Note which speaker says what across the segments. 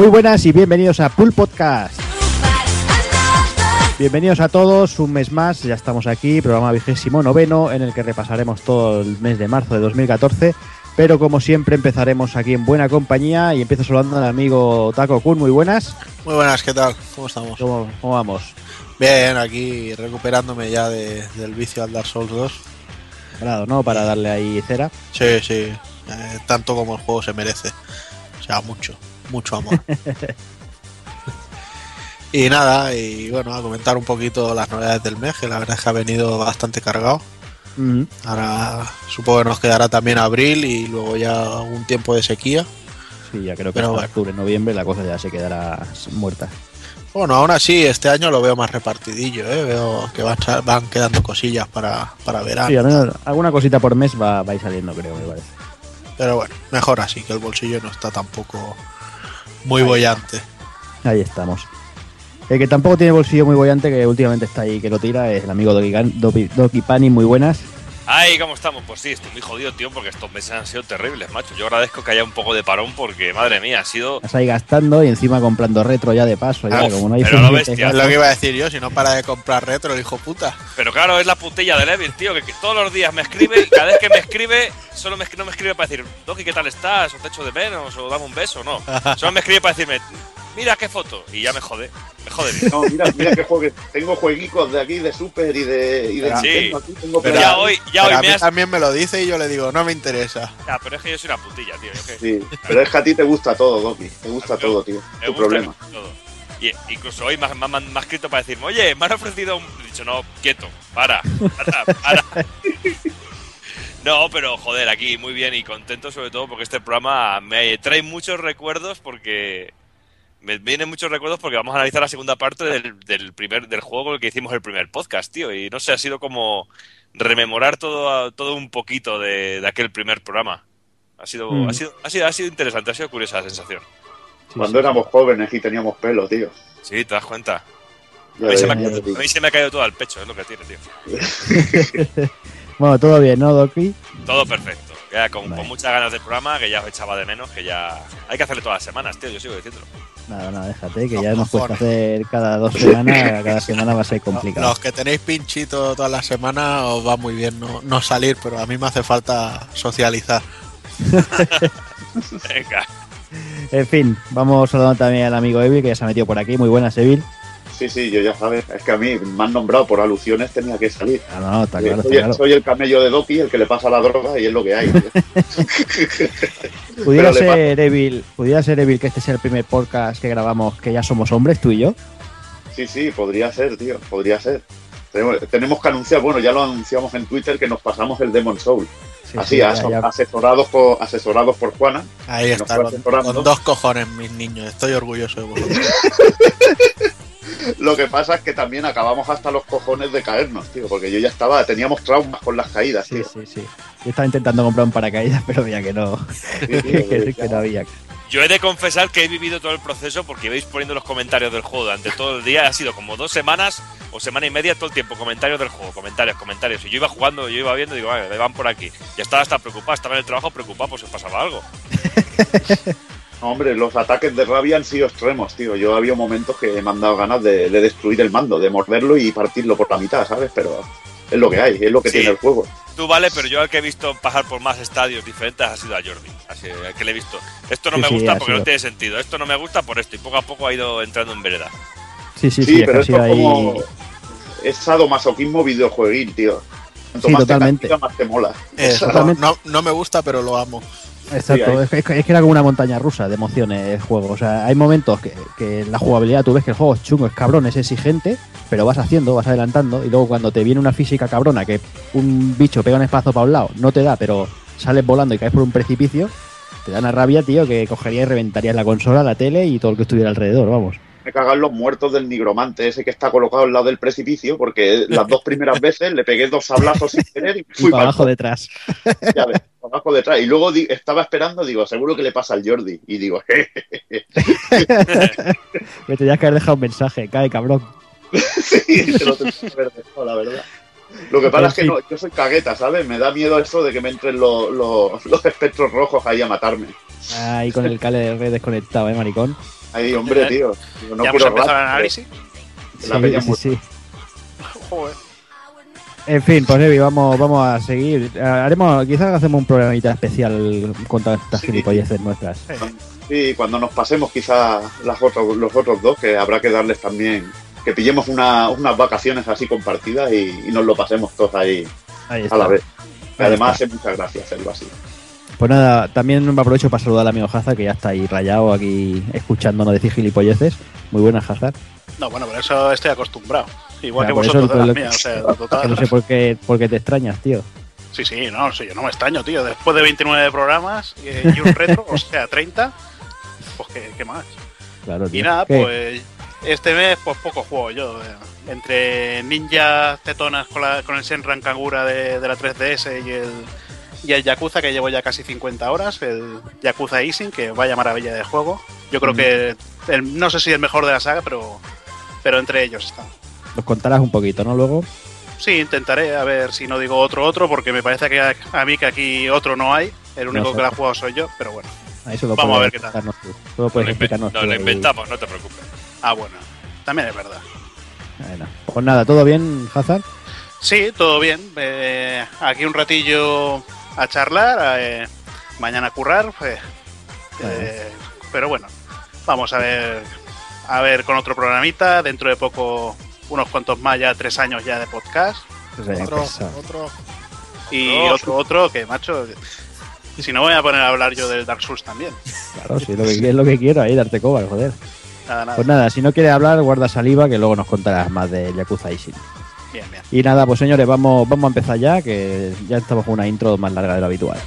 Speaker 1: Muy buenas y bienvenidos a Pool Podcast. Bienvenidos a todos, un mes más, ya estamos aquí, programa vigésimo noveno en el que repasaremos todo el mes de marzo de 2014, pero como siempre empezaremos aquí en buena compañía y empiezo saludando al amigo Taco Kun, muy buenas.
Speaker 2: Muy buenas, ¿qué tal? ¿Cómo estamos?
Speaker 1: ¿Cómo, cómo vamos?
Speaker 2: Bien, aquí recuperándome ya de- del vicio al Dark Souls 2.
Speaker 1: Preparado, ¿no? Para darle ahí cera.
Speaker 2: Sí, sí, eh, tanto como el juego se merece. O sea, mucho, mucho amor. y nada, y bueno, a comentar un poquito las novedades del mes, que la verdad es que ha venido bastante cargado. Ahora supongo que nos quedará también abril y luego ya un tiempo de sequía.
Speaker 1: Sí, ya creo que
Speaker 2: bueno.
Speaker 1: octubre, noviembre la cosa ya se quedará muerta.
Speaker 2: Bueno, aún así, este año lo veo más repartidillo, ¿eh? veo que van, quedando cosillas para, para verano.
Speaker 1: Sí, al menos alguna cosita por mes va, va a ir saliendo, creo, me parece.
Speaker 2: Pero bueno, mejor así, que el bolsillo no está tampoco muy
Speaker 1: Ahí
Speaker 2: bollante.
Speaker 1: Ahí estamos. El que tampoco tiene bolsillo muy bollante, que últimamente está ahí que lo tira, es el amigo Doki, Doki, Doki Pani, muy buenas.
Speaker 3: Ay, ¿cómo estamos? Pues sí, estoy muy jodido, tío, porque estos meses han sido terribles, macho. Yo agradezco que haya un poco de parón porque, madre mía, ha sido...
Speaker 1: Estás ahí gastando y encima comprando retro ya de paso, ya,
Speaker 2: Uf,
Speaker 1: como no hay
Speaker 3: pero lo bestia.
Speaker 2: Es lo que iba a decir yo, si no para de comprar retro, el hijo puta.
Speaker 3: Pero claro, es la putilla de Levin, tío, que, que todos los días me escribe y cada vez que me escribe, solo me, no me escribe para decir, Doki, ¿qué tal estás? O te echo de menos, o dame un beso, no. Solo me escribe para decirme, mira qué foto, y ya me jode, me jode bien.
Speaker 4: No, mira, mira que juegue. Tengo jueguicos de aquí, de Super y de, y de
Speaker 3: Sí.
Speaker 4: Nintendo. Aquí tengo
Speaker 2: Pero
Speaker 3: ya hoy, ya
Speaker 2: Pero
Speaker 3: hoy
Speaker 2: a
Speaker 3: me
Speaker 2: mí
Speaker 3: has...
Speaker 2: también me lo dice y yo le digo, no me interesa.
Speaker 3: Ya, pero es que yo soy una putilla, tío. Yo que...
Speaker 4: Sí, pero es que a ti te gusta todo, Doki. Te gusta
Speaker 3: Pero-
Speaker 4: todo, tío.
Speaker 3: Me
Speaker 4: Tu
Speaker 3: gusta
Speaker 4: problema.
Speaker 3: todo. Y incluso hoy me ha, me ha- me ha escrito para decirme, oye, me han ofrecido un... He dicho, no, quieto, para, para, para. No, pero joder, aquí muy bien y contento sobre todo porque este programa me trae muchos recuerdos porque... Me vienen muchos recuerdos porque vamos a analizar la segunda parte del, del primer del juego con el que hicimos el primer podcast, tío. Y no sé, ha sido como rememorar todo, todo un poquito de, de aquel primer programa. Ha sido,
Speaker 1: Mm.
Speaker 3: ha, sido, ha, sido, ha sido interesante, ha sido curiosa la sensación.
Speaker 1: Sí,
Speaker 4: Cuando
Speaker 1: sí,
Speaker 4: éramos jóvenes y teníamos pelo, tío.
Speaker 3: Sí, te das cuenta. A mí, se me, ha,
Speaker 4: ya te
Speaker 3: a
Speaker 4: digo.
Speaker 3: mí se me ha caído todo al pecho, es lo que tiene, tío.
Speaker 1: Bueno, todo bien, ¿no, Doki?
Speaker 3: Todo perfecto. Ya con,
Speaker 1: Vale.
Speaker 3: con muchas ganas del programa, que ya os echaba de menos, que ya... Hay que hacerle todas las semanas, tío, yo sigo diciéndolo.
Speaker 1: Nada, nada, déjate, que
Speaker 2: Los
Speaker 1: ya nos cuesta hacer cada dos semanas, cada semana va a ser complicado.
Speaker 2: Los que tenéis pinchito toda la semana os va muy bien no, no salir, pero a mí me hace falta socializar.
Speaker 3: Venga.
Speaker 1: En fin, vamos saludando también al amigo Evil, que ya se ha metido por aquí. Muy buenas, Evil.
Speaker 4: Sí, sí, yo ya sabes. Es que a mí me han nombrado por alusiones, tenía que salir.
Speaker 1: Ah, no, está claro,
Speaker 4: soy,
Speaker 1: está claro.
Speaker 4: soy el camello de Doki, el que le pasa la droga y es lo que hay. tío.
Speaker 1: Pudiera ser Evil, pudiera ser Evil que este sea el primer podcast que grabamos que ya somos hombres, tú y yo.
Speaker 4: Sí, sí, podría ser, tío, podría ser. Tenemos, tenemos que anunciar, bueno, ya lo anunciamos en Twitter que nos pasamos el Demon Soul.
Speaker 1: Sí,
Speaker 4: Así,
Speaker 1: sí, ya-
Speaker 4: aso-
Speaker 1: ya-
Speaker 4: asesorados, por, asesorados por Juana.
Speaker 2: Ahí está, con, con dos cojones, mis niños. Estoy orgulloso de vosotros.
Speaker 4: Lo que pasa es que también acabamos hasta los cojones de caernos, tío, porque yo ya estaba, teníamos traumas con las caídas,
Speaker 1: sí,
Speaker 4: tío.
Speaker 1: sí, sí. Yo estaba intentando comprar un paracaídas, pero veía que no,
Speaker 4: Sí, tío,
Speaker 1: que,
Speaker 4: ya.
Speaker 1: que no había.
Speaker 3: Yo he de confesar que he vivido todo el proceso porque vais poniendo los comentarios del juego durante todo el día. Ha sido como dos semanas o semana y media todo el tiempo. Comentarios del juego, comentarios, comentarios. Y yo iba jugando, yo iba viendo y digo, vale, van por aquí. Ya estaba hasta preocupado, estaba en el trabajo preocupado por si pasaba algo.
Speaker 4: Hombre, los ataques de rabia han sido extremos, tío. Yo había momentos que me han dado ganas de, de destruir el mando, de morderlo y partirlo por la mitad, ¿sabes? Pero es lo que hay, es lo que
Speaker 3: Sí.
Speaker 4: tiene el juego.
Speaker 3: Tú vale, pero yo al que he visto pasar por más estadios diferentes ha sido a Jordi. Así, al que le he visto. Esto no
Speaker 1: Sí,
Speaker 3: me gusta porque
Speaker 1: sido.
Speaker 3: no tiene sentido. Esto no me gusta por esto. Y poco a poco ha ido entrando en vereda.
Speaker 1: Sí, sí,
Speaker 4: Sí, pero esto es
Speaker 1: ahí.
Speaker 4: como. Es sadomasoquismo videojueguil, tío. Cuanto
Speaker 1: Sí,
Speaker 4: más
Speaker 1: totalmente.
Speaker 4: te castiga, más te mola.
Speaker 2: Eh, no- no me gusta, pero lo amo.
Speaker 1: Exacto, es, que, es que era como una montaña rusa de emociones el juego. O sea, hay momentos que, que la jugabilidad tú ves que el juego es chungo, es cabrón, es exigente, pero vas haciendo, vas adelantando, y luego cuando te viene una física cabrona que un bicho pega un espacio para un lado, no te da, pero sales volando y caes por un precipicio, te da una rabia, tío, que cogería y reventarías la consola, la tele y todo lo que estuviera alrededor, vamos.
Speaker 4: Me cagan los muertos del nigromante, ese que está colocado al lado del precipicio, porque las dos primeras veces le pegué dos sablazos sin querer y
Speaker 1: Y
Speaker 4: fui
Speaker 1: para
Speaker 4: para
Speaker 1: abajo detrás.
Speaker 4: ya ves, para abajo detrás. Y luego estaba esperando, digo, seguro que le pasa al Jordi. Y digo,
Speaker 1: Me tenías que haber dejado un mensaje, cae cabrón.
Speaker 4: sí, se lo tengo que haber dejado, la verdad. Lo que pasa es que no, yo soy cagueta, ¿sabes? Me da miedo eso de que me entren los, los, los espectros rojos ahí a matarme.
Speaker 1: Ahí con el cable de red desconectado, eh, maricón.
Speaker 4: Ay, hombre, tío. no
Speaker 5: ¿Ya hemos empezado el análisis?
Speaker 4: La
Speaker 1: Sí, sí, sí.
Speaker 5: Joder.
Speaker 1: En fin, pues Evi, vamos, vamos a seguir. Eh, Haremos, quizás hacemos un programita especial con todas estas
Speaker 4: Sí.
Speaker 1: gilipolleces nuestras.
Speaker 4: Sí, cuando nos pasemos quizás las otros, los otros dos, que habrá que darles también, que pillemos una- unas vacaciones así compartidas y, y nos lo pasemos todos ahí
Speaker 1: Ahí
Speaker 4: a la vez.
Speaker 1: Ahí
Speaker 4: además
Speaker 1: está.
Speaker 4: hace muchas gracias hacerlo así.
Speaker 1: Pues nada, también me aprovecho para saludar al amigo Hazard, que ya está ahí rayado aquí escuchándonos decir gilipolleces. Muy buenas, Hazard.
Speaker 5: No, bueno, pero eso estoy acostumbrado. Igual que vosotros de las mías. O sea,
Speaker 1: Que
Speaker 5: total.
Speaker 1: no sé por qué, por qué te extrañas, tío.
Speaker 5: Sí, sí, no, sí, yo no me extraño, tío. Después de 29 programas eh, y un retro, o sea, 30, pues qué, qué más.
Speaker 1: Claro, tío.
Speaker 5: Y nada,
Speaker 1: ¿Qué?
Speaker 5: pues este mes pues poco juego yo. eh. Entre ninjas tetonas con, la, con el Senran Kagura de, de la 3DS y el, y el Yakuza, que llevo ya casi 50 horas, el Yakuza Easing, que vaya maravilla de juego. Yo creo
Speaker 1: Mm.
Speaker 5: que el- no sé si el mejor de la saga, pero, pero entre ellos está.
Speaker 1: Nos contarás un poquito, ¿no? Luego.
Speaker 5: Sí, intentaré, a ver si no digo otro otro, porque me parece que a, a mí que aquí otro no hay. El único
Speaker 1: No sé.
Speaker 5: que la ha jugado soy yo, pero bueno.
Speaker 1: Ahí solo
Speaker 5: Vamos a ver qué tal.
Speaker 1: tú. Solo puedes
Speaker 3: lo, inventamos, no te preocupes.
Speaker 5: Ah, bueno, también es verdad.
Speaker 1: Bueno, Pues nada, ¿todo bien, Hazard?
Speaker 5: Sí, todo bien. Eh, aquí un ratillo a charlar, eh, mañana a currar. pues, eh, pero bueno, vamos a ver, a ver con otro programita. Dentro de poco, unos cuantos más, ya tres años ya de podcast.
Speaker 2: Otro, otro.
Speaker 5: Y otro, otro que, macho, y si no voy a poner a hablar yo del Dark Souls también.
Speaker 1: Claro, sí, lo que, es lo que quiero ahí, darte coba, joder.
Speaker 5: Nada, nada.
Speaker 1: Pues nada, si no quieres hablar, guarda saliva, que luego nos contarás más de Yakuza Ishin. Y nada, pues señores, vamos, vamos a empezar ya, que ya estamos con una intro más larga de lo habitual.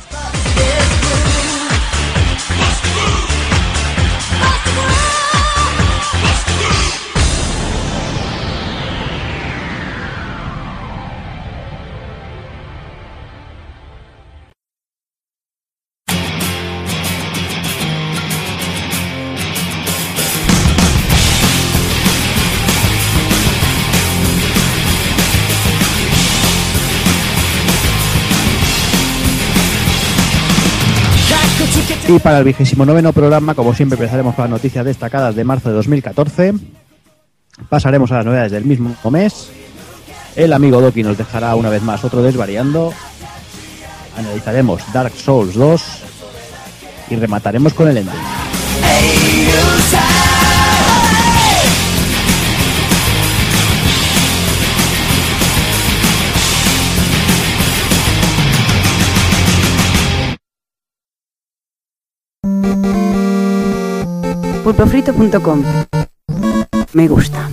Speaker 1: Y para el vigésimo noveno programa, como siempre, empezaremos con las noticias destacadas de marzo de 2014. Pasaremos a las novedades del mismo mes. El amigo Doki nos dejará una vez más otro desvariando. Analizaremos Dark Souls 2. Y remataremos con el ending.
Speaker 6: pulpofrito.com. Me gusta.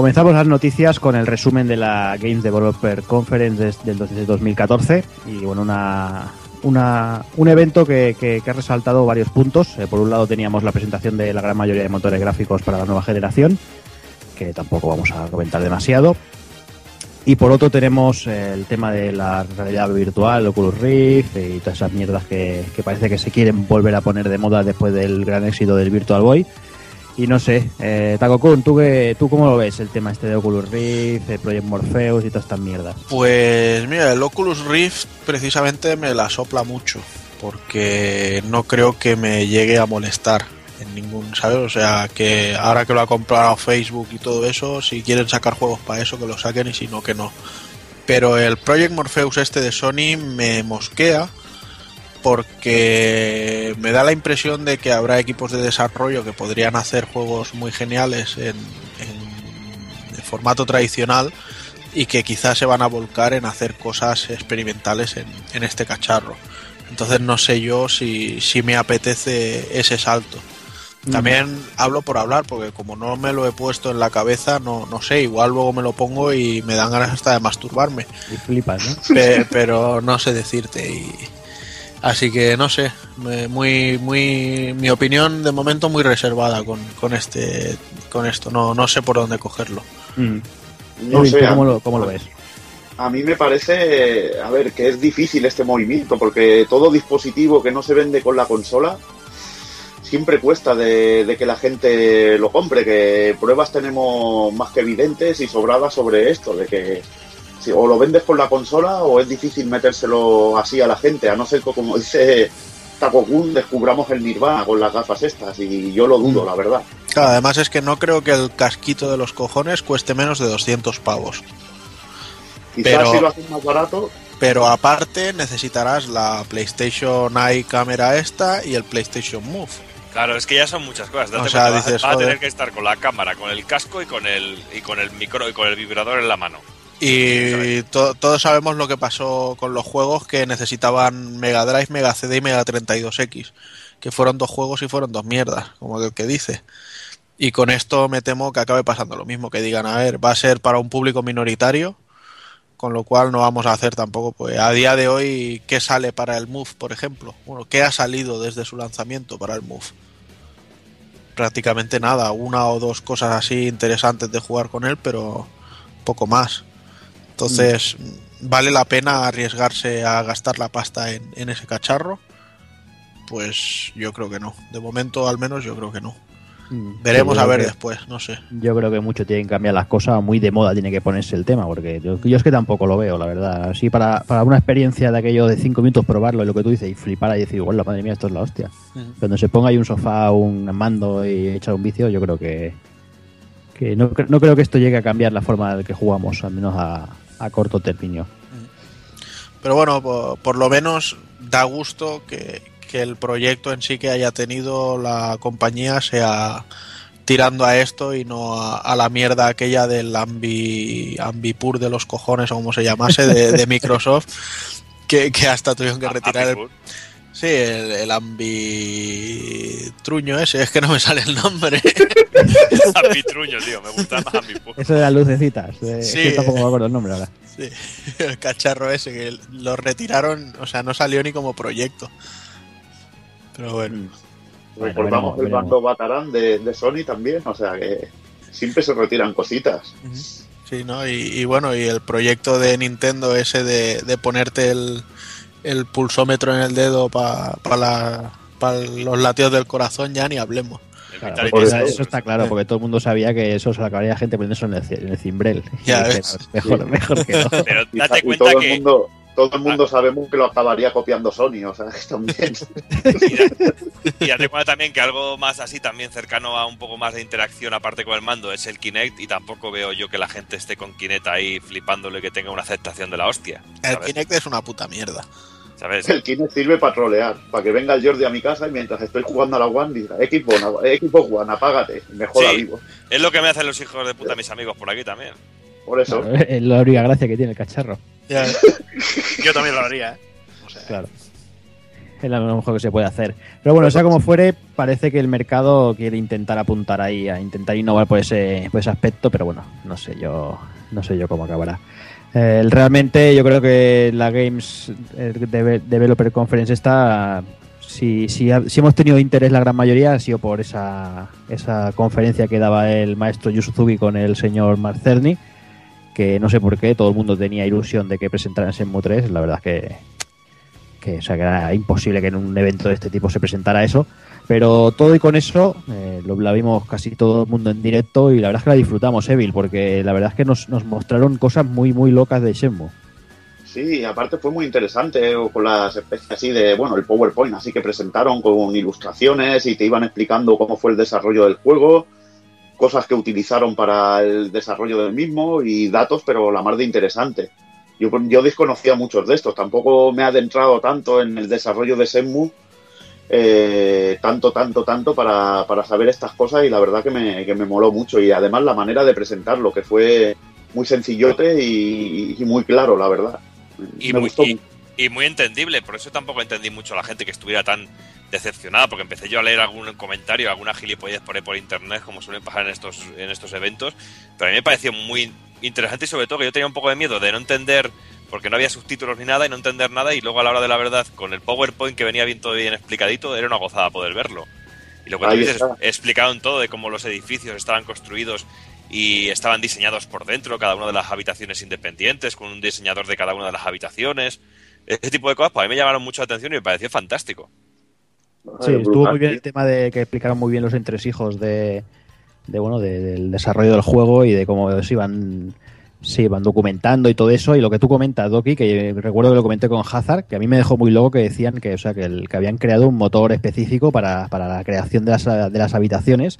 Speaker 1: Comenzamos las noticias con el resumen de la Games Developer Conference del 12 de 2014 y bueno, una, una- un evento que, que- ha resaltado varios puntos. Eh, por un lado teníamos la presentación de la gran mayoría de motores gráficos para la nueva generación, que tampoco vamos a comentar demasiado. Y por otro tenemos eh, el tema de la realidad virtual, Oculus Rift y todas esas mierdas que, que parece que se quieren volver a poner de moda después del gran éxito del Virtual Boy. Y no sé, eh, Takokun, ¿tú, qué, ¿tú cómo lo ves el tema este de Oculus Rift, el Project Morpheus y todas estas mierdas?
Speaker 2: Pues mira, el Oculus Rift precisamente me la sopla mucho, porque no creo que me llegue a molestar en ningún, ¿sabes? O sea, que ahora que lo ha comprado Facebook y todo eso, si quieren sacar juegos para eso, que lo saquen y si no, que no. Pero el Project Morpheus este de Sony me mosquea porque me da la impresión de que habrá equipos de desarrollo que podrían hacer juegos muy geniales en, en- en formato tradicional y que quizás se van a volcar en hacer cosas experimentales en, en este cacharro. Entonces no sé yo si, si me apetece ese salto. También hablo por hablar, porque como no me lo he puesto en la cabeza, no, no sé, igual luego me lo pongo y me dan ganas hasta de masturbarme.
Speaker 1: Y flipas, ¿no?
Speaker 2: Pe- pero no sé decirte. Y, Así que no sé, muy, muy, mi opinión de momento muy reservada con, con este, con esto. No, no sé por dónde cogerlo.
Speaker 1: Mm.
Speaker 4: No sé,
Speaker 1: ¿tú
Speaker 4: a-
Speaker 1: ¿cómo, lo, cómo lo ves?
Speaker 4: A mí me parece, a ver, que es difícil este movimiento, porque todo dispositivo que no se vende con la consola siempre cuesta de, de que la gente lo compre, que pruebas tenemos más que evidentes y sobradas sobre esto, de que si o lo vendes con la consola o es difícil metérselo así a la gente, a no ser que, como dice Taco Kun, descubramos el Nirvana con las gafas estas, y yo lo dudo, la verdad.
Speaker 2: Claro, además es que no creo que el casquito de los cojones cueste menos de 200 pavos.
Speaker 4: Quizás
Speaker 2: Pero-
Speaker 4: si lo haces más barato,
Speaker 2: Pero aparte necesitarás la PlayStation Eye cámara esta y el PlayStation Move.
Speaker 3: Claro, es que ya son muchas cosas. Date
Speaker 2: O sea,
Speaker 3: cuenta, vas- a tener que estar con la cámara, con el casco y con el y con el micro y con el vibrador en la mano.
Speaker 2: Y to- todos sabemos lo que pasó con los juegos que necesitaban Mega Drive, Mega CD y Mega 32X, que fueron dos juegos y fueron dos mierdas, como el que dice. Y con esto me temo que acabe pasando lo mismo, que digan, a ver, va a ser para un público minoritario, con lo cual no vamos a hacer tampoco, pues a día de hoy, ¿qué sale para el Move, por ejemplo? Bueno, ¿qué ha salido desde su lanzamiento para el Move? Prácticamente nada, una o dos cosas así interesantes de jugar con él, pero poco más. Entonces, ¿vale la pena arriesgarse a gastar la pasta en, en ese cacharro? Pues yo creo que no. De momento, al menos, yo creo que no.
Speaker 1: Mm.
Speaker 2: Veremos a ver
Speaker 1: que-
Speaker 2: después, no sé.
Speaker 1: Yo creo que mucho tienen que cambiar las cosas, muy de moda tiene que ponerse el tema, porque yo, yo es que tampoco lo veo, la verdad. Así para, para una experiencia de aquello de cinco minutos probarlo y lo que tú dices y flipar y decir, bueno, madre mía, esto es la hostia. Cuando se ponga ahí un sofá, un mando y echar un vicio, yo creo que, que no, no creo que esto llegue a cambiar la forma de que jugamos, al menos a, a corto término.
Speaker 2: Pero bueno, por, por lo menos da gusto que, que el proyecto en sí que haya tenido la compañía sea tirando a esto y no a, a la mierda aquella del Ambi, Ambipur de los cojones o como se llamase de, de Microsoft que, que hasta tuvieron que retirar el. Sí, el, el Ambitruño ese, es que no me sale el nombre.
Speaker 3: Ambitruño, tío, me gusta más Ambipur.
Speaker 1: Eso de las lucecitas, de,
Speaker 2: Sí.
Speaker 1: es que tampoco me acuerdo el nombre ahora.
Speaker 2: Sí, el cacharro ese que lo retiraron, o sea, no salió ni como proyecto. Pero bueno.
Speaker 1: Bueno,
Speaker 4: recordamos
Speaker 1: veremos,
Speaker 4: el bando Batarán de, de Sony también, o sea que siempre se retiran cositas.
Speaker 2: Sí, ¿no? Y, y bueno, y el proyecto de Nintendo ese de, de ponerte el, el pulsómetro en el dedo para los latidos del corazón, ya ni hablemos.
Speaker 1: Claro,
Speaker 4: eso-
Speaker 1: está claro, porque todo el mundo sabía que eso se lo acabaría gente poniendo eso en el, en el cimbrel.
Speaker 2: Ya
Speaker 1: Y
Speaker 2: ves.
Speaker 1: Mejor, mejor que no.
Speaker 3: Pero date
Speaker 4: y
Speaker 3: cuenta
Speaker 4: todo el
Speaker 3: que
Speaker 4: mundo, todo el mundo sabemos que lo acabaría copiando Sony, o sea que también.
Speaker 3: Y, da- y date cuenta también que algo más así, también cercano a un poco más de interacción aparte con el mando, es el Kinect y tampoco veo yo que la gente esté con Kinect ahí flipándole que tenga una aceptación de la hostia.
Speaker 2: El. Kinect es una puta mierda.
Speaker 3: ¿Sabes?
Speaker 4: El Kinect sirve para trolear, para que venga el Jordi a mi casa y mientras estoy jugando a la One diga, Xbox, Xbox One, apágate, me joda
Speaker 3: Sí.
Speaker 4: vivo.
Speaker 3: Es lo que me hacen los hijos de puta mis amigos por aquí también.
Speaker 4: Por eso.
Speaker 1: Claro, es la única gracia que tiene el cacharro.
Speaker 2: Ya,
Speaker 5: Yo también lo haría, ¿eh? O sea,
Speaker 1: Claro. Es lo mejor que se puede hacer. Pero bueno, sea como fuere, parece que el mercado quiere intentar apuntar ahí, a intentar innovar por ese, por ese aspecto, pero bueno, no sé yo, no sé yo cómo acabará. Eh, realmente yo creo que la Games Deve- Developer Conference está si, si, si hemos tenido interés la gran mayoría ha sido por esa, esa conferencia que daba el maestro Yusuzuki con el señor Marcerni, que no sé por qué todo el mundo tenía ilusión de que presentaran Shenmue 3, la verdad es que que, o sea, que era imposible que en un evento de este tipo se presentara eso. Pero todo y con eso, eh, lo, la vimos casi todo el mundo en directo y la verdad es que la disfrutamos, Evil, porque la verdad es que nos, nos mostraron cosas muy, muy locas de Shenmue.
Speaker 4: Sí, aparte fue muy interesante eh, con las especies así de, bueno, el PowerPoint, así que presentaron con ilustraciones y te iban explicando cómo fue el desarrollo del juego, cosas que utilizaron para el desarrollo del mismo y datos, pero la más de interesante. Yo, yo desconocía muchos de estos, tampoco me he adentrado tanto en el desarrollo de Shenmue, eh, tanto, tanto, tanto para, para saber estas cosas y la verdad que me, que me moló mucho y además la manera de presentarlo, que fue muy sencillote y, y muy claro, la verdad.
Speaker 3: Y
Speaker 4: me
Speaker 3: muy,
Speaker 4: gustó
Speaker 3: y-
Speaker 4: mucho.
Speaker 3: Y muy entendible, por eso tampoco entendí mucho a la gente que estuviera tan decepcionada, porque empecé yo a leer algún comentario, alguna gilipollez por ahí por internet, como suelen pasar en estos, en estos eventos, pero a mí me pareció muy interesante y sobre todo que yo tenía un poco de miedo de no entender porque no había subtítulos ni nada y no entender nada y luego a la hora de la verdad con el PowerPoint que venía bien todo bien explicadito era una gozada poder verlo. Y lo que tú dices, explicaron todo de cómo los edificios estaban construidos y estaban diseñados por dentro, cada una de las habitaciones independientes, con un diseñador de cada una de las habitaciones. Ese tipo de cosas para mí me llamaron mucho la atención y me pareció fantástico.
Speaker 1: Sí,
Speaker 4: Ay,
Speaker 1: estuvo muy bien el tema de que explicaron muy bien los entresijos de, de bueno, de- del desarrollo del juego y de cómo se iban, se iban documentando y todo eso. Y lo que tú comentas, Doki, que recuerdo que lo comenté con Hazard, que a mí me dejó muy loco que decían que, o sea, que, el- que habían creado un motor específico para, para la creación de las, de las habitaciones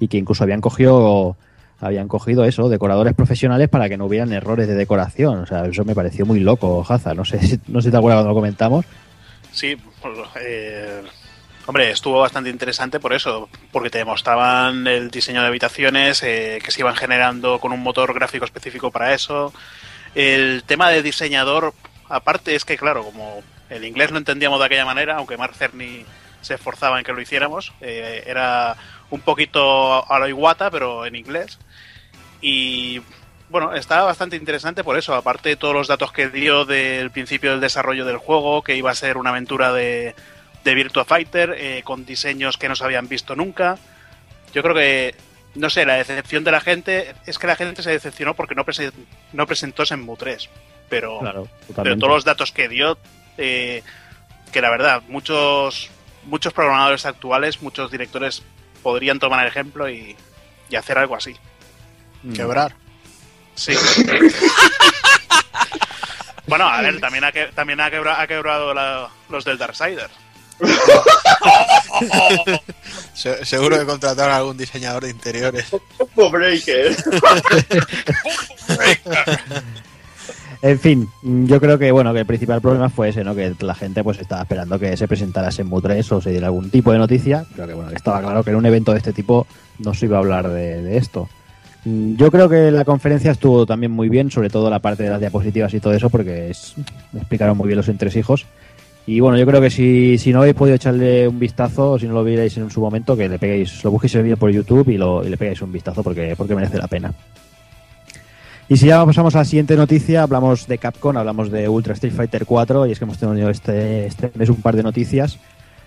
Speaker 1: y que incluso habían cogido habían cogido eso, decoradores profesionales para que no hubieran errores de decoración. O sea, eso me pareció muy loco, Hazard. No sé, si- no sé te acuerdas cuando lo comentamos.
Speaker 5: Sí, pues, eh, hombre, estuvo bastante interesante por eso, porque te mostraban el diseño de habitaciones eh, que se iban generando con un motor gráfico específico para eso. El tema de diseñador, aparte es que, claro, como el inglés lo entendíamos de aquella manera, aunque Mark Cerny se esforzaba en que lo hiciéramos, eh, era un poquito a lo iguata, pero en inglés. Y bueno, estaba bastante interesante por eso, aparte de todos los datos que dio del principio del desarrollo del juego, que iba a ser una aventura de, de Virtua Fighter, eh, con diseños que no se habían visto nunca. Yo creo que, no sé, la decepción de la gente es que la gente se decepcionó porque no, prese- no presentó Shenmue 3. Pero,
Speaker 1: Claro,
Speaker 5: pero todos los datos que dio, eh, que la verdad, muchos, muchos programadores actuales, muchos directores podrían tomar el ejemplo y, y hacer algo así.
Speaker 1: Mm.
Speaker 2: Quebrar.
Speaker 5: Sí. bueno, a ver, también ha, que- también ha, quebra- ha quebrado la- los del Darksider.
Speaker 2: Se- seguro que contrataron a algún diseñador de interiores.
Speaker 4: Breaker.
Speaker 1: En fin, yo creo que bueno que el principal problema fue ese, ¿no? Que la gente pues estaba esperando que se presentara Shenmue 3 o se diera algún tipo de noticia, pero que bueno, estaba claro que en un evento de este tipo no se iba a hablar de, de esto. Mm, Yo creo que la conferencia estuvo también muy bien, sobre todo la parte de las diapositivas y todo eso, porque es- me explicaron muy bien los entresijos. Y bueno, yo creo que si, si no habéis podido echarle un vistazo, o si no lo vierais en su momento, que le peguéis, lo busquéis el vídeo por YouTube y, lo, y le pegáis un vistazo porque, porque merece la pena. Y si ya pasamos a la siguiente noticia, hablamos de Capcom, hablamos de Ultra Street Fighter 4 y es que hemos tenido este, este mes un par de noticias.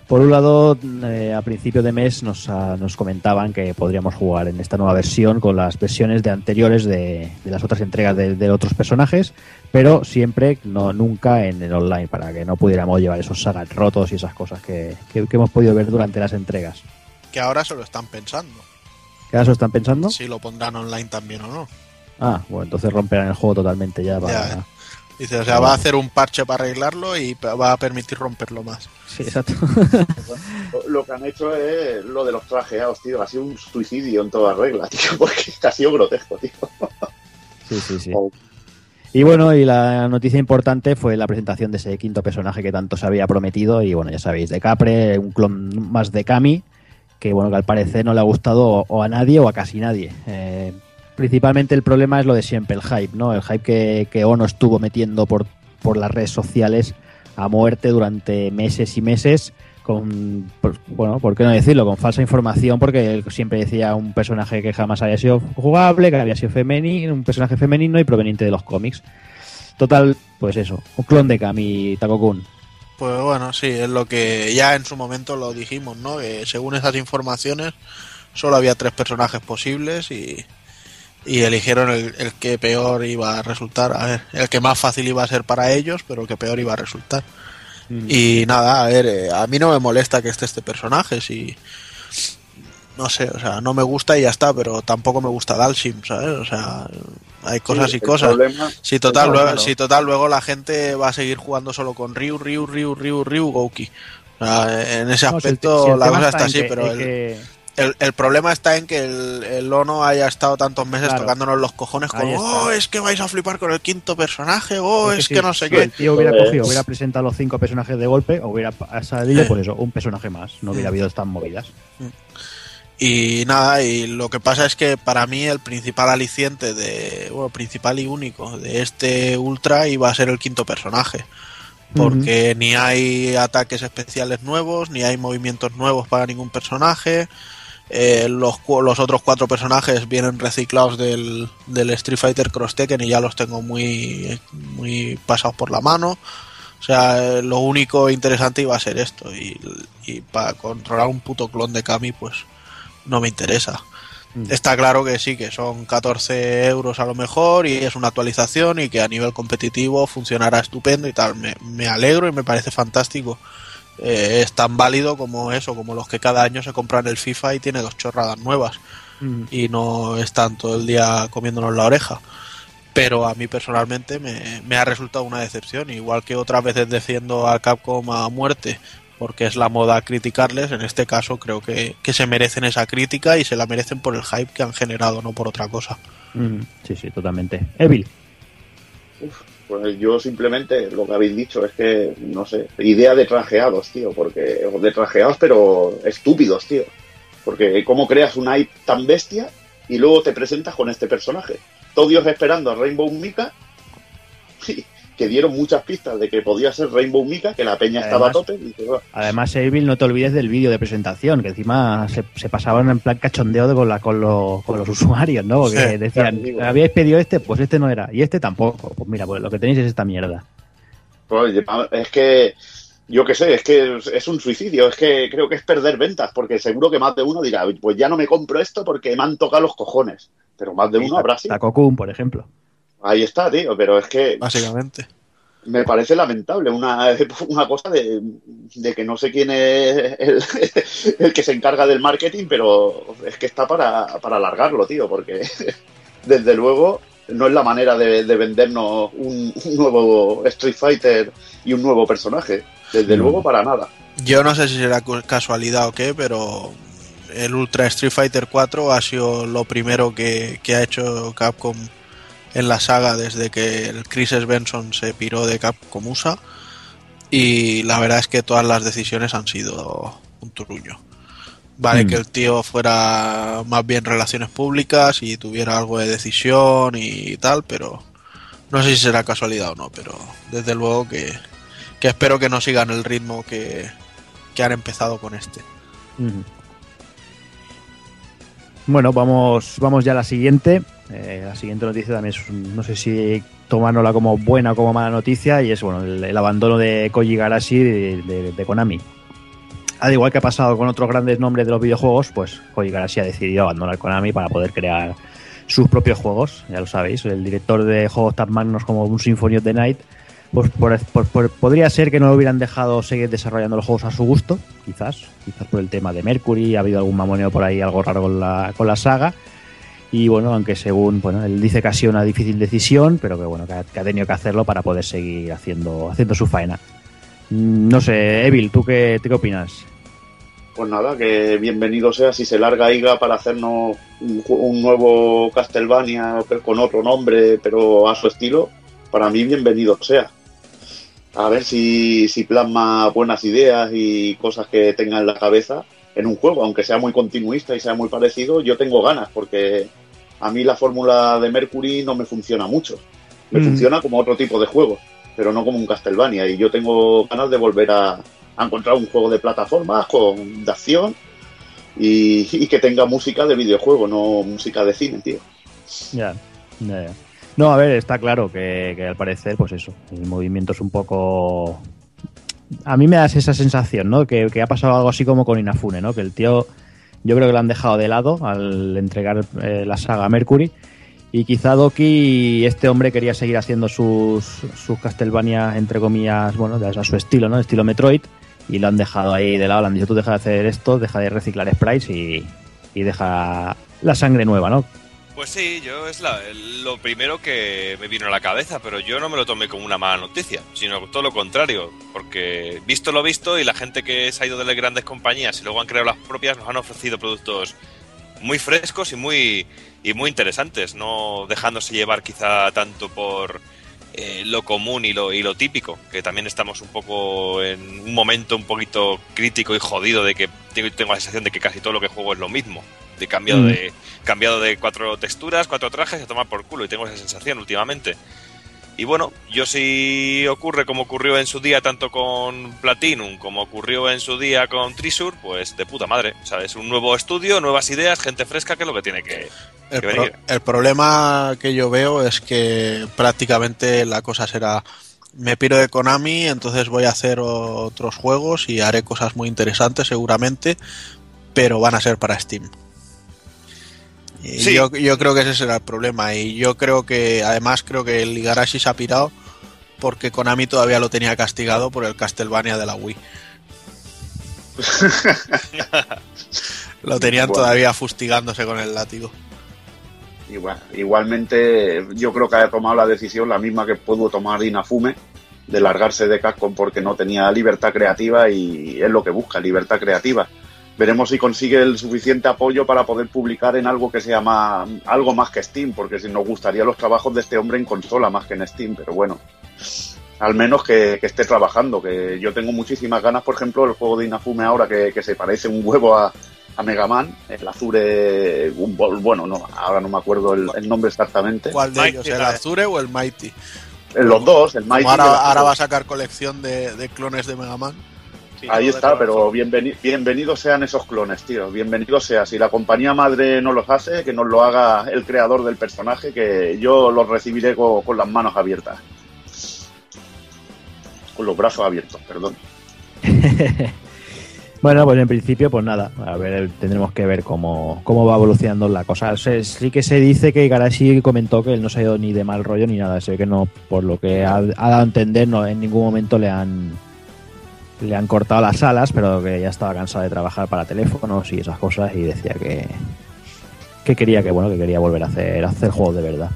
Speaker 1: Por un lado, eh, a principio de mes nos, ah, nos comentaban que podríamos jugar en esta nueva versión con las versiones de anteriores de, de las otras entregas de, de otros personajes, pero siempre, no nunca en el online, para que no pudiéramos llevar esos sagas rotos y esas cosas que, que- que hemos podido ver durante las entregas.
Speaker 2: Que ahora se lo están pensando.
Speaker 1: ¿Qué caso están pensando?
Speaker 2: Si lo pondrán online también o no.
Speaker 1: Ah, bueno, entonces romperán el juego totalmente ya. Para...
Speaker 2: Ya, Dice, o sea, va a hacer un parche para arreglarlo y va a permitir romperlo más.
Speaker 1: Sí, exacto.
Speaker 4: Lo que han hecho es lo de los trajeados, tío. Ha sido un suicidio en toda regla, tío. Porque ha sido grotesco, tío.
Speaker 1: Sí, sí, sí.
Speaker 4: Oh.
Speaker 1: Y bueno, y la noticia importante fue la presentación de ese quinto personaje que tanto se había prometido. Y bueno, ya sabéis, de Capre, un clon más de Kami, que bueno, que al parecer no le ha gustado o, o a nadie o a casi nadie. Eh, principalmente el problema es lo de siempre, el hype, ¿no? El hype que, que Ono estuvo metiendo por, por las redes sociales a muerte durante meses y meses con, por- bueno, ¿por qué no decirlo? Con falsa información, porque siempre decía un personaje que jamás había sido jugable, que había sido femenino, un personaje femenino y proveniente de los cómics. Total, pues eso, un clon de Kami Takokun.
Speaker 2: Pues bueno, sí, es lo que ya en su momento lo dijimos, ¿no? Que según esas informaciones solo había tres personajes posibles y, y eligieron el, el que peor iba a resultar. A ver, el que más fácil iba a ser para ellos, pero el que peor iba a resultar. Y nada, a ver, eh, a mí no me molesta que esté este personaje, si no sé, o sea, no me gusta y ya está, pero tampoco me gusta Dalsim, ¿sabes? O sea, hay cosas
Speaker 4: Sí,
Speaker 2: y cosas.
Speaker 4: problema-
Speaker 2: Si total, luego, si total, luego la gente va a seguir jugando solo con Ryu, Ryu, Ryu, Ryu, Ryu, Gouki. O sea, en ese
Speaker 1: No, si el-
Speaker 2: aspecto
Speaker 1: si el
Speaker 2: la cosa está así,
Speaker 1: que-
Speaker 2: pero el,
Speaker 1: que-
Speaker 2: el, el problema está en que el, el Ono haya estado tantos meses
Speaker 1: Claro.
Speaker 2: tocándonos los cojones con, oh, es que vais a flipar con el quinto personaje, oh, es que no sé
Speaker 1: si
Speaker 2: qué.
Speaker 1: El tío hubiera
Speaker 4: Joder.
Speaker 1: cogido, hubiera presentado los cinco personajes de golpe, o hubiera salido, pues eso, un personaje más. No hubiera habido estas movidas.
Speaker 2: Y nada, y lo que pasa es que para mí el principal aliciente de, bueno, principal y único de este Ultra iba a ser el quinto personaje. Porque ni hay ataques especiales nuevos, ni hay movimientos nuevos para ningún personaje. Eh, los, los otros cuatro personajes vienen reciclados del, del Street Fighter Cross Tekken y ya los tengo muy, muy pasados por la mano. O sea, eh, lo único interesante iba a ser esto. Y, y para controlar un puto clon de Kami, pues no me interesa. Está claro que sí, que son 14 euros a lo mejor y es una actualización y que a nivel competitivo funcionará estupendo y tal. Me, me alegro y me parece fantástico. Eh, es tan válido como eso, como los que cada año se compran el FIFA y tiene dos chorradas nuevas
Speaker 1: Mm.
Speaker 2: y no están todo el día comiéndonos la oreja. Pero a mí personalmente me, me ha resultado una decepción, igual que otras veces defiendo a Capcom a muerte porque es la moda criticarles, en este caso creo que, que se merecen esa crítica y se la merecen por el hype que han generado, no por otra cosa.
Speaker 1: Mm, Sí, sí, totalmente. Evil.
Speaker 4: Pues yo simplemente lo que habéis dicho es que, no sé, idea de trajeados, tío, porque, de trajeados pero estúpidos, tío. Porque cómo creas una hype tan bestia y luego te presentas con este personaje. Todos esperando a Rainbow Mika, que dieron muchas pistas de que podía ser Rainbow Mika, que la peña estaba a tope.
Speaker 1: Además, Evil, no te olvides del vídeo de presentación, que encima se, se pasaban en plan cachondeo de con, la, con, los, con los usuarios, ¿no? Porque
Speaker 2: Sí,
Speaker 1: decían,
Speaker 4: claro,
Speaker 1: habíais pedido este, pues este no era, y este tampoco. Pues mira, pues lo que tenéis es esta mierda.
Speaker 4: Oye, es que, yo qué sé, es que es- un suicidio, es que creo que es perder ventas, porque seguro que más de uno dirá, pues ya no me compro esto porque me han tocado los cojones. Pero más de uno habrá sí.
Speaker 1: Takokun, por ejemplo.
Speaker 4: Ahí está, tío, pero es que
Speaker 2: Básicamente.
Speaker 4: me parece lamentable una, una cosa de, de que no sé quién es el, el que se encarga del marketing, pero es que está para, para alargarlo, tío, porque desde luego no es la manera de, de vendernos un, un nuevo Street Fighter y un nuevo personaje. Desde
Speaker 1: No.
Speaker 4: luego para nada.
Speaker 2: Yo no sé si será casualidad o qué, pero el Ultra Street Fighter 4 ha sido lo primero que, que ha hecho Capcom en la saga desde que el Chris Benson se piró de Capcom USA y la verdad es que todas las decisiones han sido un turruño. Vale
Speaker 1: Mm.
Speaker 2: que el tío fuera más bien relaciones públicas y tuviera algo de decisión y tal, pero no sé si será casualidad o no, pero desde luego que, que espero que no sigan el ritmo que, que han empezado con este.
Speaker 1: Bueno, vamos, vamos ya a la siguiente. Eh, la siguiente noticia también es, no sé si tomárnosla como buena o como mala noticia, y es bueno el, abandono de Koji Garashi de, de- de Konami. Al igual que ha pasado con otros grandes nombres de los videojuegos, pues Koji Garashi ha decidido abandonar Konami para poder crear sus propios juegos, ya lo sabéis. El director de juegos tan magnos como un Symphony of the Night, pues por- por- podría ser que no lo hubieran dejado seguir desarrollando los juegos a su gusto, quizás, quizás por el tema de Mercury, ha habido algún mamoneo por ahí, algo raro con la, con la saga. Y bueno, aunque según, bueno, él dice que ha sido una difícil decisión, pero que bueno, que ha, tenido que hacerlo para poder seguir haciendo, haciendo su faena. Mm, No sé, Evil, ¿tú qué, qué opinas?
Speaker 4: Pues nada, que bienvenido sea si se larga IGA para hacernos un, un nuevo Castlevania con otro nombre, pero a su estilo. Para mí, bienvenido sea. A ver si, si plasma buenas ideas y cosas que tenga en la cabeza en un juego, aunque sea muy continuista y sea muy parecido. Yo tengo ganas porque a mí la fórmula de Mercury no me funciona mucho. Me
Speaker 1: Mm.
Speaker 4: funciona como otro tipo de juego, pero no como un Castlevania. Y yo tengo ganas de volver a, a encontrar un juego de plataformas con de acción y, y que tenga música de videojuego, no música de cine, tío.
Speaker 1: Ya, ya, ya. No, a ver, está claro que, que al parecer, pues eso, el movimiento es un poco... A mí me da esa sensación, ¿no? Que, ha pasado algo así como con Inafune, ¿no? Que el tío, yo creo que lo han dejado de lado al entregar eh, la saga Mercury. Y quizá Doki, este hombre quería seguir haciendo sus, sus Castlevania, entre comillas, bueno, a su estilo, ¿no? Estilo Metroid. Y lo han dejado ahí de lado, le han dicho, tú deja de hacer esto, deja de reciclar sprites y, y deja la sangre nueva, ¿no?
Speaker 3: Pues sí, yo es la- lo primero que me vino a la cabeza, pero yo no me lo tomé como una mala noticia, sino todo lo contrario, porque visto lo visto y la gente que se ha ido de las grandes compañías y luego han creado las propias nos han ofrecido productos muy frescos y muy y muy interesantes, no dejándose llevar quizá tanto por eh, lo común y lo, y lo típico, que también estamos un poco en un momento un poquito crítico y jodido de que tengo, tengo la sensación de que casi todo lo que juego es lo mismo, de cambiado
Speaker 1: Mm.
Speaker 3: de cambiado de cuatro texturas, cuatro trajes a tomar por culo y tengo esa sensación últimamente. Y bueno, yo si ocurre como ocurrió en su día tanto con Platinum como ocurrió en su día con Trisur, pues de puta madre. ¿Sabes? Un nuevo estudio, nuevas ideas, gente fresca, que es lo que tiene que,
Speaker 2: El, pro-
Speaker 3: venir.
Speaker 2: el problema que yo veo es que prácticamente la cosa será me piro de Konami, entonces voy a hacer otros juegos y haré cosas muy interesantes seguramente, pero van a ser para Steam. Y
Speaker 3: Sí.
Speaker 2: yo, yo creo que ese será el problema y yo creo que además creo que el Igarashi se ha pirado porque Konami todavía lo tenía castigado por el Castlevania de la Wii. lo tenían
Speaker 4: Bueno.
Speaker 2: todavía fustigándose con el látigo.
Speaker 4: Igual- igualmente, yo creo que ha tomado la decisión la misma que pudo tomar Inafume de largarse de Capcom porque no tenía libertad creativa y es lo que busca, libertad creativa. Veremos si consigue el suficiente apoyo para poder publicar en algo que sea más, algo más que Steam, porque si nos gustaría los trabajos de este hombre en consola más que en Steam, pero bueno, al menos que, que esté trabajando, que yo tengo muchísimas ganas, por ejemplo, el juego de Inafume ahora que, que se parece un huevo a, a Mega Man, el Azure, un bol- bueno, no, ahora no me acuerdo el, el nombre exactamente.
Speaker 2: ¿Cuál de
Speaker 3: Mighty,
Speaker 2: ellos? ¿El. Azure o el Mighty?
Speaker 4: Eh, Los dos, el Mighty
Speaker 2: ahora va a sacar colección de, de clones de Mega Man.
Speaker 5: Sí,
Speaker 4: Ahí está, pero bienveni- bienvenidos sean esos clones, tío. Bienvenidos sea. Si la compañía madre no los hace, que nos lo haga el creador del personaje, que yo los recibiré co- con, las manos abiertas. Con los brazos abiertos, perdón.
Speaker 1: Bueno, pues en principio, pues nada, a ver, tendremos que ver cómo, cómo va evolucionando la cosa. O sea, sí que se dice que Igarashi comentó que él no se ha ido ni de mal rollo ni nada, sé que no, por lo que ha, ha dado a entender, no, en ningún momento le han le han cortado las alas, pero que ya estaba cansado de trabajar para teléfonos y esas cosas y decía que que quería que bueno que quería volver a hacer a hacer juegos de verdad.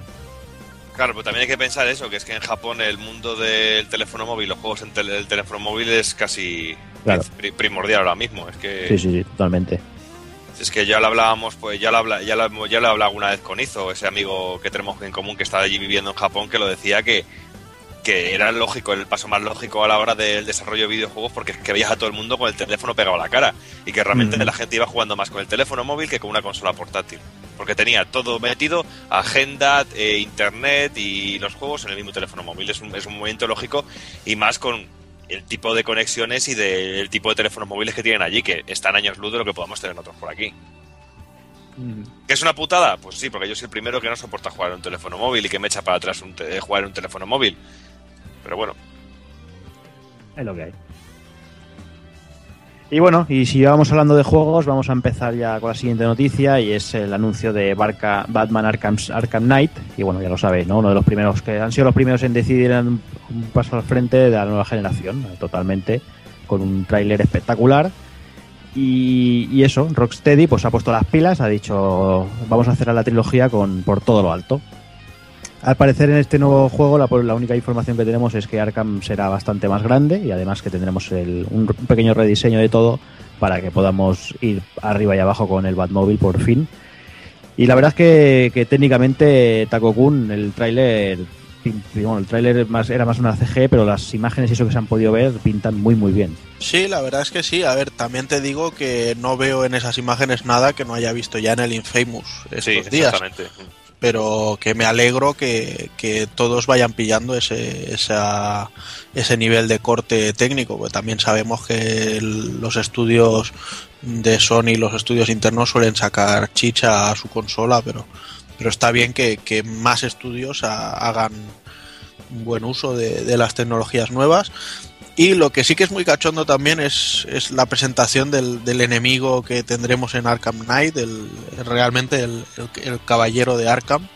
Speaker 3: Claro, pero también hay que pensar eso, que es que en Japón el mundo del teléfono móvil, los juegos en tel- el teléfono móvil es casi
Speaker 1: Claro.
Speaker 3: primordial ahora mismo. Es que
Speaker 1: Sí, sí, sí, totalmente.
Speaker 3: es que ya lo hablábamos, pues ya lo habla, ya lo, ya lo he hablado alguna vez con Izo, ese amigo que tenemos en común que está allí viviendo en Japón, que lo decía que que era lógico, el paso más lógico a la hora del desarrollo de videojuegos, porque es que veías a todo el mundo con el teléfono pegado a la cara y que realmente
Speaker 1: Mm.
Speaker 3: la gente iba jugando más con el teléfono móvil que con una consola portátil, porque tenía todo metido, agenda, eh, internet y los juegos en el mismo teléfono móvil. Es un, es un movimiento lógico y más con el tipo de conexiones y del tipo de teléfonos móviles que tienen allí, que están años luz de lo que podamos tener nosotros por aquí. ¿Que es una putada? Pues sí, porque yo soy el primero que no soporta jugar en un teléfono móvil y que me echa para atrás un jugar en un teléfono móvil. Pero bueno,
Speaker 1: Es lo que hay. Y bueno, y si vamos hablando de juegos, vamos a empezar ya con la siguiente noticia y es el anuncio de Barca- Batman Arkham, Arkham Knight. Y bueno, ya lo sabéis, ¿no? Uno de los primeros que han sido los primeros en decidir un, paso al frente de la nueva generación, totalmente, con un tráiler espectacular. Y, y eso, Rocksteady pues ha puesto las pilas, ha dicho vamos a hacer la trilogía con por todo lo alto. Al parecer en este nuevo juego la, la única información que tenemos es que Arkham será bastante más grande y además que tendremos el- un pequeño rediseño de todo para que podamos ir arriba y abajo con el Batmóvil por fin. Y la verdad es que, que técnicamente Taco Kun, el tráiler, bueno, el tráiler más, era más una CG, pero las imágenes y eso que se han podido ver pintan muy muy bien.
Speaker 2: Sí, la verdad es que sí. A ver, también te digo que no veo en esas imágenes nada que no haya visto ya en el Infamous estos
Speaker 3: sí,
Speaker 2: días.
Speaker 3: exactamente.
Speaker 2: Pero que me alegro que, que todos vayan pillando ese, esa- ese nivel de corte técnico, porque también sabemos que los estudios de Sony, los estudios internos suelen sacar chicha a su consola, pero, pero está bien que, que más estudios ha- hagan buen uso de, de las tecnologías nuevas. Y lo que sí que es muy cachondo también es, es la presentación del, del enemigo que tendremos en Arkham Knight, el, realmente el, el- el caballero de Arkham,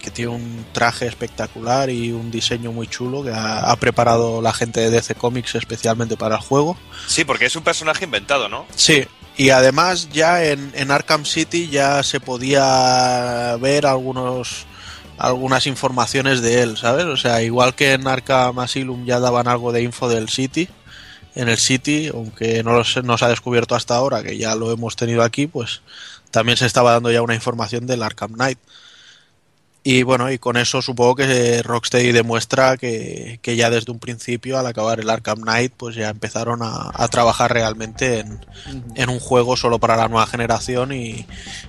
Speaker 2: que tiene un traje espectacular y un diseño muy chulo que ha, ha preparado la gente de DC Comics especialmente para el juego.
Speaker 3: Sí, porque es un personaje inventado, ¿no?
Speaker 2: Sí, y además ya en, en Arkham City ya se podía ver algunos algunas informaciones de él, ¿sabes? O sea, igual que en Arkham Asylum ya daban algo de info del City, en el City, aunque no, lo sé- no se ha descubierto hasta ahora, que ya lo hemos tenido aquí, pues también se estaba dando ya una información del Arkham Knight. Y bueno, y con eso supongo que Rocksteady demuestra que, que ya desde un principio, al acabar el Arkham Knight, pues ya empezaron a, a trabajar realmente en, en un juego solo para la nueva generación y,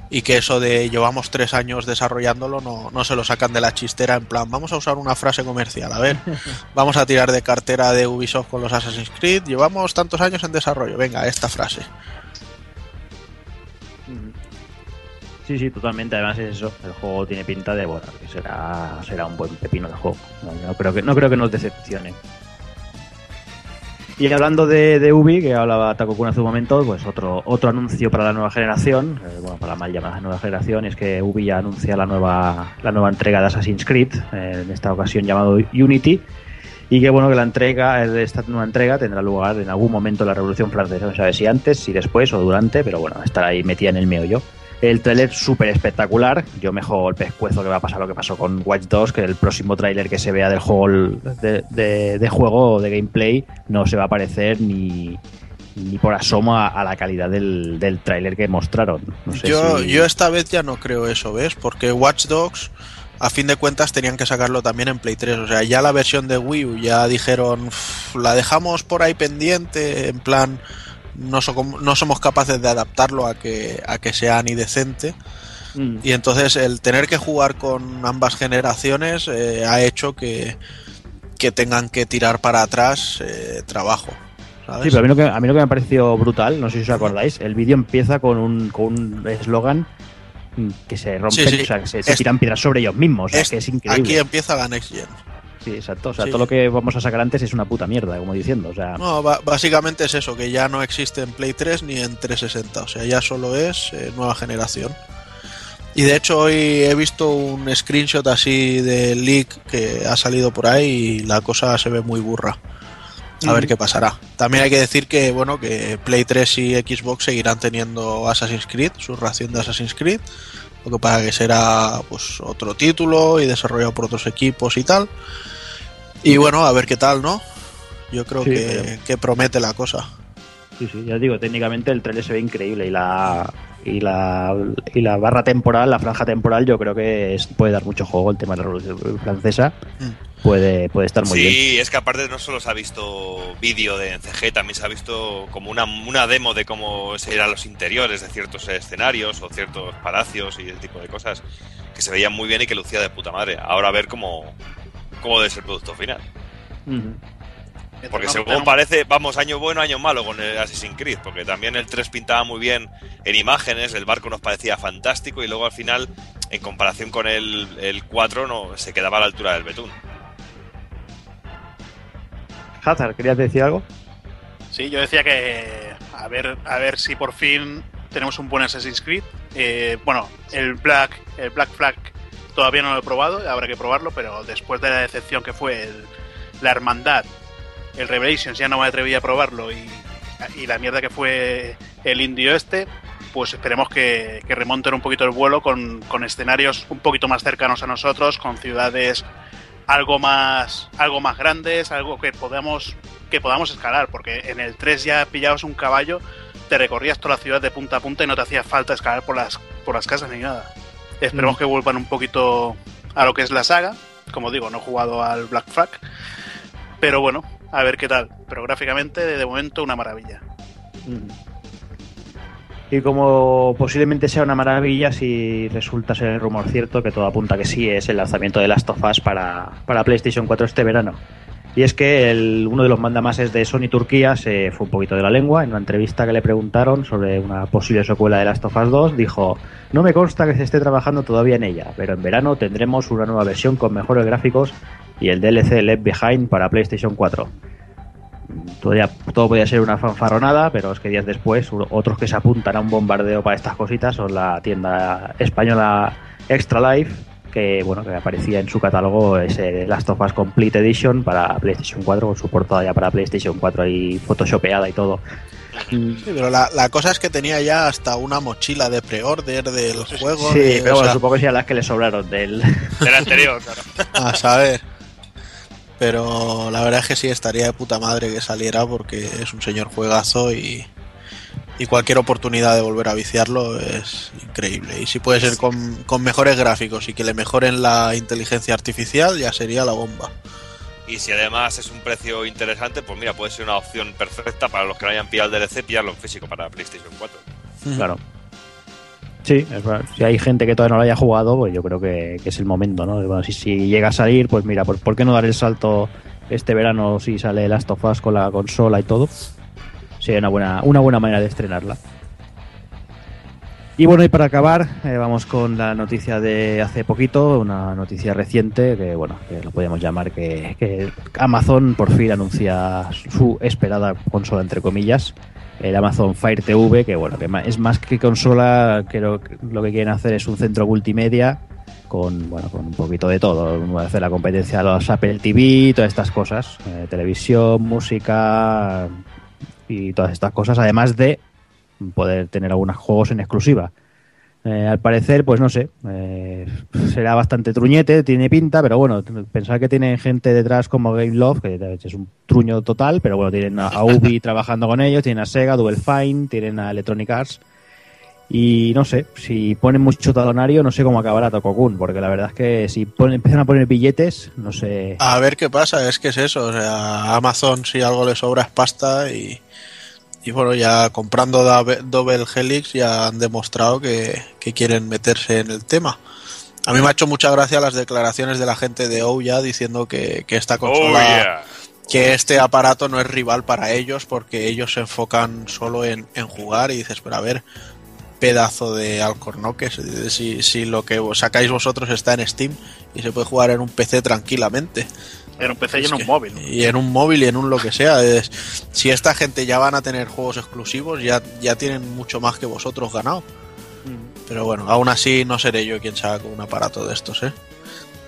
Speaker 2: y que eso de llevamos tres años desarrollándolo no, no se lo sacan de la chistera en plan, vamos a usar una frase comercial, a ver, vamos a tirar de cartera de Ubisoft con los Assassin's Creed, llevamos tantos años en desarrollo, venga, esta frase.
Speaker 1: Sí, sí, totalmente. Además es eso. El juego tiene pinta de bueno, que será, será un buen pepino de juego. No, creo que no creo que nos decepcione. Y hablando de, Ubi, que hablaba Taco Kun hace un momento, pues otro otro anuncio para la nueva generación, eh, bueno, para la mal llamada nueva generación, es que Ubi ya anuncia la nueva la nueva entrega de Assassin's Creed, eh, en esta ocasión llamado Unity, y que bueno que la entrega de esta nueva entrega tendrá lugar en algún momento de la Revolución Francesa, no sabe si antes, si después o durante, pero bueno, estará ahí metida en el meollo. El tráiler súper espectacular. Yo me juego el pescuezo que va a pasar lo que pasó con Watch Dogs, que el próximo tráiler que se vea del juego de, de, de juego de gameplay no se va a parecer ni, ni por asomo a, a la calidad del, del tráiler que mostraron. No sé
Speaker 2: yo,
Speaker 1: si-
Speaker 2: yo esta vez ya no creo eso, ¿ves? Porque Watch Dogs, a fin de cuentas, tenían que sacarlo también en Play 3. O sea, ya la versión de Wii U ya dijeron, "Uf, la dejamos por ahí pendiente, en plan, no, so- no somos capaces de adaptarlo a que, a que sea ni decente.
Speaker 1: Mm.
Speaker 2: Y entonces el tener que jugar con ambas generaciones eh, ha hecho que, que tengan que tirar para atrás eh, trabajo. ¿sabes?
Speaker 1: Sí, pero a mí, lo que, a mí lo que me pareció brutal, no sé si os acordáis, el vídeo empieza con un con un eslogan que se rompe,
Speaker 2: Sí, sí.
Speaker 1: o sea, que se, tiran piedras sobre ellos mismos, o sea,
Speaker 2: Es-
Speaker 1: que es increíble.
Speaker 2: Aquí empieza la Next Gen.
Speaker 1: Sí, exacto. O sea,
Speaker 2: Sí.
Speaker 1: todo lo que vamos a sacar antes es una puta mierda, como diciendo. O sea,
Speaker 2: No, básicamente es eso, que ya no existe en Play 3 ni en 360, o sea, ya solo es eh, nueva generación. Y de hecho hoy he visto un screenshot así de leak que ha salido por ahí y la cosa se ve muy burra. A ver qué pasará. También hay que decir que bueno que Play 3 y Xbox seguirán teniendo Assassin's Creed, su ración de Assassin's Creed, lo que pasa que será pues otro título y desarrollado por otros equipos y tal. Y bueno, a ver qué tal, ¿no? Yo creo
Speaker 1: Sí,
Speaker 2: que,
Speaker 1: pero-
Speaker 2: que promete la cosa.
Speaker 1: sí, sí, ya os digo, técnicamente el trailer se ve increíble y la y la, y la barra temporal, la franja temporal, yo creo que es- puede dar mucho juego el tema de la Revolución Francesa.
Speaker 2: Mm.
Speaker 1: Puede, puede estar muy
Speaker 3: sí,
Speaker 1: bien.
Speaker 3: es que aparte no solo se ha visto vídeo de CG, también se ha visto como una, una demo de cómo eran los interiores de ciertos escenarios o ciertos palacios y ese tipo de cosas que se veían muy bien y que lucía de puta madre. Ahora a ver cómo, cómo es el producto final. Porque
Speaker 5: No,
Speaker 3: según parece, vamos, año bueno, año malo con el Assassin's Creed, porque también el 3 pintaba muy bien en imágenes, el barco nos parecía fantástico y luego al final, en comparación con el, el 4, no, se quedaba a la altura del betún.
Speaker 1: Hazard, ¿querías decir algo?
Speaker 5: Sí, yo decía que a ver, a ver si por fin tenemos un buen Assassin's Creed. Eh, bueno, el Black, el Black Flag todavía no lo he probado, habrá que probarlo, pero después de la decepción que fue el- la Hermandad, el Revelations, ya no me atreví a probarlo y, la mierda que fue el indio este, pues esperemos que, remonten un poquito el vuelo con, con escenarios un poquito más cercanos a nosotros, con ciudades algo más algo más grandes, algo que podamos que podamos escalar, porque en el 3 ya pillabas un caballo, te recorrías toda la ciudad de punta a punta y no te hacía falta escalar por las por las casas ni nada. Esperemos
Speaker 1: Mm.
Speaker 5: que vuelvan un poquito a lo que es la saga. Como digo, no he jugado al Black Flag, pero bueno, a ver qué tal. Pero gráficamente, de momento, una maravilla.
Speaker 1: Y como posiblemente sea una maravilla, si resulta ser el rumor cierto, que todo apunta que sí, es el lanzamiento de Last of Us para, para PlayStation 4 este verano. Y es que uno de los mandamases de Sony Turquía se fue un poquito de la lengua. En una entrevista que le preguntaron sobre una posible secuela de Last of Us 2, dijo: No me consta que se esté trabajando todavía en ella, pero en verano tendremos una nueva versión con mejores gráficos y el DLC Left Behind para PlayStation 4. Todavía, todo podía ser una fanfarronada, pero es que días después, otros que se apuntan a un bombardeo para estas cositas son la tienda española Extra Life, que bueno, que aparecía en su catálogo ese Last of Us Complete Edition para PlayStation 4, con su portada ya para PlayStation 4 ahí photoshopeada y todo.
Speaker 2: Sí, pero la, la cosa es que tenía ya hasta una mochila de pre-order del juego.
Speaker 1: Sí,
Speaker 2: de-
Speaker 1: pero bueno,
Speaker 2: sea,
Speaker 1: supongo que sean las que le sobraron del...
Speaker 3: Del anterior, claro.
Speaker 2: a saber. Pero la verdad es que sí estaría de puta madre que saliera porque es un señor juegazo y, y cualquier oportunidad de volver a viciarlo es increíble. Y si puede ser con, con mejores gráficos y que le mejoren la inteligencia artificial, ya sería la bomba.
Speaker 3: Y si además es un precio interesante, pues mira, puede ser una opción perfecta para los que no hayan pillado el DLC, pillarlo en físico para PlayStation 4.
Speaker 1: Claro. Sí, es verdad. si hay gente que todavía no lo haya jugado, pues yo creo que, que es el momento, ¿no? Bueno, si, si llega a salir, pues mira, pues ¿por qué no dar el salto este verano si sale Last of Us con la consola y todo? Sería una buena, una buena manera de estrenarla. Y bueno, y para acabar, eh, vamos con la noticia de hace poquito, una noticia reciente, que bueno, que lo podemos llamar que, que Amazon por fin anuncia su esperada consola, entre comillas, el Amazon Fire TV, que bueno, que es más que consola, creo que lo que quieren hacer es un centro multimedia con bueno con un poquito de todo, hacer la competencia a los Apple TV, todas estas cosas, eh, televisión, música y todas estas cosas, además de poder tener algunos juegos en exclusiva. Eh, al parecer, pues no sé, eh, será bastante truñete, tiene pinta, pero bueno, pensar que tienen gente detrás como Game Love, que es un truño total, pero bueno, tienen a, Ubi trabajando con ellos, tienen a Sega, Double Fine, tienen a Electronic Arts. Y no sé, si ponen mucho talonario, no sé cómo acabará Tokokun, porque la verdad es que si ponen, empiezan a poner billetes, no sé.
Speaker 2: A ver qué pasa, es que es eso. O sea, a Amazon si algo le sobra es pasta y, y bueno, ya comprando Double Helix ya han demostrado que, que quieren meterse en el tema. A mí me ha hecho mucha gracia las declaraciones de la gente de Ouya diciendo que, que esta
Speaker 3: Oh,
Speaker 2: consola,
Speaker 3: yeah.
Speaker 2: que este aparato no es rival para ellos porque ellos se enfocan solo en, en jugar y dices, pero a ver, pedazo de alcornoques, si, si lo que sacáis vosotros está en Steam y se puede jugar en un PC tranquilamente.
Speaker 5: En un PC y en un móvil.
Speaker 2: Y en un móvil y en un lo que sea. Es- si esta gente ya van a tener juegos exclusivos, ya, ya tienen mucho más que vosotros ganado. Pero bueno, aún así no seré yo quien saque un aparato de estos, ¿eh?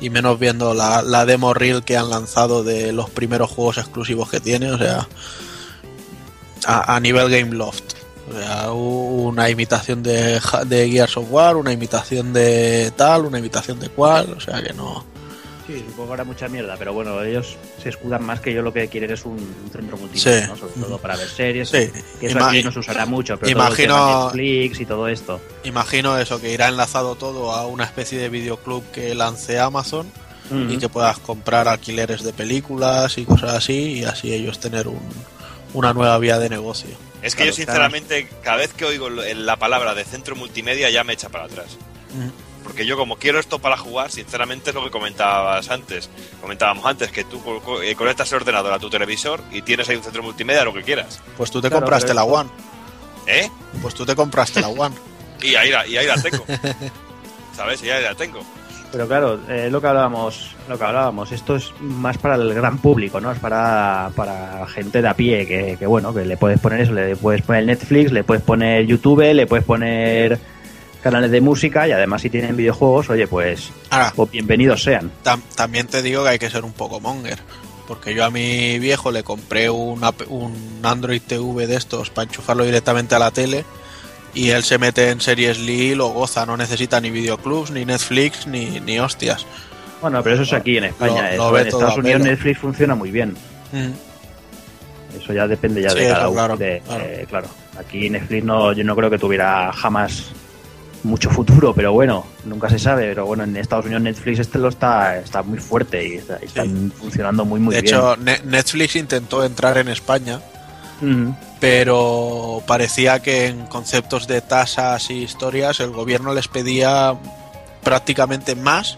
Speaker 2: Y menos viendo la, la demo reel que han lanzado de los primeros juegos exclusivos que tiene, o sea, a, a nivel Game Loft. O sea, una imitación de, de Gears of War, una imitación de tal, una imitación de cual, o sea que no.
Speaker 1: Sí, supongo que habrá mucha mierda, pero bueno, ellos se escudan más que yo lo que quieren es un, un centro multimedia,
Speaker 2: Sí.
Speaker 1: ¿no? Sobre todo para ver series,
Speaker 2: Sí,
Speaker 1: que eso
Speaker 2: ima-
Speaker 1: aquí no se usará mucho, pero
Speaker 2: imagino-
Speaker 1: todo Netflix y todo esto.
Speaker 2: Imagino eso, que irá enlazado todo a una especie de videoclub que lance Amazon y que puedas comprar alquileres de películas y cosas así y así ellos tener un, una nueva vía de negocio.
Speaker 3: Es que
Speaker 1: Claro,
Speaker 3: yo sinceramente, cada vez que oigo la palabra de centro multimedia ya me echa para atrás. Porque yo como quiero esto para jugar, sinceramente es lo que comentabas antes. Comentábamos antes que tú eh, conectas el ordenador a tu televisor y tienes ahí un centro multimedia, lo que quieras.
Speaker 2: Pues tú te
Speaker 1: Claro,
Speaker 2: compraste la One.
Speaker 3: ¿Eh?
Speaker 2: Pues tú te compraste la One.
Speaker 3: Y ahí la, y ahí la tengo. ¿Sabes? Y ahí la tengo.
Speaker 1: Pero claro, eh, lo que hablábamos, lo que hablábamos, esto es más para el gran público, ¿no? Es para, para gente de a pie, que, que bueno, que le puedes poner eso, le puedes poner Netflix, le puedes poner YouTube, le puedes poner canales de música y además si tienen videojuegos, oye, pues,
Speaker 2: Ahora,
Speaker 1: pues bienvenidos sean.
Speaker 2: tam- también te digo que hay que ser un poco monger. Porque yo a mi viejo le compré un, un Android TV de estos para enchufarlo directamente a la tele. Y él se mete en series Lee y lo goza. No necesita ni videoclubs, ni Netflix, ni, ni hostias.
Speaker 1: Bueno, pero eso es aquí en España.
Speaker 2: Lo- lo
Speaker 1: en Estados Unidos
Speaker 2: pelo.
Speaker 1: Netflix funciona muy bien. Eso ya depende ya
Speaker 2: Sí,
Speaker 1: de cada uno.
Speaker 2: claro,
Speaker 1: de-
Speaker 2: claro.
Speaker 1: eh, claro. Aquí Netflix no, yo no creo que tuviera jamás mucho futuro, pero bueno, nunca se sabe. Pero bueno, en Estados Unidos Netflix este lo está, está muy fuerte y, está- están funcionando muy muy
Speaker 2: de
Speaker 1: bien.
Speaker 2: hecho, Ne- Netflix intentó entrar en España, pero parecía que en conceptos de tasas y historias el gobierno les pedía prácticamente más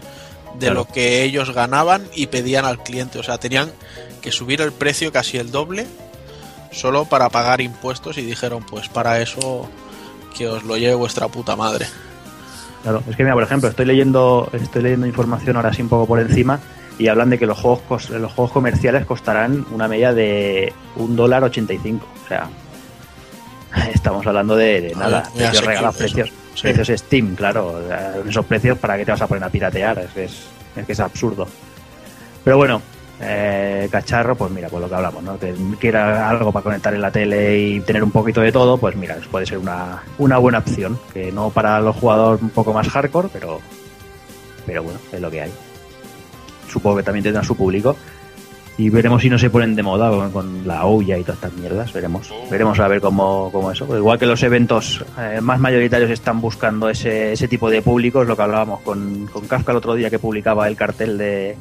Speaker 2: de
Speaker 1: Claro.
Speaker 2: lo que ellos ganaban y pedían al cliente. O sea, tenían que subir el precio casi el doble solo para pagar impuestos y dijeron, pues para eso que os lo lleve vuestra puta madre.
Speaker 1: Claro, es que mira, por ejemplo, estoy leyendo, estoy leyendo información ahora sí un poco por encima y hablan de que los juegos los juegos comerciales costarán una media de un dólar 85. O sea, estamos hablando de, nada,
Speaker 2: ver,
Speaker 1: precios regalados, precios,
Speaker 2: Sí.
Speaker 1: precios Steam, claro. esos precios, ¿para qué te vas a poner a piratear? Es es, es, que es absurdo. Pero bueno, eh, cacharro, pues mira, pues lo que hablamos, ¿no? Que quiera algo para conectar en la tele y tener un poquito de todo, pues mira, puede ser una, una buena opción. Que no para los jugadores un poco más hardcore, pero, pero bueno, es lo que hay. Supongo que también tendrá su público. Y veremos si no se ponen de moda con, con la olla y todas estas mierdas. Veremos.
Speaker 3: Oh.
Speaker 1: Veremos a ver cómo, cómo eso. Pues igual que los eventos eh, más mayoritarios están buscando ese, ese tipo de públicos, lo que hablábamos con, con Kafka el otro día que publicaba el cartel de,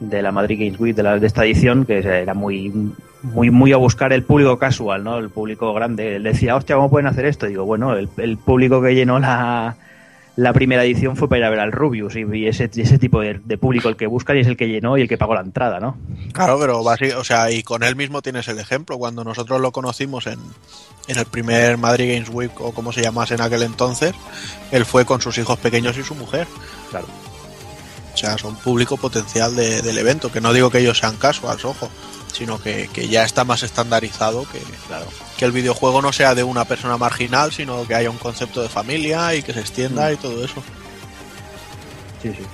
Speaker 1: de la Madrid Games Week de, la, de esta edición, que era muy, muy, muy a buscar el público casual, ¿no? El público grande. Él decía, hostia, ¿cómo pueden hacer esto? digo, bueno, el, el público que llenó la, la primera edición fue para ir a ver al Rubius y, y ese, ese tipo de, de público el que buscan y es el que llenó y el que pagó la entrada, ¿no?
Speaker 2: Claro, pero o sea, y con él mismo tienes el ejemplo. Cuando nosotros lo conocimos en, en el primer Madrid Games Week o como se llamase en aquel entonces, él fue con sus hijos pequeños y su mujer.
Speaker 1: Claro.
Speaker 2: O sea, son público potencial de- del evento. Que no digo que ellos sean casuals, ojo, sino que, que ya está más estandarizado que,
Speaker 1: Claro.
Speaker 2: que el videojuego no sea de una persona marginal, sino que haya un concepto de familia y que se extienda y todo eso.
Speaker 1: Sí, sí.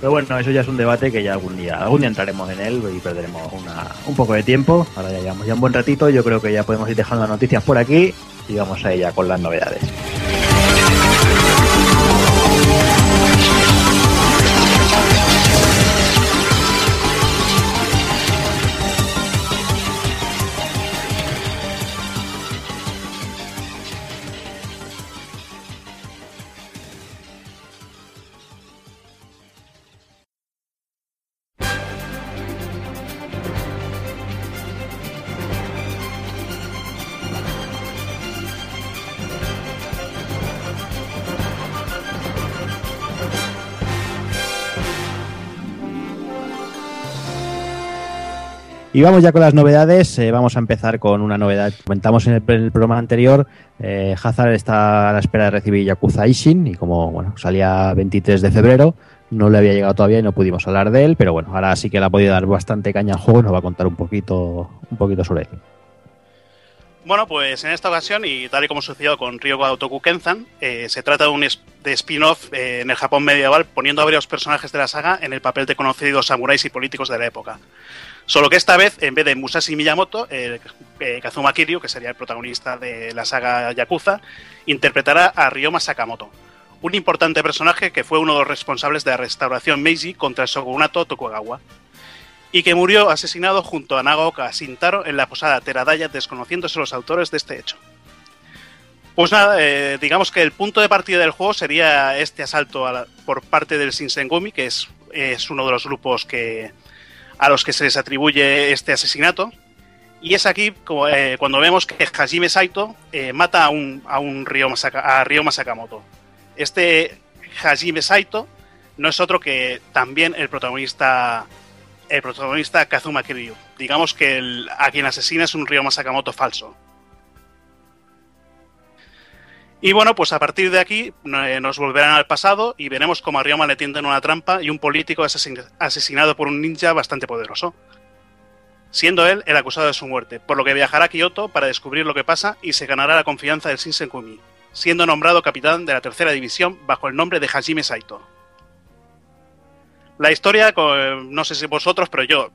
Speaker 1: Pero bueno, eso ya es un debate que ya algún día, algún día entraremos en él y perderemos una- un poco de tiempo. Ahora ya llevamos ya un buen ratito, yo creo que ya podemos ir dejando las noticias por aquí y vamos a ella con las novedades. Y vamos ya con las novedades. eh, vamos a empezar con una novedad. Comentamos en el, programa anterior, eh, Hazard está a la espera de recibir Yakuza Ishin y como bueno salía 23 de febrero, no le había llegado todavía y no pudimos hablar de él, pero bueno, ahora sí que le ha podido dar bastante caña al juego y nos va a contar un poquito, un poquito sobre él.
Speaker 5: Bueno, pues en esta ocasión, y tal y como sucedió con Ryoga Otoku Kenzan, eh, se trata de un spin-off eh, en el Japón medieval, poniendo a varios personajes de la saga en el papel de conocidos samuráis y políticos de la época. Solo que esta vez, en vez de Musashi Miyamoto, eh, eh, Kazuma Kiryu, que sería el protagonista de la saga Yakuza, interpretará a Ryoma Sakamoto, un importante personaje que fue uno de los responsables de la restauración Meiji contra el shogunato Tokugawa y que murió asesinado junto a Nagaoka Shintaro en la posada Teradaya, desconociéndose los autores de este hecho. Pues nada, eh, digamos que el punto de partida del juego sería este asalto por parte del Shinsengumi, que es uno de los grupos que, a los que se les atribuye este asesinato. Y es aquí eh, cuando vemos que Hajime Saito eh, mata a un, a un a Ryoma Sakamoto. Este Hajime Saito no es otro que también el protagonista el protagonista Kazuma Kiryu. Digamos que a quien asesina es un Ryoma Sakamoto falso. Y bueno, pues a partir de aquí eh, nos volverán al pasado y veremos cómo a Ryoma le tienden una trampa y un político es asesin- asesinado por un ninja bastante poderoso. Siendo él el acusado de su muerte, por lo que viajará a Kioto para descubrir lo que pasa y se ganará la confianza del Shinsengumi, siendo nombrado capitán de la tercera división bajo el nombre de Hajime Saito. La historia, no sé si vosotros, pero yo,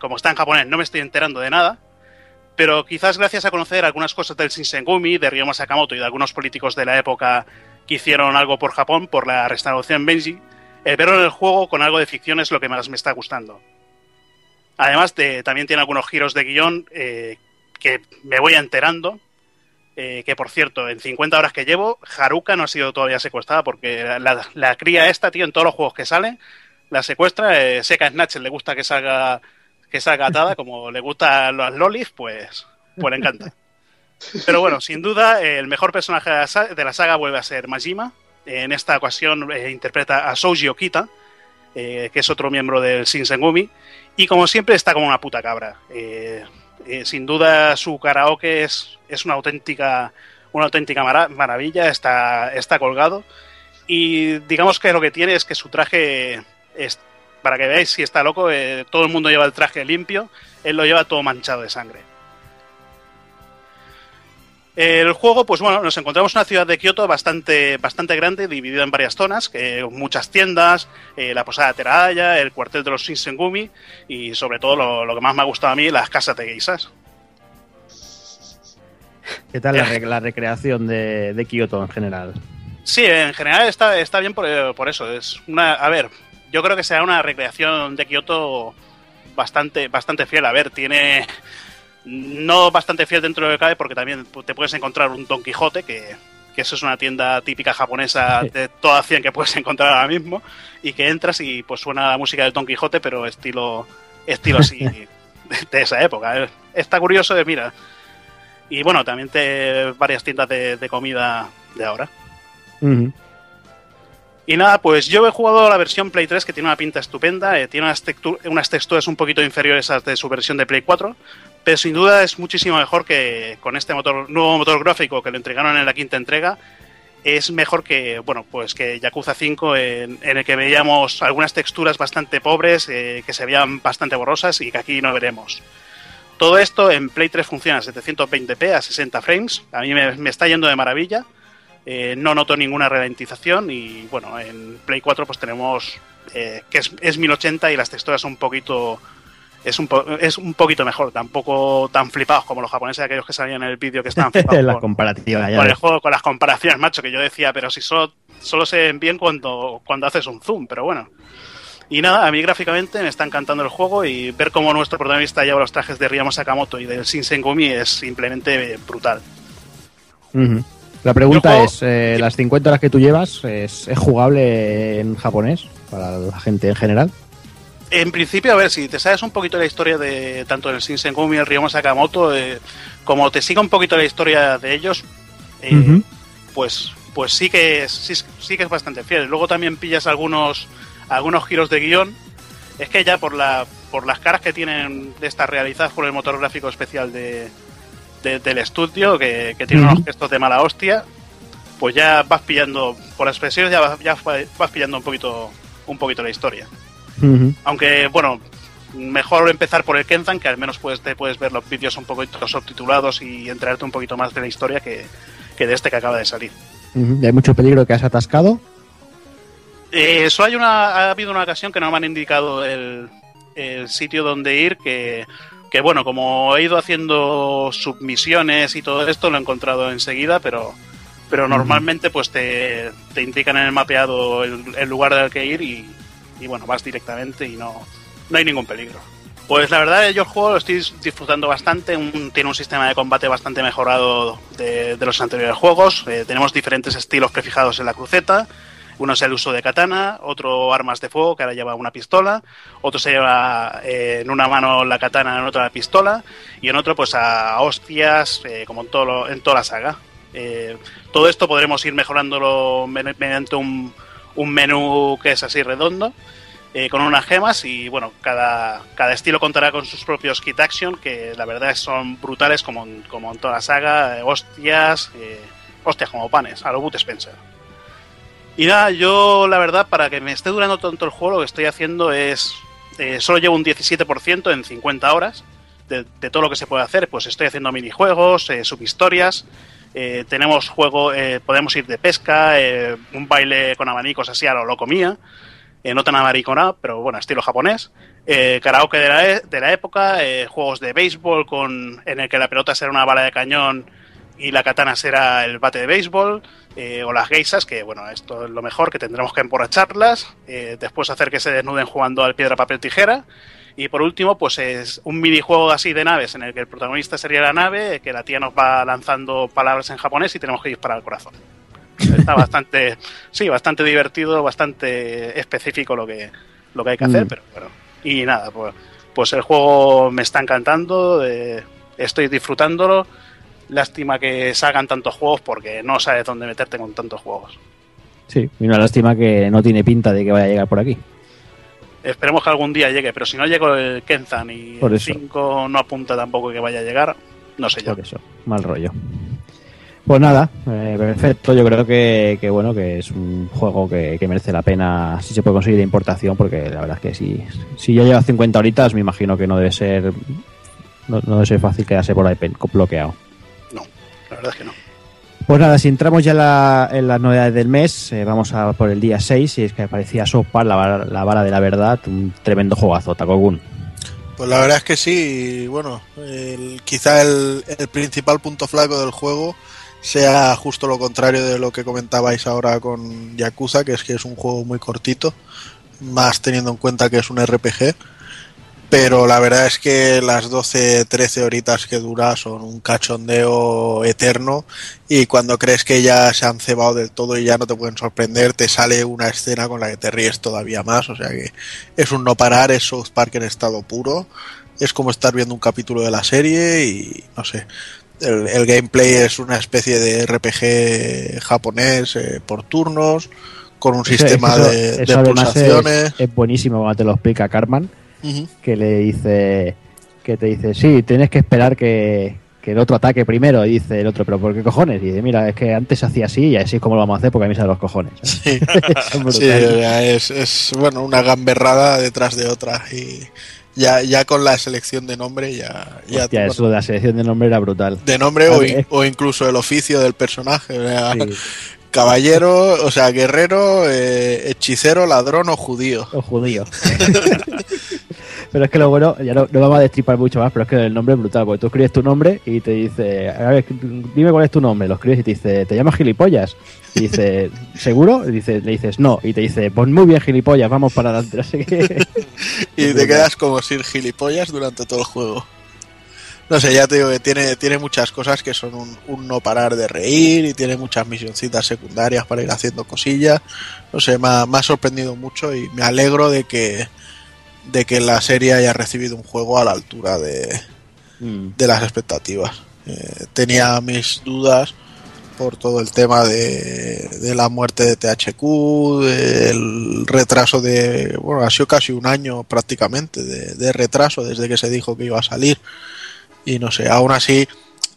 Speaker 5: como está en japonés, no me estoy enterando de nada. Pero quizás gracias a conocer algunas cosas del Shinsengumi, de Ryoma Sakamoto y de algunos políticos de la época que hicieron algo por Japón, por la restauración Benji, el verlo en el juego con algo de ficción es lo que más me está gustando. Además, de- también tiene algunos giros de guion eh, que me voy enterando. eh, que por cierto, en 50 horas que llevo, Haruka no ha sido todavía secuestrada porque la cría esta, tío, en todos los juegos que salen, la secuestra. Eh, Seca Snatch le gusta que salga que salga atada, como le gustan los lolis, pues, pues le encanta. Pero bueno, sin duda, el mejor personaje de la, saga vuelve a ser Majima. En esta ocasión eh, interpreta a Souji Okita, eh, que es otro miembro del Shinsengumi. Y como siempre, está como una puta cabra. Eh, sin duda, su karaoke es, es una auténtica, una auténtica mara- maravilla. Está, está colgado. Y digamos que lo que tiene es que su traje es, para que veáis si está loco, eh, todo el mundo lleva el traje limpio, él lo lleva todo manchado de sangre. El juego, pues bueno, nos encontramos en una ciudad de Kioto bastante, bastante grande, dividida en varias zonas, que muchas tiendas, eh, la posada de Teradaya, el cuartel de los Shinsengumi y sobre todo lo, lo que más me ha gustado a mí, las casas de geisas.
Speaker 1: ¿Qué tal la, la recreación de, de Kioto en general?
Speaker 5: Sí, en general está, está bien por, por eso. Es una, a ver, yo creo que será una recreación de Kioto bastante, bastante fiel. A ver, tiene no bastante fiel dentro de lo que cabe porque también te puedes encontrar un Don Quijote que, que eso es una tienda típica japonesa de toda 100 que puedes encontrar ahora mismo y que entras y pues suena la música del Don Quijote pero estilo estilo así de, de esa época. Está curioso de mira. Y bueno, también te varias tiendas de, de comida de ahora.
Speaker 1: Ujú.
Speaker 5: Y nada, pues yo he jugado la versión Play 3 que tiene una pinta estupenda, eh, tiene unas, textu- unas texturas un poquito inferiores a las de su versión de Play 4, pero sin duda es muchísimo mejor que con este motor, nuevo motor gráfico que le entregaron en la quinta entrega. Es mejor que, bueno, pues que Yakuza 5, en, en el que veíamos algunas texturas bastante pobres, eh, que se veían bastante borrosas y que aquí no veremos. Todo esto en Play 3 funciona a 720p a 60 frames. A mí me, me está yendo de maravilla. Eh, no noto ninguna ralentización y bueno, en Play 4 pues tenemos eh, que es, es 1080 y las texturas son un poquito es un, po- es un poquito mejor, tampoco tan flipados como los japoneses aquellos que salían en el vídeo que estaban flipados
Speaker 1: la
Speaker 5: con,
Speaker 1: comparativa, ya
Speaker 5: con el juego, con las comparaciones, macho, que yo decía, pero si solo, solo se ven bien cuando, cuando haces un zoom, pero bueno. Y nada, a mí gráficamente me está encantando el juego y ver cómo nuestro protagonista lleva los trajes de Ryama Sakamoto y del Shinsengumi es simplemente brutal.
Speaker 1: La pregunta es, eh, ¿las 50 horas que tú llevas es, es jugable en japonés para la gente en general?
Speaker 5: En principio, a ver, si te sabes un poquito la historia de tanto el Shinsengumi y el Ryoma Sakamoto, eh, como te siga un poquito la historia de ellos, eh,
Speaker 1: Ujú.
Speaker 5: pues, pues sí que es, sí, sí que es bastante fiel. Luego también pillas algunos, algunos giros de guion. Es que ya por la, por las caras que tienen de estas realizadas por el motor gráfico especial de, de- del estudio, que, que tiene unos gestos de mala hostia, pues ya vas pillando, por las expresiones ya vas, ya vas pillando un poquito, un poquito la historia. Aunque, bueno, mejor empezar por el Kenzan, que al menos puedes, te puedes ver los vídeos un poquito subtitulados y enterarte un poquito más de la historia que, que de este que acaba de salir.
Speaker 1: ¿Y ¿Hay mucho peligro que has atascado?
Speaker 5: Eh, solo hay una, ha habido una ocasión que no me han indicado el, el sitio donde ir, que, que bueno, como he ido haciendo submisiones y todo esto, lo he encontrado enseguida, pero, pero normalmente pues te, te indican en el mapeado el, el lugar al que ir y, y bueno, vas directamente y no, no hay ningún peligro. Pues la verdad yo el juego lo estoy disfrutando bastante, un- tiene un sistema de combate bastante mejorado de, de los anteriores juegos, eh, tenemos diferentes estilos prefijados en la cruceta, uno es el uso de katana, otro armas de fuego, que ahora lleva una pistola, otro se lleva eh, en una mano la katana, en otra la pistola, y en otro pues a hostias, eh, como en, todo lo- en toda la saga. Eh, todo esto podremos ir mejorándolo mediante un, un menú que es así redondo, eh, con unas gemas, y bueno, cada, cada estilo contará con sus propios kit action, que la verdad son brutales como en, como en toda la saga, eh, hostias, eh, hostias como panes, a lo Bud Spencer. Y nada, yo la verdad, para que me esté durando tanto el juego, lo que estoy haciendo es. eh, solo llevo un 17% en 50 horas de, de todo lo que se puede hacer. Pues estoy haciendo minijuegos, eh, subhistorias. eh, tenemos juego, eh, podemos ir de pesca, eh, un baile con abanicos así a lo loco mía. no tan amariconado, pero bueno, estilo japonés. Karaoke de la, e- de la época, juegos de béisbol con, en el que la pelota será una bala de cañón y la katana será el bate de béisbol, eh, o las geisas, que bueno, esto es lo mejor, que tendremos que emborracharlas, eh, después hacer que se desnuden jugando al piedra, papel, tijera, y por último, pues es un minijuego así de naves en el que el protagonista sería la nave, que la tía nos va lanzando palabras en japonés y tenemos que disparar al corazón. Está bastante, sí, bastante divertido, bastante específico lo que, lo que hay que hacer,
Speaker 1: Mm.
Speaker 5: pero bueno. Y nada, pues, pues el juego me está encantando, eh, estoy disfrutándolo. Lástima que salgan tantos juegos porque no sabes dónde meterte con tantos juegos.
Speaker 1: Sí, y una lástima que no tiene pinta de que vaya a llegar por aquí.
Speaker 5: Esperemos que algún día llegue, pero si no llega el Kenzan y
Speaker 1: Por
Speaker 5: el
Speaker 1: eso.
Speaker 5: 5 no apunta tampoco que vaya a llegar, no sé yo.
Speaker 1: Por eso, mal rollo. Pues nada, eh, perfecto. Yo creo que, que bueno, que es un juego que, que merece la pena si se puede conseguir de importación, porque la verdad es que si, si ya lleva 50 horitas, me imagino que no debe ser no, no debe ser fácil quedarse por ahí bloqueado.
Speaker 5: La verdad es que no.
Speaker 1: Pues nada, si entramos ya en, la- en las novedades del mes, eh, vamos a por el día 6, y es que aparecía South Park, la, vara- la vara de la verdad, un tremendo juegazo, Takogun.
Speaker 2: Pues la verdad es que sí, y bueno, el- quizá el, el principal punto flaco del juego sea justo lo contrario de lo que comentabais ahora con Yakuza, que es que es un juego muy cortito, más teniendo en cuenta que es un RPG. Pero la verdad es que las 12, 13 horitas que dura son un cachondeo eterno y cuando crees que ya se han cebado del todo y ya no te pueden sorprender, te sale una escena con la que te ríes todavía más, o sea que es un no parar, es South Park en estado puro, es como estar viendo un capítulo de la serie y no sé. El, el gameplay es una especie de RPG japonés eh, por turnos, con un
Speaker 1: Eso-
Speaker 2: sistema
Speaker 1: eso-
Speaker 2: de, de
Speaker 1: eso además
Speaker 2: pulsaciones.
Speaker 1: Es, es buenísimo cuando te lo explica Carman, Que le dice, que te dice, sí, tienes que esperar que, que el otro ataque primero. Y dice el otro, pero ¿por qué cojones? Y dice, mira, es que antes hacía así y así es como lo vamos a hacer porque a mí se los cojones.
Speaker 2: Sí. Es, es bueno una gamberrada detrás de otra y ya, ya con la selección de nombre ya, ya
Speaker 1: Hostia, eso de la selección de nombre era brutal.
Speaker 2: de nombre o, in-
Speaker 1: eh.
Speaker 2: o incluso el oficio del personaje, o
Speaker 1: Sí,
Speaker 2: caballero, o sea, guerrero, eh, hechicero, ladrón o judío.
Speaker 1: los judíos. pero es que lo bueno, ya no, no vamos a destripar mucho más, pero es que el nombre es brutal, porque tú escribes tu nombre y te dice, a ver, dime cuál es tu nombre, lo escribes y te dice, ¿te llamas gilipollas? Y dice, ¿seguro? Y dice, le dices, no, y te dice, pues muy bien gilipollas, vamos para adelante. Sé qué.
Speaker 2: Y te quedas como sin gilipollas durante todo el juego. No sé, ya te digo que tiene, tiene muchas cosas que son un, un no parar de reír y tiene muchas misioncitas secundarias para ir haciendo cosillas. No sé, me ha, me ha sorprendido mucho y me alegro de que, de que la serie haya recibido un juego a la altura de,
Speaker 1: Mm.
Speaker 2: de las expectativas. Eh, tenía mis dudas por todo el tema de, de la muerte de THQ, del retraso de, bueno, ha sido casi un año prácticamente de, de retraso desde que se dijo que iba a salir. Y no sé, aún así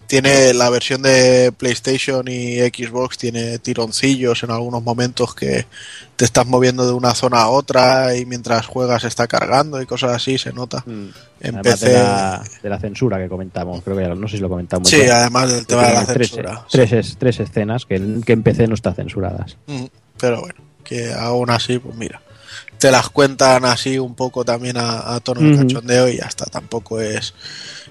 Speaker 2: tiene la versión de PlayStation y Xbox tiene tironcillos en algunos momentos que te estás moviendo de una zona a otra y mientras juegas está cargando y cosas así, se nota.
Speaker 1: Mm.
Speaker 2: En PC
Speaker 1: de la, de la censura que comentamos, creo que ya, no sé si lo comentamos.
Speaker 2: Sí,
Speaker 1: ya.
Speaker 2: además del tema de la
Speaker 1: tres,
Speaker 2: censura.
Speaker 1: Tres, es- tres escenas que, que en PC no están censuradas.
Speaker 2: Mm, Pero bueno, que aún así, pues mira, te las cuentan así un poco también a, a tono de cachondeo y ya está. Tampoco es.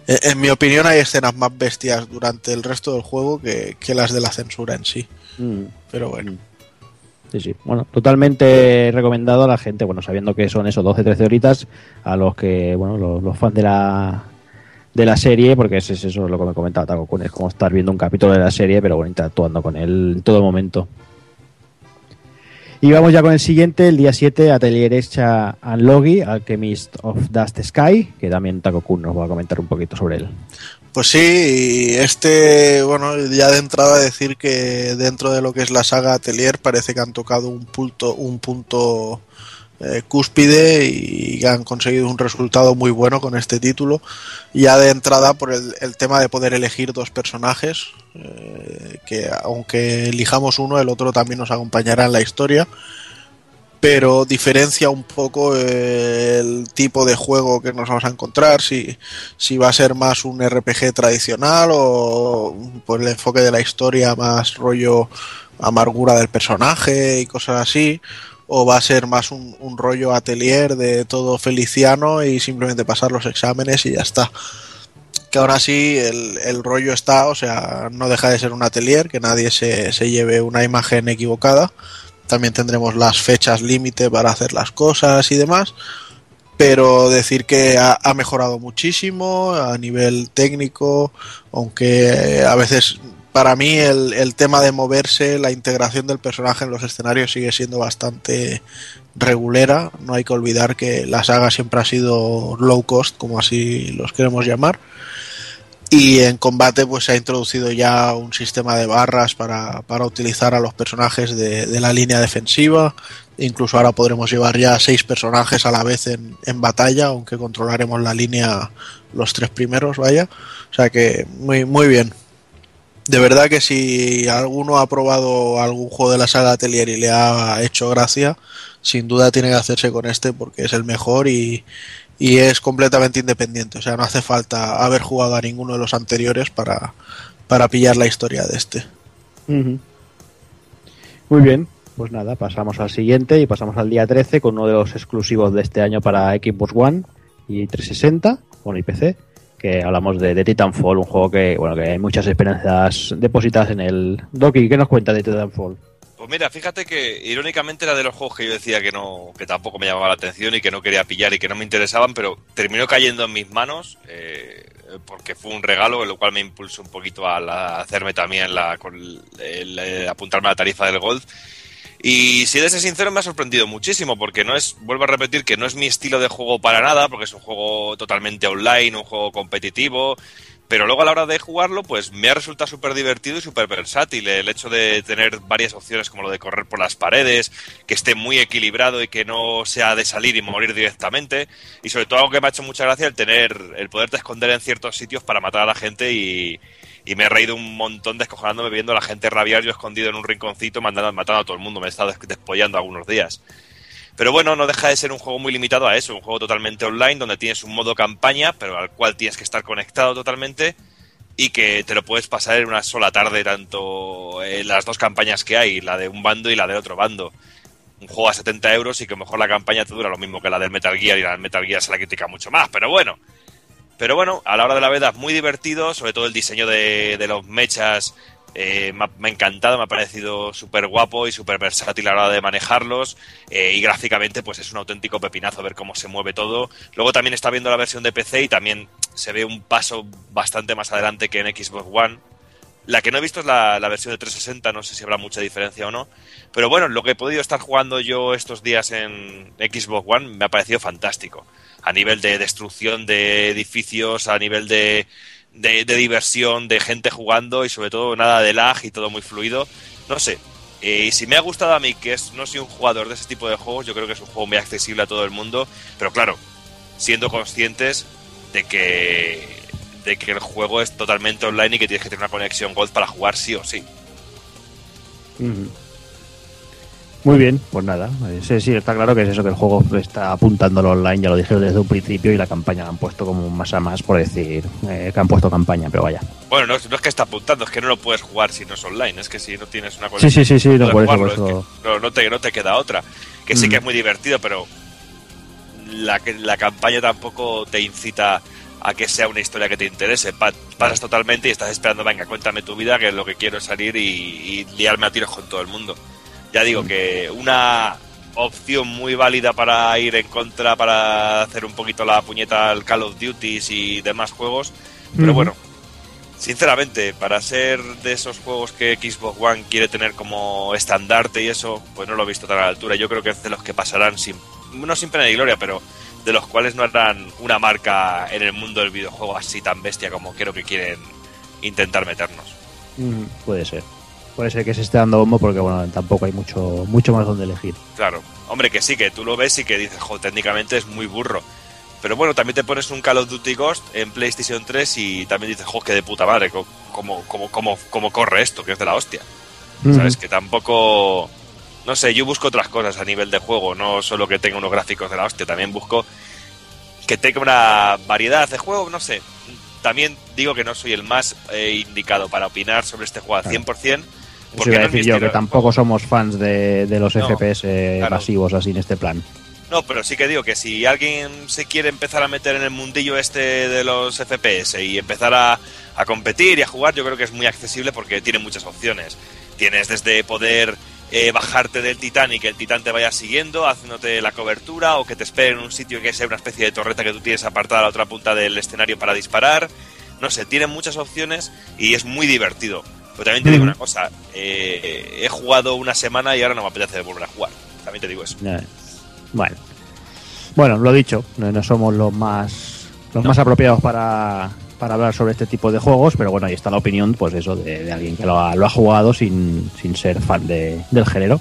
Speaker 2: En- En mi opinión, hay escenas más bestias durante el resto del juego que, que las de la censura en sí.
Speaker 1: Mm.
Speaker 2: Pero bueno,
Speaker 1: Sí, sí. Bueno, totalmente recomendado a la gente, bueno, sabiendo que son eso, 12, 13 horitas, a los que, bueno, los, los fans de la de la serie, porque es, es eso lo que me comentaba Taco Kun, es como estar viendo un capítulo de la serie, pero bueno, interactuando con él en todo momento. Y vamos ya con el siguiente, el día 7, Atelier Hecha and Logi, Alchemist of Dust Sky, que también Taco Kun nos va a comentar un poquito sobre él.
Speaker 2: pues sí, este, bueno, ya de entrada decir que dentro de lo que es la saga Atelier parece que han tocado un punto, un punto eh, cúspide y han conseguido un resultado muy bueno con este título. Ya de entrada por el, el tema de poder elegir dos personajes, eh, que aunque elijamos uno, el otro también nos acompañará en la historia. Pero diferencia un poco eh, el tipo de juego que nos vamos a encontrar, si, si va a ser más un RPG tradicional o por el enfoque de la historia más rollo amargura del personaje y cosas así, o va a ser más un, rollo atelier de todo feliciano y simplemente pasar los exámenes y ya está. Que aún así el, rollo está, o sea, no deja de ser un atelier, que nadie se, se lleve una imagen equivocada. También tendremos las fechas límite para hacer las cosas y demás pero decir que ha mejorado muchísimo a nivel técnico, aunque a veces para mí el, tema de moverse, la integración del personaje en los escenarios sigue siendo bastante regulera. No hay que olvidar que la saga siempre ha sido low cost, como así los queremos llamar. Y en combate pues se ha introducido ya un sistema de barras para, para utilizar a los personajes de, de la línea defensiva. Incluso ahora podremos llevar ya seis personajes a la vez en, en batalla, aunque controlaremos la línea los tres primeros, vaya. O sea que muy, muy bien. De verdad que si alguno ha probado algún juego de la saga Atelier y le ha hecho gracia, sin duda tiene que hacerse con este porque es el mejor y, y es completamente independiente. O sea, no hace falta haber jugado a ninguno de los anteriores para, para pillar la historia de este.
Speaker 1: Muy bien, pues nada, pasamos al siguiente y pasamos al día 13 con uno de los exclusivos de este año para Xbox One y 360, bueno, y PC, que hablamos de, Titanfall, un juego que, bueno, que hay muchas esperanzas depositadas en el... Doki, ¿qué nos cuenta de Titanfall?
Speaker 3: Pues mira, fíjate que irónicamente era de los juegos que yo decía que no, que tampoco me llamaba la atención y que no quería pillar y que no me interesaban, pero terminó cayendo en mis manos eh, porque fue un regalo, lo cual me impulsó un poquito a, la- hacerme también la, con el, eh, apuntarme a la tarifa del Gold. Y si de ser sincero, me ha sorprendido muchísimo, porque no es, vuelvo a repetir que no es mi estilo de juego para nada, porque es un juego totalmente online, un juego competitivo, pero luego a la hora de jugarlo, pues me ha resultado súper divertido y súper versátil. El hecho de tener varias opciones, como lo de correr por las paredes, que esté muy equilibrado y que no sea de salir y morir directamente. Y sobre todo algo que me ha hecho mucha gracia, el tener, el poderte esconder en ciertos sitios para matar a la gente y, y me he reído un montón descojonándome viendo a la gente rabiar yo escondido en un rinconcito mandando, matando a todo el mundo. Me he estado des- despollando algunos días. Pero bueno, no deja de ser un juego muy limitado a eso, un juego totalmente online donde tienes un modo campaña, pero al cual tienes que estar conectado totalmente y que te lo puedes pasar en una sola tarde, tanto en las dos campañas que hay, la de un bando y la de otro bando. Un juego a 70 euros y que mejor la campaña te dura lo mismo que la del Metal Gear y la del Metal Gear se la critica mucho más, pero bueno. Pero bueno, a la hora de la verdad, muy divertido, sobre todo el diseño de, de los mechas eh, me, ha, encantado, me ha parecido súper guapo y súper versátil a la hora de manejarlos eh, y gráficamente pues es un auténtico pepinazo ver cómo se mueve todo. Luego también está viendo la versión de PC y también se ve un paso bastante más adelante que en Xbox One. La que no he visto es la, la versión de 360, no sé si habrá mucha diferencia o no. Pero bueno, lo que he podido estar jugando yo estos días en Xbox One me ha parecido fantástico. A nivel de destrucción de edificios, a nivel de, de, de diversión, de gente jugando y sobre todo nada de lag y todo muy fluido. No sé. Eh, y si me ha gustado a mí, que es, no soy un jugador de ese tipo de juegos, yo creo que es un juego muy accesible a todo el mundo. Pero claro, siendo conscientes de que, de que el juego es totalmente online y que tienes que tener una conexión Gold para jugar sí o sí.
Speaker 1: Ujú. Muy bien, pues nada. Sí, sí, está claro que es eso, que el juego está apuntándolo online, ya lo dijeron desde un principio, y la campaña la han puesto como más a más, por decir eh, que han puesto campaña, pero vaya.
Speaker 3: Bueno, no, es- no es que está apuntando, es que no lo puedes jugar si no es online, es que si no tienes una
Speaker 1: Sí, sí, sí, sí, no,
Speaker 3: puedes
Speaker 1: por eso, por
Speaker 3: jugarlo,
Speaker 1: eso.
Speaker 3: es que no, no te, no te queda otra. Que sí
Speaker 1: Mm.
Speaker 3: que es muy divertido, pero la, que- la campaña tampoco te incita a que sea una historia que te interese. Pa- pasas totalmente y estás esperando, venga, cuéntame tu vida, que lo que quiero es salir y, y liarme a tiros con todo el mundo. Ya digo que una opción muy válida para ir en contra, para hacer un poquito la puñeta al Call of Duty y demás juegos. Pero bueno, sinceramente, para ser de esos juegos que Xbox One quiere tener como estandarte y eso, pues no lo he visto tan a la altura. Yo creo que es de los que pasarán sin, no sin pena ni gloria, pero de los cuales no harán una marca en el mundo del videojuego así tan bestia como creo que quieren intentar meternos.
Speaker 1: Mm, puede ser. Puede ser que se esté dando bombo porque, bueno, tampoco hay mucho, mucho más donde elegir.
Speaker 3: Claro, hombre, que sí, que tú lo ves y que dices, jo, técnicamente es muy burro. Pero bueno, también te pones un Call of Duty Ghost en PlayStation 3 y también dices, jo, que de puta madre, cómo, cómo, cómo, cómo corre esto, que es de la hostia. ¿Sabes? Que tampoco. No sé, yo busco otras cosas a nivel de juego, no solo que tenga unos gráficos de la hostia, también busco que tenga una variedad de juego, no sé. También digo que no soy el más eh, indicado para opinar sobre este juego al
Speaker 1: Claro.
Speaker 3: 100%.
Speaker 1: Eso iba a decir yo, que tampoco somos fans de, de los
Speaker 3: No,
Speaker 1: FPS
Speaker 3: claro.
Speaker 1: masivos así en este plan.
Speaker 3: No, pero sí que digo que si alguien se quiere empezar a meter en el mundillo este de los FPS y empezar a, a competir y a jugar, yo creo que es muy accesible porque tiene muchas opciones. Tienes desde poder eh, bajarte del titán y que el titán te vaya siguiendo, haciéndote la cobertura, o que te espere en un sitio que sea una especie de torreta que tú tienes apartada a la otra punta del escenario para disparar. No sé, tiene muchas opciones y es muy divertido. Pero también te digo
Speaker 1: Ujú.
Speaker 3: una cosa, eh, he jugado una semana y ahora no me apetece volver a jugar. También te digo eso.
Speaker 1: Bueno. Bueno, lo dicho, no, no somos los más los
Speaker 3: No.
Speaker 1: más apropiados para, para hablar sobre este tipo de juegos, pero bueno, ahí está la opinión, pues eso, de, de alguien que lo ha, lo ha jugado sin, sin ser fan de- del género.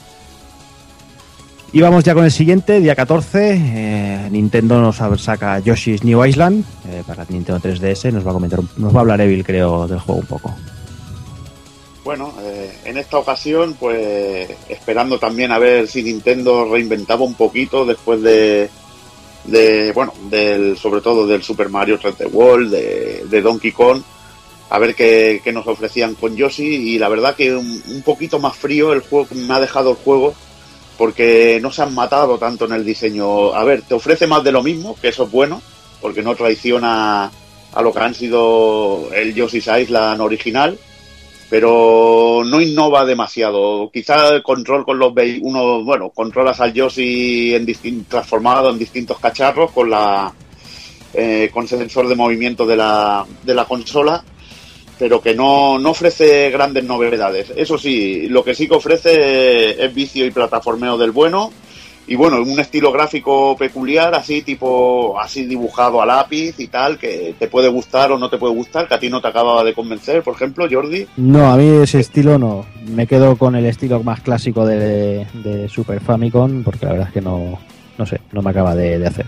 Speaker 1: Y vamos ya con el siguiente, día 14. eh, Nintendo nos saca Yoshi's New Island eh, para Nintendo 3DS. Nos va a comentar, nos va a hablar Evil, creo, del juego un poco.
Speaker 4: Bueno, eh, en esta ocasión, pues esperando también a ver si Nintendo reinventaba un poquito después de, bueno, del, sobre todo del Super Mario 3D World, de, Donkey Kong, a ver qué, qué nos ofrecían con Yoshi y la verdad que un, un poquito más frío el juego me ha dejado el juego porque no se han matado tanto en el diseño. A ver, te ofrece más de lo mismo, que eso es bueno, porque no traiciona a lo que han sido el Yoshi's Island original pero no innova demasiado. Quizá el control con los uno, bueno, controlas al Yoshi en transformado en distintos cacharros con la eh, con sensor de movimiento de la, de la consola, pero que no, no ofrece grandes novedades. Eso sí, lo que sí que ofrece es vicio y plataformeo del bueno. Y bueno, un estilo gráfico peculiar, así tipo, así dibujado a lápiz y tal, que te puede gustar o no te puede gustar, que a ti no te acababa de convencer, por ejemplo, Jordi.
Speaker 1: No, a mí ese estilo no. Me quedo con el estilo más clásico de, de Super Famicom, porque la verdad es que no, no sé, no me acaba de, de hacer.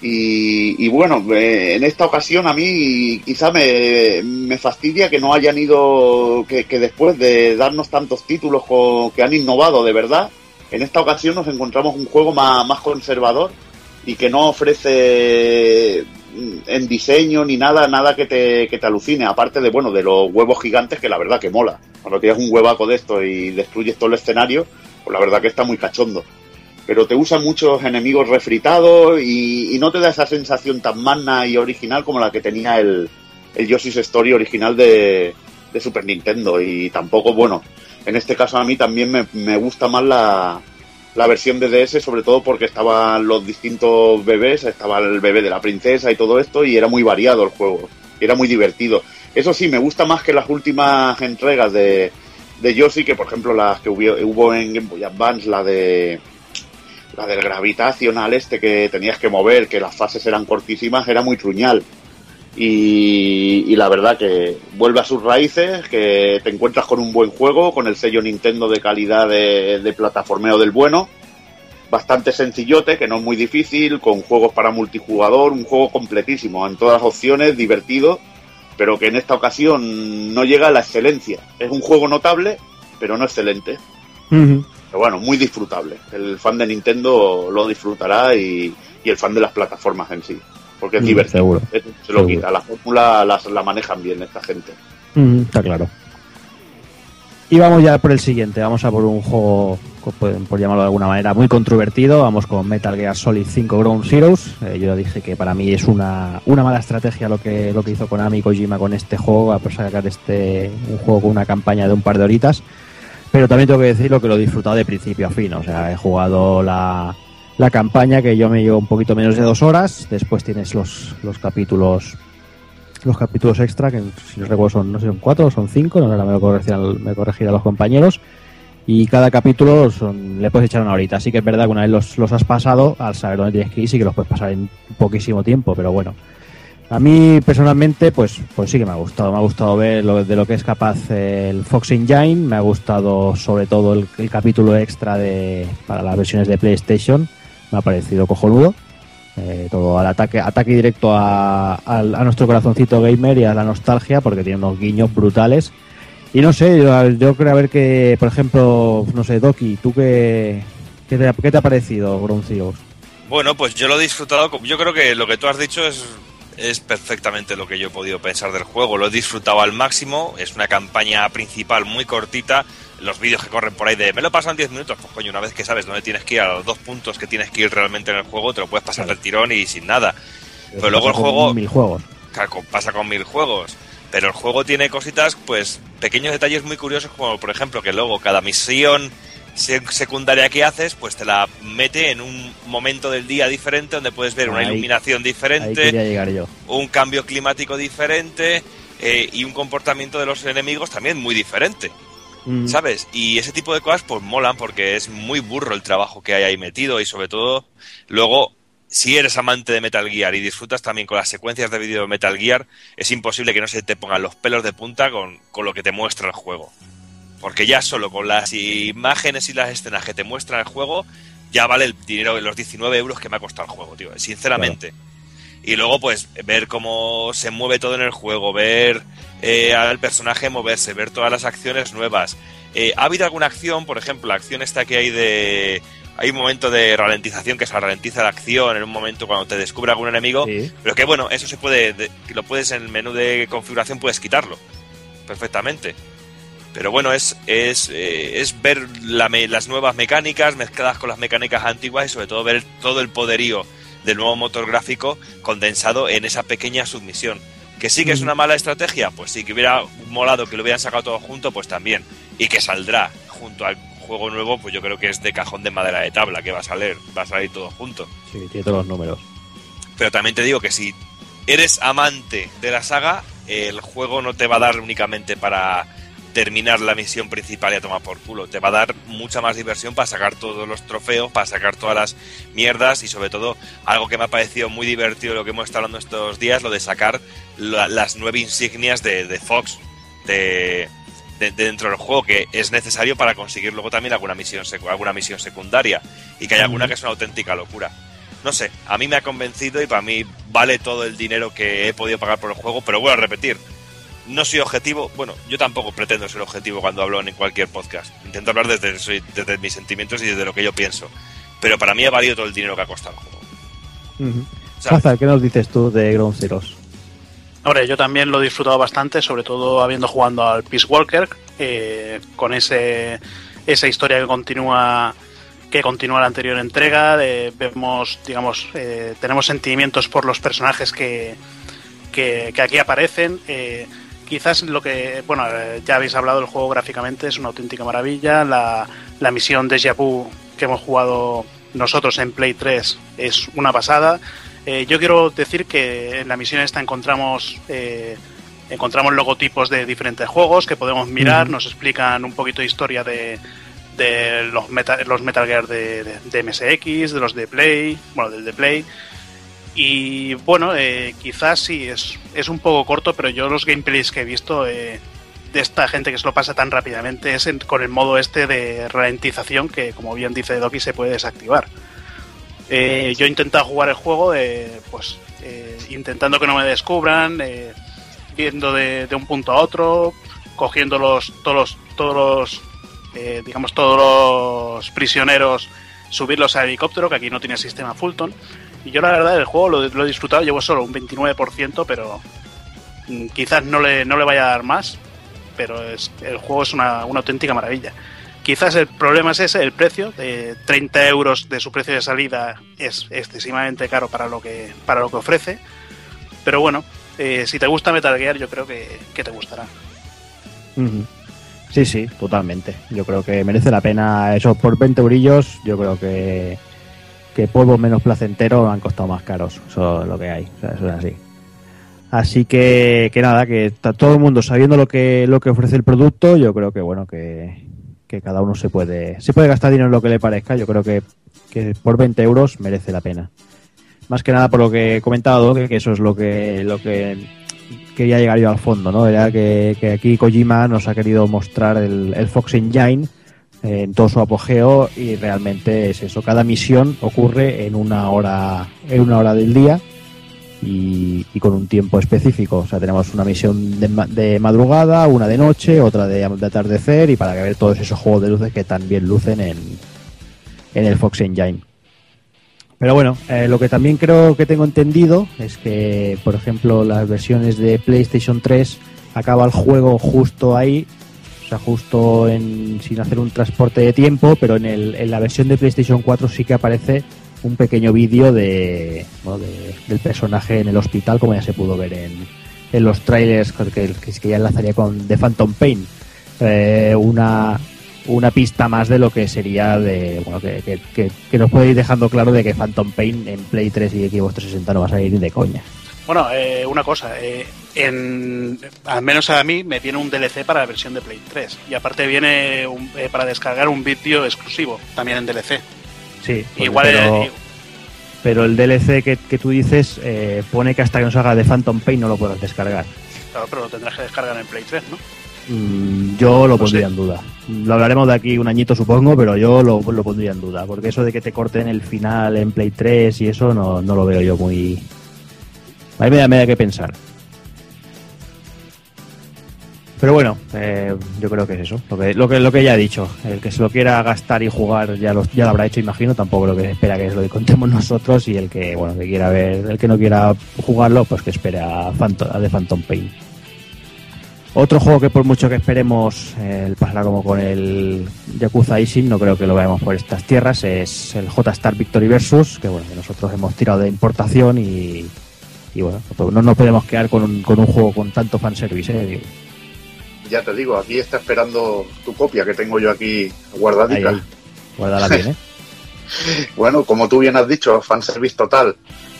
Speaker 4: Y, y bueno, eh, en esta ocasión a mí quizá me, me fastidia que no hayan ido, que, que después de darnos tantos títulos co- que han innovado de verdad, en esta ocasión nos encontramos un juego más, conservador y que no ofrece en diseño ni nada, nada que te, que te alucine, aparte de, bueno, de los huevos gigantes que la verdad que mola. Cuando tienes un huevaco de esto y destruyes todo el escenario, pues la verdad que está muy cachondo pero te usa muchos enemigos refritados y, y no te da esa sensación tan magna y original como la que tenía el, el Yoshi's Story original de Super Nintendo. Y tampoco, bueno, en este caso a mí también me, me gusta más la, la versión de DS, sobre todo porque estaban los distintos bebés, estaba el bebé de la princesa y todo esto, y era muy variado el juego, era muy divertido. Eso sí, me gusta más que las últimas entregas de, de Yoshi, que por ejemplo las que hubo, hubo en Game Boy Advance, la de la del gravitacional este que tenías que mover, que las fases eran cortísimas, era muy truñal. Y, y la verdad que vuelve a sus raíces, que te encuentras con un buen juego, con el sello Nintendo de calidad de, de plataformeo del bueno, bastante sencillote, que no es muy difícil, con juegos para multijugador, un juego completísimo, en todas las opciones, divertido, pero que en esta ocasión no llega a la excelencia. Es un juego notable, pero no excelente. Pero bueno, muy disfrutable. El fan de Nintendo lo disfrutará y, y el fan de las plataformas en sí. Porque es
Speaker 1: Mm,
Speaker 4: divertido.
Speaker 1: seguro.
Speaker 4: Eso se lo quita. La fórmula las- la manejan bien esta gente.
Speaker 1: Mm, está claro. Y vamos ya por el siguiente. Vamos a por un juego, por, llamarlo de alguna manera, muy controvertido. Vamos con Metal Gear Solid 5 Ground Zeroes. Eh, yo dije que para mí es una, una mala estrategia lo que, lo que hizo Konami Kojima con este juego, a pesar de sacar este, un juego con una campaña de un par de horitas. Pero también tengo que decirlo que lo he disfrutado de principio a fin. O sea, he jugado la, la campaña que yo me llevo un poquito menos de dos horas. Después tienes los, los capítulos los capítulos extra, que si no recuerdo son, no sé, son cuatro o son cinco, no, ahora me lo corregirán, me corregirán los compañeros. Y cada capítulo son, le puedes echar una horita. Así que es verdad que una vez los, los has pasado, al saber dónde tienes que ir, sí que los puedes pasar en poquísimo tiempo, pero bueno. A mí personalmente, pues, pues sí que me ha gustado. Me ha gustado ver lo, de lo que es capaz el Fox Engine. Me ha gustado sobre todo el, el capítulo extra de, para las versiones de PlayStation. Me ha parecido cojonudo. Eh, todo al ataque, ataque directo a, al- a nuestro corazoncito gamer y a la nostalgia, porque tiene unos guiños brutales. Y no sé, yo, yo creo a ver que, por ejemplo, no sé, Doki, ¿tú qué, qué, te, qué te ha parecido Ground Zeroes?
Speaker 3: Bueno, pues yo lo he disfrutado. Yo creo que lo que tú has dicho es, es perfectamente lo que yo he podido pensar del juego. Lo he disfrutado al máximo. Es una campaña principal muy cortita. Los vídeos que corren por ahí de me lo pasan 10 minutos. Pues coño, una vez que sabes dónde tienes que ir a los dos puntos que tienes que ir realmente en el juego, te lo puedes pasar del tirón y sin nada. Pero luego el juego-
Speaker 1: Mil juegos.
Speaker 3: Pasa con mil juegos. Pero el juego tiene cositas, pues, pequeños detalles muy curiosos, como por ejemplo que luego cada misión se- secundaria que haces, pues te la mete en un momento del día diferente, donde puedes ver una
Speaker 1: Ahí-
Speaker 3: iluminación diferente,
Speaker 1: quería llegar yo.
Speaker 3: un cambio climático diferente eh, y un comportamiento de los enemigos también muy diferente.
Speaker 1: Mm.
Speaker 3: ¿Sabes? Y ese tipo de cosas pues molan porque es muy burro el trabajo que hay ahí metido y sobre todo luego si eres amante de Metal Gear y disfrutas también con las secuencias de vídeo de Metal Gear, es imposible que no se te pongan los pelos de punta con, con lo que te muestra el juego. Porque ya solo con las imágenes y las escenas que te muestra el juego, ya vale el dinero, los 19 euros que me ha costado el juego, tío, sinceramente. Y luego, pues, ver cómo se mueve todo en el juego, ver eh, al personaje moverse, ver todas las acciones nuevas. Eh, ¿Ha habido alguna acción, por ejemplo, la acción esta que hay de... Hay un momento de ralentización que se ralentiza la acción en un momento cuando te descubre algún enemigo,
Speaker 1: Sí.
Speaker 3: pero que bueno, eso se puede, de- lo puedes en el menú de configuración puedes quitarlo perfectamente. Pero bueno, es, es, eh, es ver la me- las nuevas mecánicas mezcladas con las mecánicas antiguas y sobre todo ver todo el poderío del nuevo motor gráfico condensado en esa pequeña submisión. Que sí que es una mala estrategia, pues sí, que hubiera molado que lo hubieran sacado todo junto, pues también. Y que saldrá junto al juego nuevo, pues yo creo que es de cajón de madera de tabla, que va a salir, va a salir todo junto.
Speaker 1: Sí, tiene todos los números.
Speaker 3: Pero también te digo que si eres amante de la saga, el juego no te va a dar únicamente para terminar la misión principal y a tomar por culo. Te va a dar mucha más diversión para sacar todos los trofeos, para sacar todas las mierdas y sobre todo algo que me ha parecido muy divertido lo que hemos estado hablando estos días, lo de sacar la- las nueve insignias de, de Fox de, de- de dentro del juego, que es necesario para conseguir luego también alguna misión, secu- alguna misión secundaria y que hay alguna que es una auténtica locura. No sé, a mí me ha convencido y para mí vale todo el dinero que he podido pagar por el juego, pero vuelvo a repetir, no soy objetivo, bueno, yo tampoco pretendo ser objetivo cuando hablo en cualquier podcast. Intento hablar desde, soy- desde mis sentimientos y desde lo que yo pienso. Pero para mí ha valido todo el dinero que ha costado el juego.
Speaker 1: Hazard, ¿qué nos dices tú de Ground Zeroes?
Speaker 5: Hombre, yo también lo he disfrutado bastante, sobre todo habiendo jugado al Peace Walker, eh, con ese esa historia que continúa que continúa la anterior entrega. de- vemos, digamos, eh, tenemos sentimientos por los personajes que, que, que aquí aparecen. eh, quizás lo que, bueno, eh, ya habéis hablado, el juego gráficamente es una auténtica maravilla. La, la misión de Vu que hemos jugado nosotros en Play 3 es una pasada. Eh, yo quiero decir que en la misión esta encontramos eh, encontramos logotipos de diferentes juegos que podemos mirar, nos explican un poquito de historia de, de los, Metal, los Metal Gear de, de- de MSX, de los de Play, bueno, del de Play. Y bueno, eh, quizás sí, es, es un poco corto, pero yo los gameplays que he visto eh, de esta gente que se lo pasa tan rápidamente es en- con el modo este de ralentización que, como bien dice Doki, se puede desactivar. Eh, yo he intentado jugar el juego, pues eh, intentando que no me descubran, eh, viendo de, de un punto a otro, cogiendo los, todos los, todos los eh, digamos, todos los prisioneros, subirlos al helicóptero, que aquí no tiene sistema Fulton. Y yo la verdad el juego lo, he disfrutado, llevo solo un 29%, pero mm, quizás no le, no le vaya a dar más, pero es, el juego es una, una auténtica maravilla. Quizás el problema es ese, el precio, de 30 euros de su precio de salida es excesivamente caro para lo que, para lo que ofrece. Pero bueno, eh, si te gusta Metal Gear, yo creo que, te gustará.
Speaker 1: Sí, sí, totalmente. Yo creo que merece la pena eso por 20 eurillos. Yo creo que, que polvos menos placenteros han costado más caros. Eso es lo que hay. Eso es así. Así que, que nada, que está todo el mundo sabiendo lo que, lo que ofrece el producto. Yo creo que bueno, que, que cada uno se puede, se puede gastar dinero en lo que le parezca. Yo creo que, que por 20 euros merece la pena. Más que nada por lo que he comentado, que, eso es lo que, lo que quería llegar yo al fondo, ¿no? Era que, que aquí Kojima nos ha querido mostrar el, el Fox Engine en todo su apogeo y realmente es eso. Cada misión ocurre en una hora, en una hora del día y, con un tiempo específico. O sea, tenemos una misión de, ma- de madrugada, una de noche, otra de, de atardecer y para ver todos esos juegos de luces que también lucen en, en el Fox Engine. Pero bueno, eh, lo que también creo que tengo entendido es que, por ejemplo, las versiones de PlayStation 3 acaba el juego justo ahí, o sea, justo en, sin hacer un transporte de tiempo, pero en, el, en la versión de PlayStation 4 sí que aparece un pequeño vídeo de, del personaje en el hospital, como ya se pudo ver en, en los trailers que, que, ya enlazaría con The Phantom Pain. Eh, una, una pista más de lo que sería de bueno que- que nos puede ir dejando claro de que Phantom Pain en Play 3 y Xbox 360 no va a salir ni de coña.
Speaker 5: Bueno, eh, una cosa, eh, en, al menos a mí me viene un DLC para la versión de Play 3 y aparte viene un- eh, para descargar un vídeo exclusivo, también en DLC.
Speaker 1: Sí,
Speaker 5: Igual
Speaker 1: pero,
Speaker 5: eh,
Speaker 1: pero el DLC que, que tú dices eh, pone que hasta que no salga de Phantom Pain no lo puedas descargar.
Speaker 5: claro, pero lo tendrás que descargar en Play 3, ¿no?
Speaker 1: Mm, yo lo
Speaker 5: No
Speaker 1: pondría
Speaker 5: sé.
Speaker 1: en duda. Lo hablaremos de aquí un añito, supongo, pero yo lo, lo pondría en duda. Porque eso de que te corten el final en Play 3 y eso no, no lo veo yo muy. Ahí me da, me da que pensar. Pero bueno, eh, yo creo que es eso. Lo que, lo, que, lo que ya he dicho. El que se lo quiera gastar y jugar ya lo, ya lo habrá hecho, imagino. Tampoco lo que espera que es lo que contemos nosotros. Y el que, bueno, que quiera ver, el que no quiera jugarlo, pues que espere a, Phantom, a The Phantom Pain. Otro juego que por mucho que esperemos eh, pasará como con el Yakuza Ishin, no creo que lo veamos por estas tierras, es el J-Star Victory Versus, que bueno, que nosotros hemos tirado de importación y, Y bueno, pues no nos podemos quedar con un, con un juego con tanto fanservice, ¿eh? Digo,
Speaker 4: Ya te digo, aquí está esperando tu copia que tengo yo aquí guardadita.
Speaker 1: ahí. Guárdala bien, ¿eh?
Speaker 4: Bueno, como tú bien has dicho, fanservice total.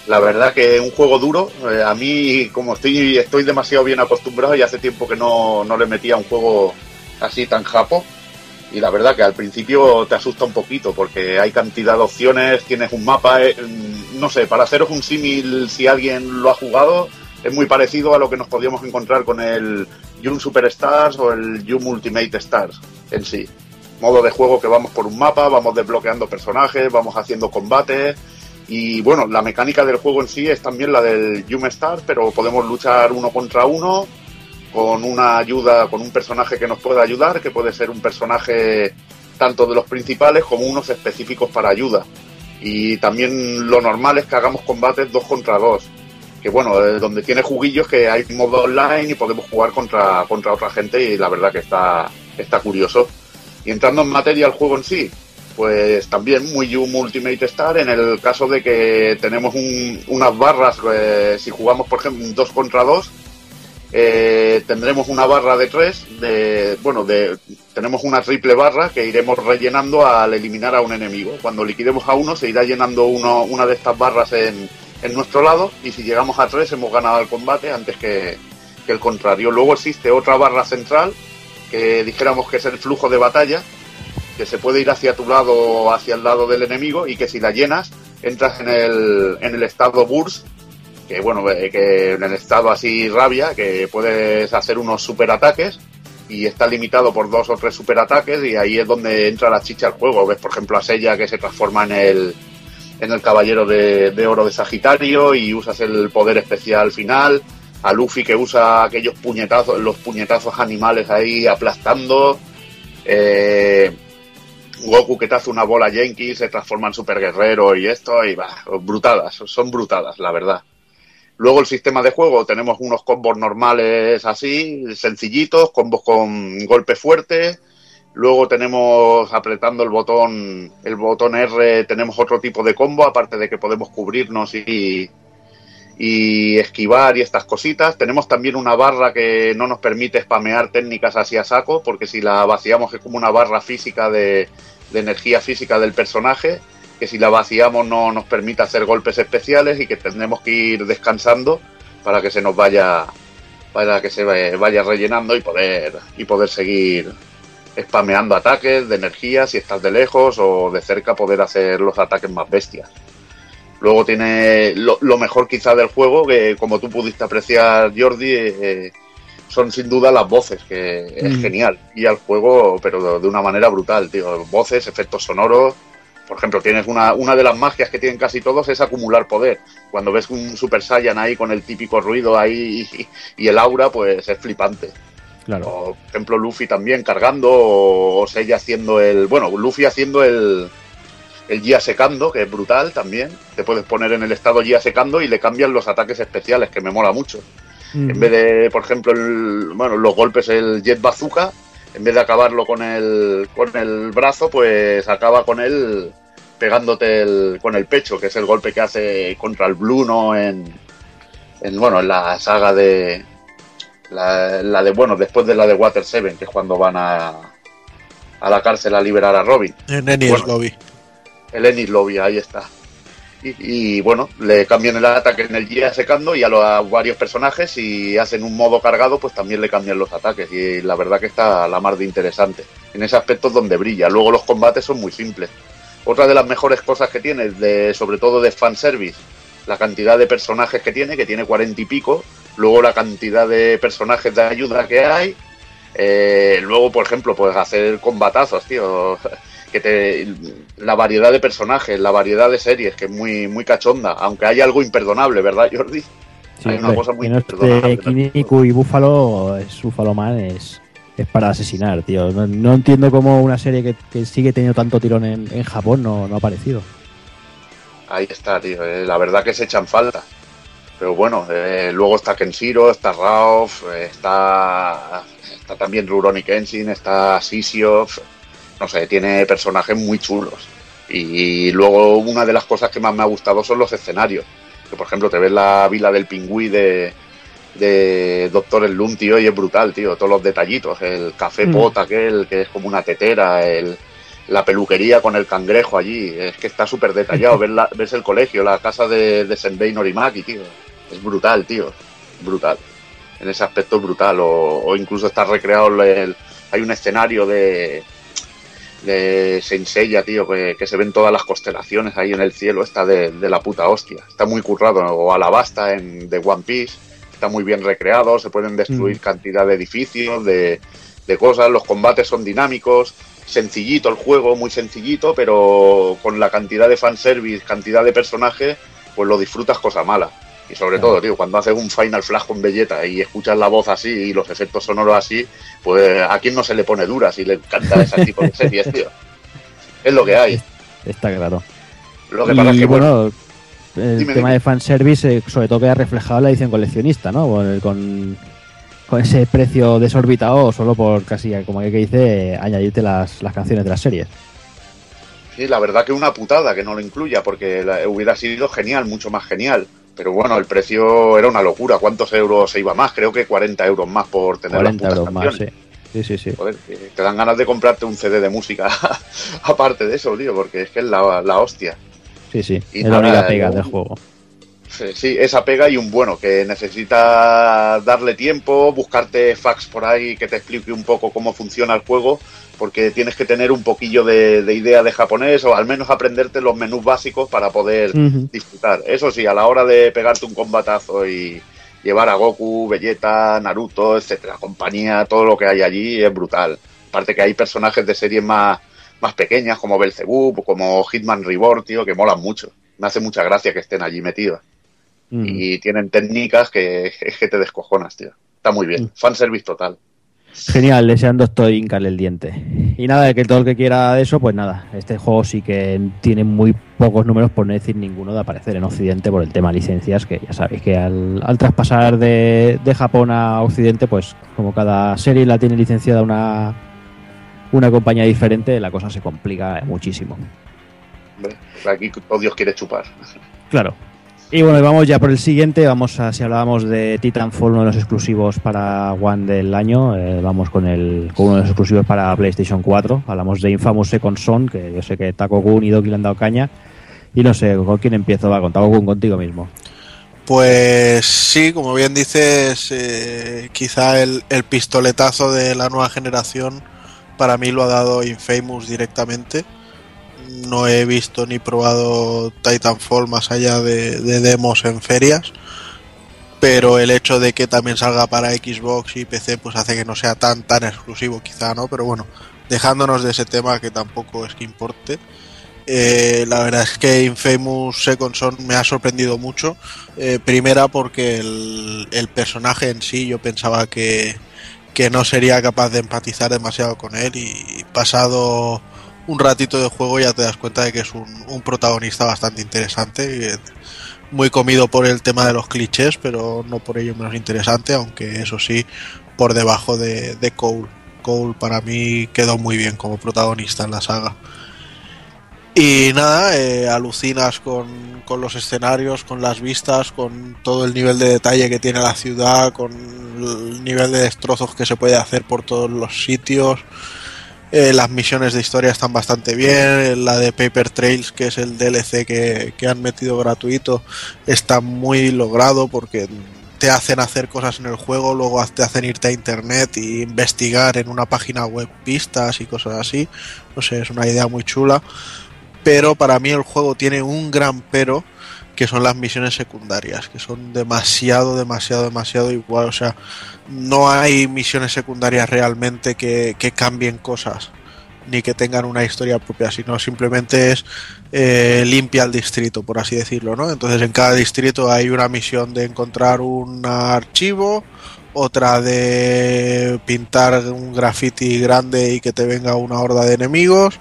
Speaker 4: La verdad que un juego duro, eh, a mí como estoy estoy demasiado bien acostumbrado y hace tiempo que no, no le metía un juego así tan japo. Y la verdad que al principio te asusta un poquito porque hay cantidad de opciones, tienes un mapa, eh, mm, no sé, para haceros un símil si alguien lo ha jugado, es muy parecido a lo que nos podíamos encontrar con el Yum Superstars o el Yum Ultimate Stars en sí. Modo de juego que vamos por un mapa, vamos desbloqueando personajes, vamos haciendo combates. Y bueno, la mecánica del juego en sí es también la del Yum Stars, pero podemos luchar uno contra uno con una ayuda, con un personaje que nos pueda ayudar, que puede ser un personaje tanto de los principales como unos específicos para ayuda. Y también lo normal es que hagamos combates dos contra dos. Que bueno, eh, donde tiene juguillos que hay modo online y podemos jugar contra, contra otra gente y la verdad que está, está curioso. Y entrando en materia al juego en sí, pues también muy Yum Ultimate Star en el caso de que tenemos un- unas barras, eh, si jugamos por ejemplo dos contra dos, eh, tendremos una barra de tres, de, bueno, de, tenemos una triple barra que iremos rellenando al eliminar a un enemigo. Cuando liquidemos a uno se irá llenando uno, una de estas barras en, en nuestro lado y si llegamos a tres hemos ganado el combate antes que, el contrario. Luego existe otra barra central que dijéramos que es el flujo de batalla, que se puede ir hacia tu lado o hacia el lado del enemigo y que si la llenas entras en el, en el estado burst que bueno, eh, que en el estado así rabia, que puedes hacer unos superataques y está limitado por dos o tres superataques y ahí es donde entra la chicha al juego. Ves, por ejemplo, a Sella que se transforma en el, en el caballero de, de oro de Sagitario y usas el poder especial final. A Luffy que usa aquellos puñetazos, los puñetazos animales ahí aplastando. Eh, Goku que te hace una bola Yankee, se transforma en super guerrero y esto, y va, brutadas, son brutadas, la verdad. Luego el sistema de juego, tenemos unos combos normales así, sencillitos, combos con golpe fuerte. Luego tenemos apretando el botón, el botón R, tenemos otro tipo de combo, aparte de que podemos cubrirnos y, y esquivar y estas cositas. Tenemos también una barra que no nos permite spamear técnicas así a saco, porque si la vaciamos es como una barra física de, de energía física del personaje que si la vaciamos no nos permite hacer golpes especiales y que tendremos que ir descansando para que se nos vaya para que se vaya rellenando y poder y poder seguir spameando ataques de energía si estás de lejos o de cerca poder hacer los ataques más bestias. Luego tiene lo, lo mejor quizá del juego, que como tú pudiste apreciar Jordi, eh, son sin duda las voces, que es
Speaker 1: Mm.
Speaker 4: genial. Y al juego, pero de una manera brutal, tío. Voces, efectos sonoros, por ejemplo, tienes una, una de las magias que tienen casi todos es acumular poder. Cuando ves un Super Saiyan ahí con el típico ruido ahí y, y el aura, pues es flipante.
Speaker 1: Claro.
Speaker 4: O, por ejemplo, Luffy también cargando, o, o Seiya haciendo el. Bueno, Luffy haciendo el. El Gia secando, que es brutal también. Te puedes poner en el estado Gia secando y le cambian los ataques especiales, que me mola mucho.
Speaker 1: Mm.
Speaker 4: En vez de, por ejemplo, el, bueno, los golpes, el Jet Bazooka, en vez de acabarlo con el, con el brazo, pues acaba con él pegándote el, con el pecho, que es el golpe que hace contra el Blue, ¿no? En, en, bueno, en la saga de. La, la de, bueno, después de la de Water 7, que es cuando van a, a la cárcel a liberar a Robin.
Speaker 2: En Ennis
Speaker 4: Bueno.
Speaker 2: Lobby.
Speaker 4: El Ennis Lobby, ahí está. Y, y, bueno, le cambian el ataque en el Gia secando y a, lo- a varios personajes y hacen un modo cargado, pues también le cambian los ataques. Y la verdad que está a la mar de interesante. En ese aspecto es donde brilla. Luego los combates son muy simples. Otra de las mejores cosas que tiene, de, sobre todo de fanservice, la cantidad de personajes que tiene, que tiene cuarenta y pico. Luego la cantidad de personajes de ayuda que hay. Eh, luego, por ejemplo, puedes hacer combatazos, tío que te, la variedad de personajes, la variedad de series, que es muy, muy cachonda, aunque hay algo imperdonable, ¿verdad, Jordi?
Speaker 1: Sí,
Speaker 4: hay una cosa muy imperdonable.
Speaker 1: Kinniku y Búfalo, es Búfalo Man es, es para asesinar, tío. No, no entiendo cómo una serie que, sigue teniendo tanto tirón en, en Japón no, no ha aparecido.
Speaker 4: Ahí está, tío. eh, la verdad que se echan falta. Pero bueno, eh, luego está Kenshiro, está Raof, eh, está, está también Rurouni Kenshin, está Sisio. No sé, tiene personajes muy chulos. Y luego una de las cosas que más me ha gustado son los escenarios. Que por ejemplo te ves la vila del pingüí de, de Doctor Slum, tío, y es brutal, tío. Todos los detallitos. El café
Speaker 1: Mm.
Speaker 4: pot aquel, que es como una tetera, el, la peluquería con el cangrejo allí. Es que está súper detallado. ves, la- ves el colegio, la casa de, de Senbei Norimaki, tío. Es brutal, tío. Brutal. En ese aspecto es brutal. O, o incluso está recreado el, hay un escenario de de Saint Seiya, tío, que, que se ven todas las constelaciones ahí en el cielo, está de, de la puta hostia. Está muy currado, o Alabasta en de One Piece, está muy bien recreado, se pueden destruir
Speaker 1: Mm.
Speaker 4: cantidad de edificios, de, de cosas, los combates son dinámicos, sencillito el juego, muy sencillito, pero con la cantidad de fanservice, cantidad de personajes, pues lo disfrutas cosa mala. Y sobre
Speaker 1: Claro.
Speaker 4: todo, tío, cuando haces un Final Flash con Belleta y escuchas la voz así y los efectos sonoros así, pues a quién no se le pone dura si le encanta ese tipo de series, tío. Es lo que hay.
Speaker 1: Está claro.
Speaker 4: Lo que pasa es que, bueno,
Speaker 1: bueno, el
Speaker 4: Dime,
Speaker 1: tema de fanservice eh, sobre todo queda reflejado en la edición coleccionista, ¿no? Con, el- con, con ese precio desorbitado solo por casi, como que dice, añadirte las, las canciones de las series.
Speaker 4: sí, la verdad que una putada que no lo incluya, porque la- hubiera sido genial, mucho más genial. Pero bueno, el precio era una locura. ¿Cuántos euros se iba más? Creo que 40 euros más por tener
Speaker 1: 40
Speaker 4: las putas
Speaker 1: euros más,
Speaker 4: canciones.
Speaker 1: sí. Sí, sí, sí.
Speaker 4: Joder, te dan ganas de comprarte un CD de música aparte de eso, tío, porque es que es la, la hostia.
Speaker 1: Sí, sí.
Speaker 4: Y
Speaker 1: es la única pega
Speaker 4: yo-
Speaker 1: del juego.
Speaker 4: Sí, esa pega y un bueno, que necesita darle tiempo, buscarte fax por ahí que te explique un poco cómo funciona el juego, porque tienes que tener un poquillo de, de idea de japonés o al menos aprenderte los menús básicos para poder disfrutar. Eso sí, a la hora de pegarte un combatazo y llevar a Goku, Vegeta, Naruto, etcétera, compañía, todo lo que hay allí es brutal. Aparte que hay personajes de series más, más pequeñas como Belzebub, como Hitman Reborn, tío, que molan mucho. Me hace mucha gracia que estén allí metidos.
Speaker 1: Ujú.
Speaker 4: Y tienen técnicas que, es que te descojonas, tío. Está muy bien.
Speaker 1: Mm.
Speaker 4: Fanservice total.
Speaker 1: Genial, deseando estoy hincarle el diente. Y nada, que todo el que quiera de eso, pues nada, este juego sí que tiene muy pocos números, por no decir ninguno, de aparecer en Occidente por el tema licencias, que ya sabéis que al, al traspasar de, de Japón a Occidente, pues como cada serie la tiene licenciada una, una compañía diferente, la cosa se complica muchísimo.
Speaker 4: Aquí todo Dios quiere chupar.
Speaker 1: Claro. Y bueno, vamos ya por el siguiente. Vamos a, si hablábamos de Titanfall, uno de los exclusivos para One del año, eh, vamos con, el, con uno de los exclusivos para PlayStation 4. Hablamos de Infamous Second Son, que yo sé que Taco Gun y Doki le han dado caña. Y no sé, ¿con quién empiezo? Va, con Taco Gun, contigo mismo.
Speaker 2: Pues sí, como bien dices, eh, quizá el, el pistoletazo de la nueva generación para mí lo ha dado Infamous directamente. No he visto ni probado Titanfall más allá de, de demos en ferias, pero el hecho de que también salga para Xbox y PC pues hace que no sea tan tan exclusivo quizá, ¿no? Pero bueno, dejándonos de ese tema que tampoco es que importe. eh, la verdad es que Infamous Second Son me ha sorprendido mucho. Eh, primera porque el personaje en sí yo pensaba que, que no sería capaz de empatizar demasiado con él y pasado un ratito de juego ya te das cuenta de que es un, protagonista bastante interesante muy comido por el tema de los clichés pero no por ello menos interesante aunque eso sí por debajo de, de Cole. Cole para mí quedó muy bien como protagonista en la saga y nada, eh, alucinas con, con los escenarios, con las vistas, con todo el nivel de detalle que tiene la ciudad, con el nivel de destrozos que se puede hacer por todos los sitios. Eh, las misiones de historia están bastante bien. La de Paper Trails, que es el DLC que, que han metido gratuito, está muy logrado porque te hacen hacer cosas en el juego, luego te hacen irte a internet e investigar en una página web pistas y cosas así. No sé, es una idea muy chula pero para mí el juego tiene un gran pero que son las misiones secundarias, que son demasiado, demasiado, demasiado igual. O sea, no hay misiones secundarias realmente que, que cambien cosas, ni que tengan una historia propia, sino simplemente es eh, limpia el distrito, por así decirlo, ¿no? Entonces en cada distrito hay una misión de encontrar un archivo, otra de pintar un graffiti grande y que te venga una horda de enemigos,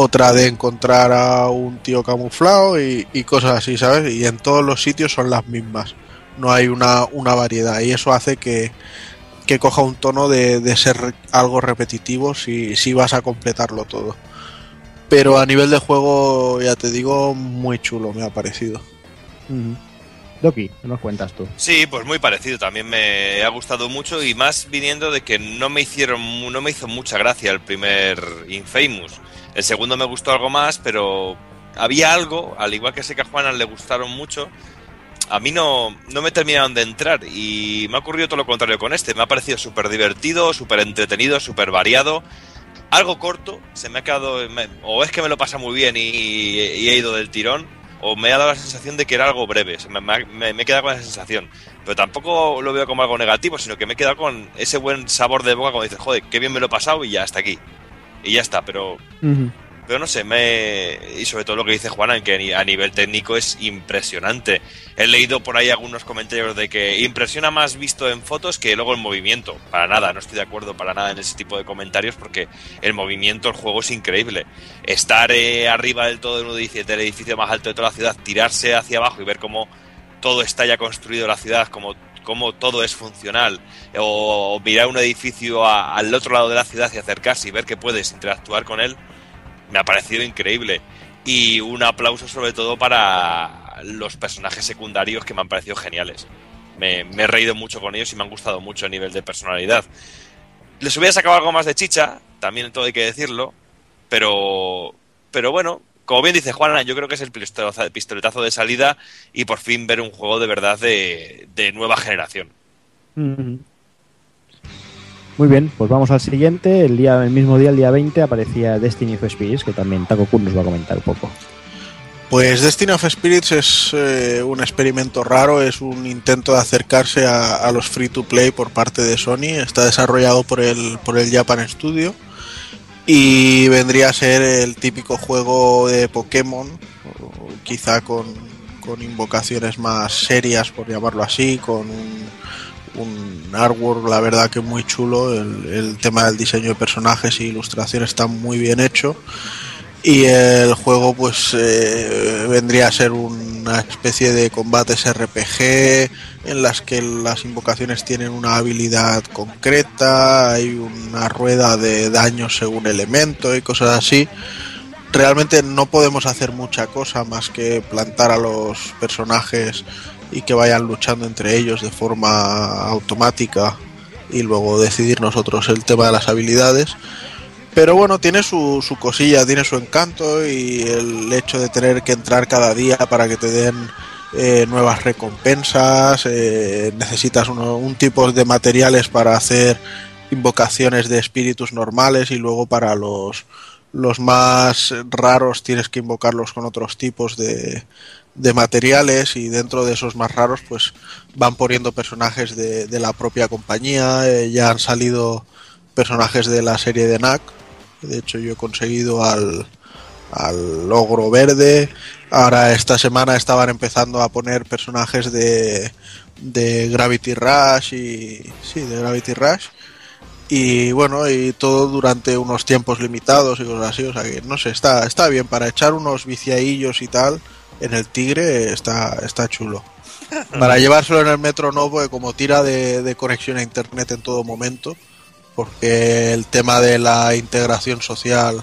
Speaker 2: otra de encontrar a un tío camuflado y, cosas así, ¿sabes? Y en todos los sitios son las mismas. No hay una, una variedad y eso hace que, que coja un tono de, de ser algo repetitivo si, si vas a completarlo todo. Pero a nivel de juego, ya te digo, muy chulo me ha parecido.
Speaker 1: Doki, ¿qué nos cuentas tú?
Speaker 3: Sí, pues muy parecido. También me ha gustado mucho y más viniendo de que no me hicieron, no me hizo mucha gracia el primer Infamous. El segundo me gustó algo más, pero había algo, al igual que sé que a Juana le gustaron mucho, a mí no, no me terminaron de entrar y me ha ocurrido todo lo contrario con este. Me ha parecido súper divertido, súper entretenido, súper variado. Algo corto, se me ha quedado, me- o es que me lo pasa muy bien y he ido del tirón, o me ha dado la sensación de que era algo breve. Me- me he quedado con esa sensación. Pero tampoco lo veo como algo negativo, sino que me he quedado con ese buen sabor de boca cuando dices, joder, qué bien me lo he pasado y ya hasta aquí. Y ya está, pero pero no sé, me. Y sobre todo lo que dice Juana, que a nivel técnico es impresionante. He leído por ahí algunos comentarios de que impresiona más visto en fotos que luego en movimiento. Para nada, no estoy de acuerdo para nada en ese tipo de comentarios porque el movimiento, el juego es increíble. Estar eh, arriba del todo de un edificio, del edificio más alto de toda la ciudad, tirarse hacia abajo y ver cómo todo está ya construido la ciudad, como cómo todo es funcional, o, mirar un edificio al otro lado de la ciudad y acercarse y ver que puedes interactuar con él, me ha parecido increíble. Y un aplauso sobre todo para los personajes secundarios que me han parecido geniales. Me, he reído mucho con ellos y me han gustado mucho a nivel de personalidad. Les hubiera sacado algo más de chicha, también todo hay que decirlo, pero, pero bueno, como bien dice Juana, yo creo que es el pistoletazo, de salida y por fin ver un juego de verdad de, de nueva generación.
Speaker 1: Ujú. Muy bien, pues vamos al siguiente. El día, el mismo día, el día 20, aparecía Destiny of Spirits, que también Taco Kun nos va a comentar un poco.
Speaker 2: Pues Destiny of Spirits es eh, un experimento raro, es un intento de acercarse a, los free to play por parte de Sony. Está desarrollado por el, por el Japan Studio y vendría a ser el típico juego de Pokémon, quizá con, con invocaciones más serias, por llamarlo así, con un, un artwork, la verdad que muy chulo. El, tema del diseño de personajes y ilustración está muy bien hecho. Y el juego pues eh, vendría a ser una especie de combates RPG en las que las invocaciones tienen una habilidad concreta, hay una rueda de daños según elemento y cosas así. Realmente no podemos hacer mucha cosa más que plantar a los personajes y que vayan luchando entre ellos de forma automática y luego decidir nosotros el tema de las habilidades. Pero bueno, tiene su, su cosilla, tiene su encanto y el hecho de tener que entrar cada día para que te den eh, nuevas recompensas, eh, necesitas uno- un tipo de materiales para hacer invocaciones de espíritus normales y luego para los, los más raros tienes que invocarlos con otros tipos de, de materiales y dentro de esos más raros pues van poniendo personajes de, de la propia compañía, eh, ya han salido personajes de la serie de NAC, de hecho yo he conseguido al, al verde, ahora esta semana estaban empezando a poner personajes de, de Gravity Rush y sí, de Gravity Rush. Y bueno, y todo durante unos tiempos limitados y cosas así, o sea que no sé, está, está bien para echar unos viciadillos y tal en el tigre está, está chulo. Para llevárselo en el metro no, porque como tira de, de conexión a internet en todo momento, porque el tema de la integración social,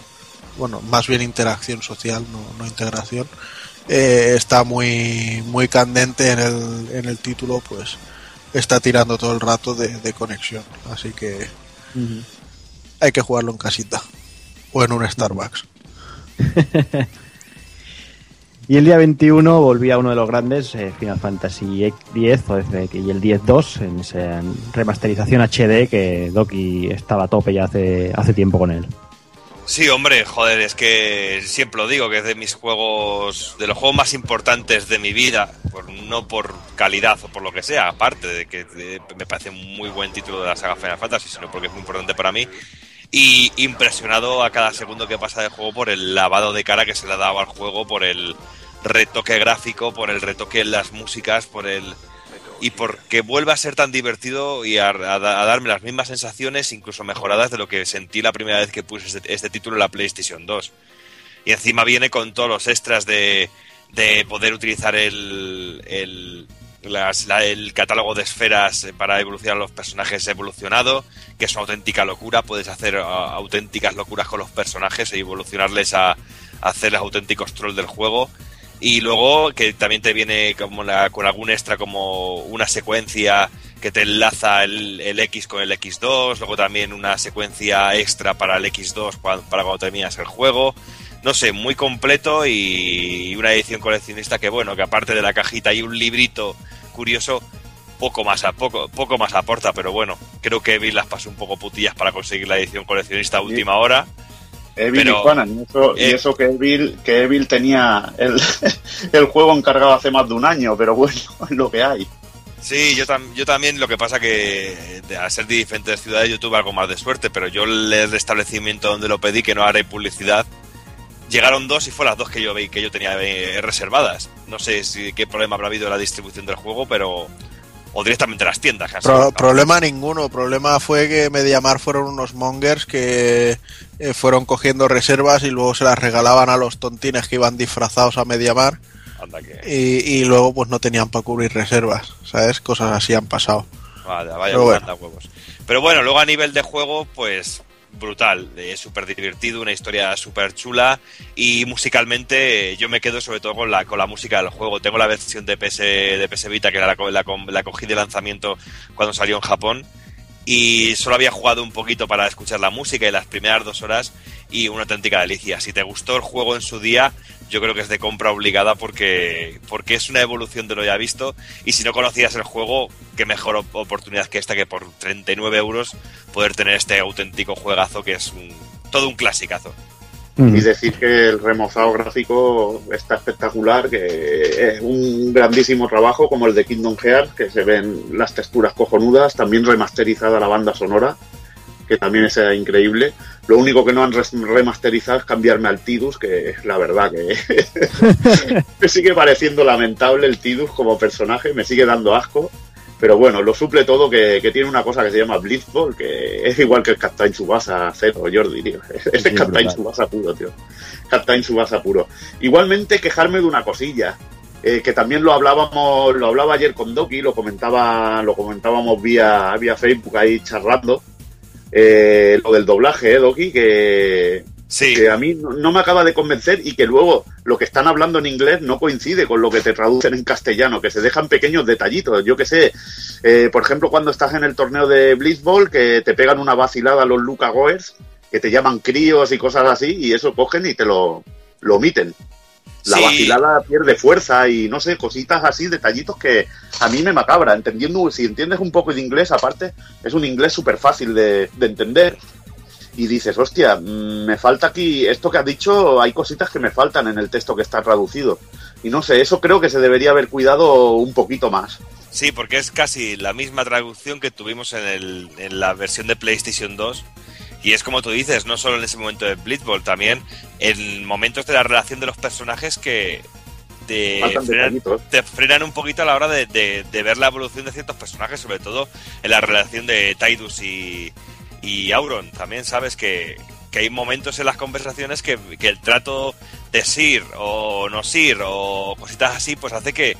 Speaker 2: bueno, más bien interacción social, no, no integración, eh, está muy, muy candente en el, en el título, pues está tirando todo el rato de, de conexión. Así que hay que jugarlo en casita o en un Starbucks.
Speaker 1: Y el día 21 volvía uno de los grandes, eh, Final Fantasy X o y el 10-2, en esa remasterización HD que Doki estaba a tope ya hace, hace tiempo con él.
Speaker 3: Sí, hombre, joder, es que siempre lo digo, que es de mis juegos, de los juegos más importantes de mi vida, por- no por calidad o por lo que sea, aparte de que me parece un muy buen título de la saga Final Fantasy, sino porque es muy importante para mí. Y impresionado a cada segundo que pasa del juego por el lavado de cara que se le ha dado al juego, por el retoque gráfico, por el retoque en las músicas, por el y porque vuelve a ser tan divertido y a, darme las mismas sensaciones, incluso mejoradas de lo que sentí la primera vez que puse este, este título en la PlayStation 2. Y encima viene con todos los extras de, de poder utilizar el, el, la- el catálogo de esferas para evolucionar los personajes evolucionado, que es una auténtica locura. Puedes hacer ah, auténticas locuras con los personajes e evolucionarles a, a hacer los auténticos trolls del juego. Y luego que también te viene como la- con algún extra como una secuencia que te enlaza el, X con el X2, luego también una secuencia extra para el X2 cua- para cuando terminas el juego. No sé, muy completo y una edición coleccionista que bueno, que aparte de la cajita y un librito curioso, poco más a poco, poco más aporta, pero bueno, creo que Evil las pasó un poco putillas para conseguir la edición coleccionista a última hora.
Speaker 4: Evil
Speaker 3: Pero-
Speaker 4: y Conan, y eso, y
Speaker 3: eh,
Speaker 4: eso que Evil, que Evil tenía el, el juego encargado hace más de un año, pero bueno, es lo que hay.
Speaker 3: Sí, yo, tam- yo también, lo que pasa que al ser de diferentes ciudades yo tuve algo más de suerte, pero yo el establecimiento donde lo pedí, que no haré publicidad, llegaron dos y fue las dos que yo vi que yo tenía eh, reservadas. No sé si qué problema habrá habido en la distribución del juego, pero o directamente las tiendas.
Speaker 2: Pro- problema ninguno. Problema fue que Mediamar fueron unos mongers que eh, fueron cogiendo reservas y luego se las regalaban a los tontines que iban disfrazados a Mediamar
Speaker 3: Anda que-
Speaker 2: y, y luego pues no tenían para cubrir reservas. ¿Sabes? Cosas así han pasado.
Speaker 3: Vaya, vaya
Speaker 2: Pero bueno.
Speaker 3: huevos. Pero bueno, luego a nivel de juego, pues brutal, es súper divertido, una historia súper chula y musicalmente yo me quedo sobre todo con la, con la música del juego. Tengo la versión de PS, de PS Vita que la, la, la cogí de lanzamiento cuando salió en Japón y solo había jugado un poquito para escuchar la música y las primeras dos horas y una auténtica delicia. Si te gustó el juego en su día, yo creo que es de compra obligada porque, porque es una evolución de lo ya visto y si no conocías el juego, qué mejor op- oportunidad que esta que por 39 euros poder tener este auténtico juegazo que es un, todo un clasicazo.
Speaker 1: Mm.
Speaker 4: Y decir que el remozado gráfico está espectacular, que es un grandísimo trabajo como el de Kingdom Hearts, que se ven las texturas cojonudas, también remasterizada la banda sonora, que también es increíble. Lo único que no han remasterizado es cambiarme al Tidus, que la verdad que me sigue pareciendo lamentable el Tidus como personaje, me sigue dando asco. Pero bueno, lo suple todo que, que tiene una cosa que se llama Blitzball, que es igual que el Captain Subasa cero, Jordi, tío. Este
Speaker 1: Sí,
Speaker 4: es Captain. Subasa puro, tío. Captain Subasa puro. Igualmente quejarme de una cosilla, eh, que también lo hablábamos, lo hablaba ayer con Doki, lo comentaba, lo comentábamos vía, vía Facebook ahí charlando. Eh, lo del doblaje, eh, Doki, que,
Speaker 3: Sí,
Speaker 4: que a mí no, no me acaba de convencer y que luego lo que están hablando en inglés no coincide con lo que te traducen en castellano, que se dejan pequeños detallitos. Yo que sé, eh, por ejemplo, cuando estás en el torneo de Blitzball, que te pegan una vacilada los Luca Goers, que te llaman críos y cosas así, y eso cogen y te lo, lo omiten. La
Speaker 3: Sí.
Speaker 4: vacilada pierde fuerza y no sé, cositas así, detallitos que a mí me macabra. Entendiendo, si entiendes un poco de inglés, aparte, es un inglés súper fácil de, de entender. Y dices, hostia, mm, me falta aquí, esto que has dicho, hay cositas que me faltan en el texto que está traducido. Y no sé, eso creo que se debería haber cuidado un poquito más.
Speaker 3: Sí, porque es casi la misma traducción que tuvimos en, el, en la versión de PlayStation 2. Y es como tú dices, no solo en ese momento de Blitzball, también en momentos de la relación de los personajes que te frenan,
Speaker 4: detallitos.
Speaker 3: te frenan un poquito a la hora de, de- de ver la evolución de ciertos personajes, sobre todo en la relación de Tidus y, y Auron. También sabes que, que hay momentos en las conversaciones que, que el trato de Sir o no Sir o cositas así, pues hace que,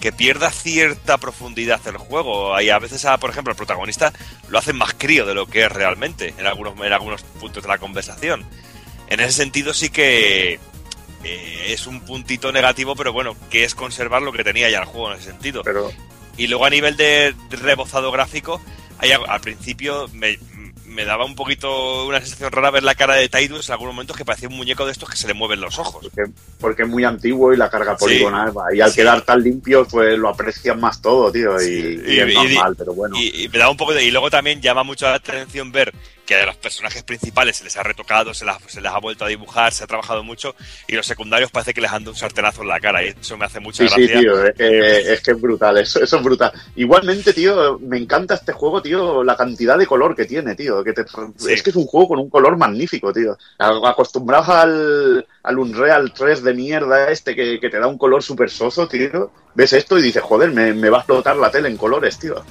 Speaker 3: que pierda cierta profundidad el juego. Y a veces, a, por ejemplo, el protagonista lo hacen más crío de lo que es realmente en algunos, en algunos puntos de la conversación. En ese sentido sí que eh, es un puntito negativo, pero bueno, que es conservar lo que tenía ya el juego en ese sentido.
Speaker 4: Pero
Speaker 3: Y luego a nivel de rebozado gráfico, hay, al principio me, me daba un poquito una sensación rara ver la cara de Tidus en algunos momentos que parecía un muñeco de estos que se le mueven los ojos.
Speaker 4: porque, porque es muy antiguo y la carga
Speaker 3: Sí.
Speaker 4: poligonal va. Y al
Speaker 3: Sí.
Speaker 4: quedar tan limpio, pues lo aprecian más todo, tío. Y,
Speaker 3: Sí.
Speaker 4: y
Speaker 3: Y-
Speaker 4: es
Speaker 3: y-
Speaker 4: normal, pero bueno.
Speaker 3: Y, y me da un poco de. Y luego también llama mucho la atención ver que a los personajes principales se les ha retocado, se, las- se les ha vuelto a dibujar, se ha trabajado mucho, y los secundarios parece que les han dado un sartenazo en la cara, y eso me hace mucha
Speaker 4: Sí, sí,
Speaker 3: gracia.
Speaker 4: tío, es que, es que es brutal, eso, eso es brutal. Igualmente, tío, me encanta este juego, tío, la cantidad de color que tiene, tío. Que te-
Speaker 3: Sí.
Speaker 4: Es que es un juego con un color magnífico, tío. Acostumbrados al, al Unreal 3 de mierda este que, que te da un color súper soso, tío. Ves esto y dices, joder, me, me va a explotar la tele en colores, tío.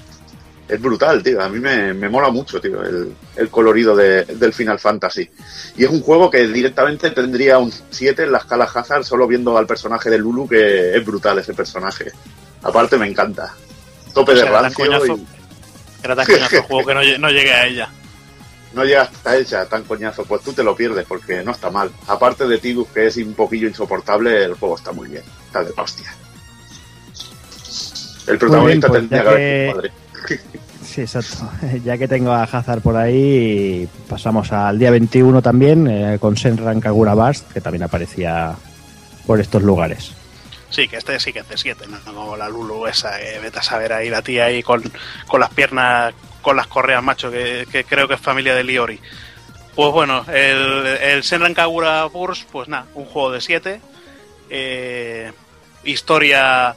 Speaker 4: Es brutal, tío. A mí me, me mola mucho, tío, el, el colorido de- del Final Fantasy. Y es un juego que directamente tendría un 7 en la escala Hazard solo viendo al personaje de Lulu, que es brutal ese personaje. Aparte me encanta. Tope
Speaker 5: O
Speaker 4: de
Speaker 5: era tan
Speaker 4: rancio
Speaker 5: coñazo.
Speaker 4: y
Speaker 5: Era tan coñazo el juego que no, no llegué a ella.
Speaker 4: no llega hasta ella tan coñazo. Pues tú te lo pierdes porque no está mal. Aparte de Tidus, que es un poquillo insoportable, el juego está muy bien. Está de hostia. El protagonista
Speaker 1: pues
Speaker 4: tendría que haber padre.
Speaker 1: Sí, exacto. Ya que tengo a Hazard por ahí, pasamos al día 21 también eh, con Senran Kagura Burst, que también aparecía por estos lugares.
Speaker 5: Sí, que este sí que es de 7, no como la Lulu esa, que vete a saber ahí la tía ahí con, con las piernas, con las correas, macho, que, que creo que es familia de Liori. Pues bueno, el, el Senran Kagura Burst, pues nada, un juego de 7. Eh, historia,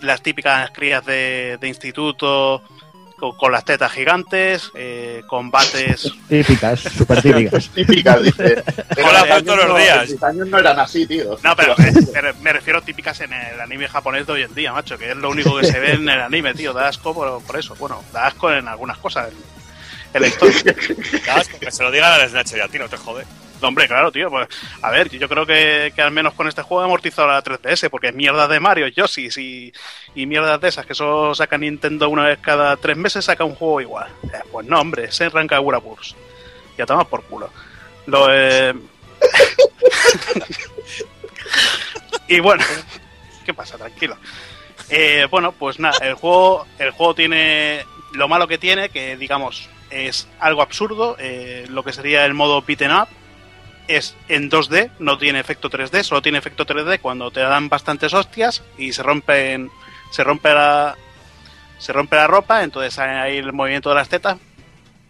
Speaker 5: las típicas crías de, de instituto, con, con las tetas gigantes, eh, combates
Speaker 1: Típicas, súper típicas.
Speaker 4: Típica, dice.
Speaker 3: Hola, todos los
Speaker 4: no-
Speaker 3: días.
Speaker 4: años no eran así, tío.
Speaker 5: No, pero me, refiero típicas en el anime japonés de hoy en día, macho, que es lo único que se ve en el anime, tío. Da asco por, por eso. Bueno, da asco en algunas cosas. En, en la historia.
Speaker 3: Ya, es que se lo digan a Snatcher y a ti, no te jode.
Speaker 5: No, hombre, claro, tío. Pues, a ver, yo creo que, que al menos con este juego he amortizado la 3DS, porque mierdas de Mario, Yoshi y, y mierdas de esas, que eso saca Nintendo una vez cada tres meses, saca un juego igual. Eh, pues no, hombre, se arranca Burst. Ya tomas por culo. Lo, eh... y bueno, ¿qué pasa? Tranquilo. Eh, bueno, pues nada, el juego, el juego tiene lo malo que tiene, que digamos es algo absurdo, eh, lo que sería el modo beaten up es en 2D, no tiene efecto 3D, solo tiene efecto 3D cuando te dan bastantes hostias y se rompen, se rompe la, se rompe la ropa, entonces hay ahí el movimiento de las tetas.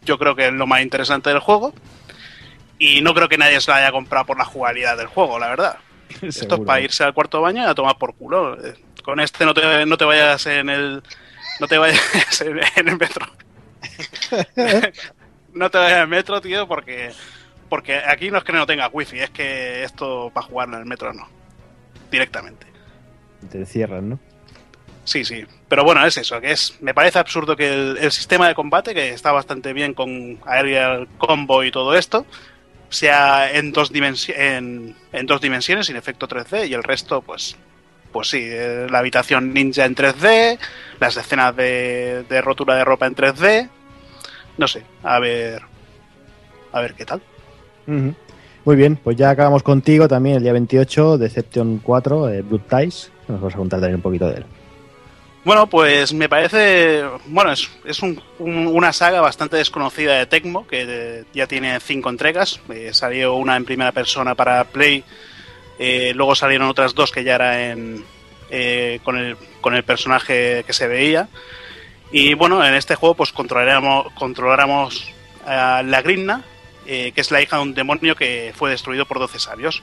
Speaker 5: Yo creo que es lo más interesante del juego y no creo que nadie se lo haya comprado por la jugabilidad del juego, la verdad. Esto es para irse al cuarto baño y a tomar por culo. Con este no te, no te vayas en el. No te vayas en, en el metro. no te vayas en el metro, tío, porque. Porque aquí no es que no tengas wifi, es que esto para jugar en el metro no. Directamente.
Speaker 1: Te encierran, ¿no?
Speaker 5: Sí, sí. Pero bueno, es eso, que es. Me parece absurdo que el, el sistema de combate, que está bastante bien con Aerial Combo y todo esto, sea en dos, en, en dos dimensiones, sin efecto 3D, y el resto, pues. Pues sí, eh, la habitación ninja en 3D, las escenas de, de rotura de ropa en 3D. No sé, a ver. A ver qué tal.
Speaker 1: Muy bien, pues ya acabamos contigo también el día 28, Deception 4, eh, Blood Ties. Nos vas a contar también un poquito de él.
Speaker 5: Bueno, pues me parece. Bueno, es, es un- un- una saga bastante desconocida de Tecmo, que eh, ya tiene cinco entregas. Eh, salió una en primera persona para Play, eh, luego salieron otras dos que ya era en, eh, con, el, con el personaje que se veía. Y bueno, en este juego, pues controlaremos, controlaremos a la Grimna, eh, que es la hija de un demonio que fue destruido por 12 sabios.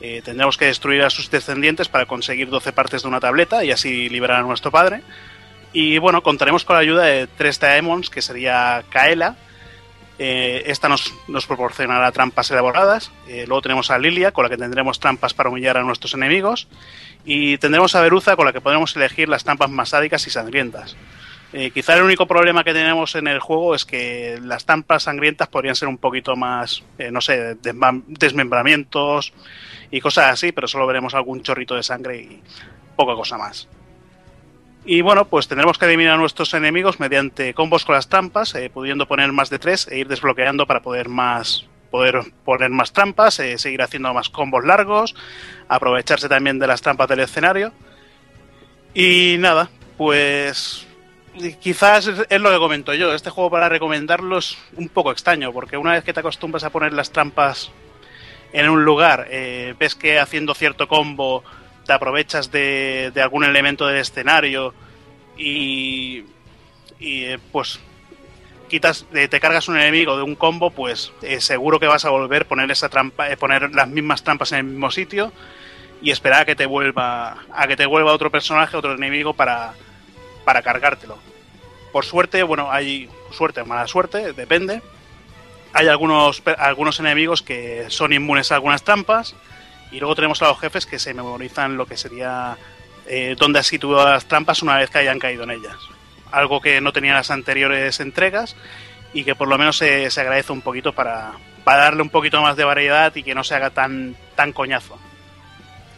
Speaker 5: Eh, tendremos que destruir a sus descendientes para conseguir 12 partes de una tableta y así liberar a nuestro padre. Y bueno, contaremos con la ayuda de tres Daemons, que sería Kaela. Eh, esta nos, nos proporcionará trampas elaboradas. Eh, luego tenemos a Lilia, con la que tendremos trampas para humillar a nuestros enemigos. Y tendremos a Beruza, con la que podremos elegir las trampas más sádicas y sangrientas. Eh, quizá el único problema que tenemos en el juego es que las trampas sangrientas podrían ser un poquito más, eh, no sé, desmem- desmembramientos y cosas así, pero solo veremos algún chorrito de sangre y poca cosa más. Y bueno, pues tendremos que eliminar a nuestros enemigos mediante combos con las trampas, eh, pudiendo poner más de tres e ir desbloqueando para poder más poder poner más trampas, eh, seguir haciendo más combos largos, aprovecharse también de las trampas del escenario. Y nada, pues quizás es lo que comento yo. Este juego para recomendarlo es un poco extraño, porque una vez que te acostumbras a poner las trampas en un lugar, eh, ves que haciendo cierto combo te aprovechas de, algún elemento del escenario y, y eh, pues quitas, eh, te cargas un enemigo de un combo, pues eh, seguro que vas a volver poner esa trampa, eh, poner las mismas trampas en el mismo sitio y esperar a que te vuelva, a que te vuelva otro personaje, otro enemigo para, para cargártelo. Por suerte, bueno, hay suerte mala suerte, depende. Hay algunos, algunos enemigos que son inmunes a algunas trampas. Y luego tenemos a los jefes que se memorizan lo que sería eh, dónde has situado las trampas una vez que hayan caído en ellas. Algo que no tenían las anteriores entregas y que por lo menos se, se agradece un poquito para, para darle un poquito más de variedad y que no se haga tan, tan coñazo.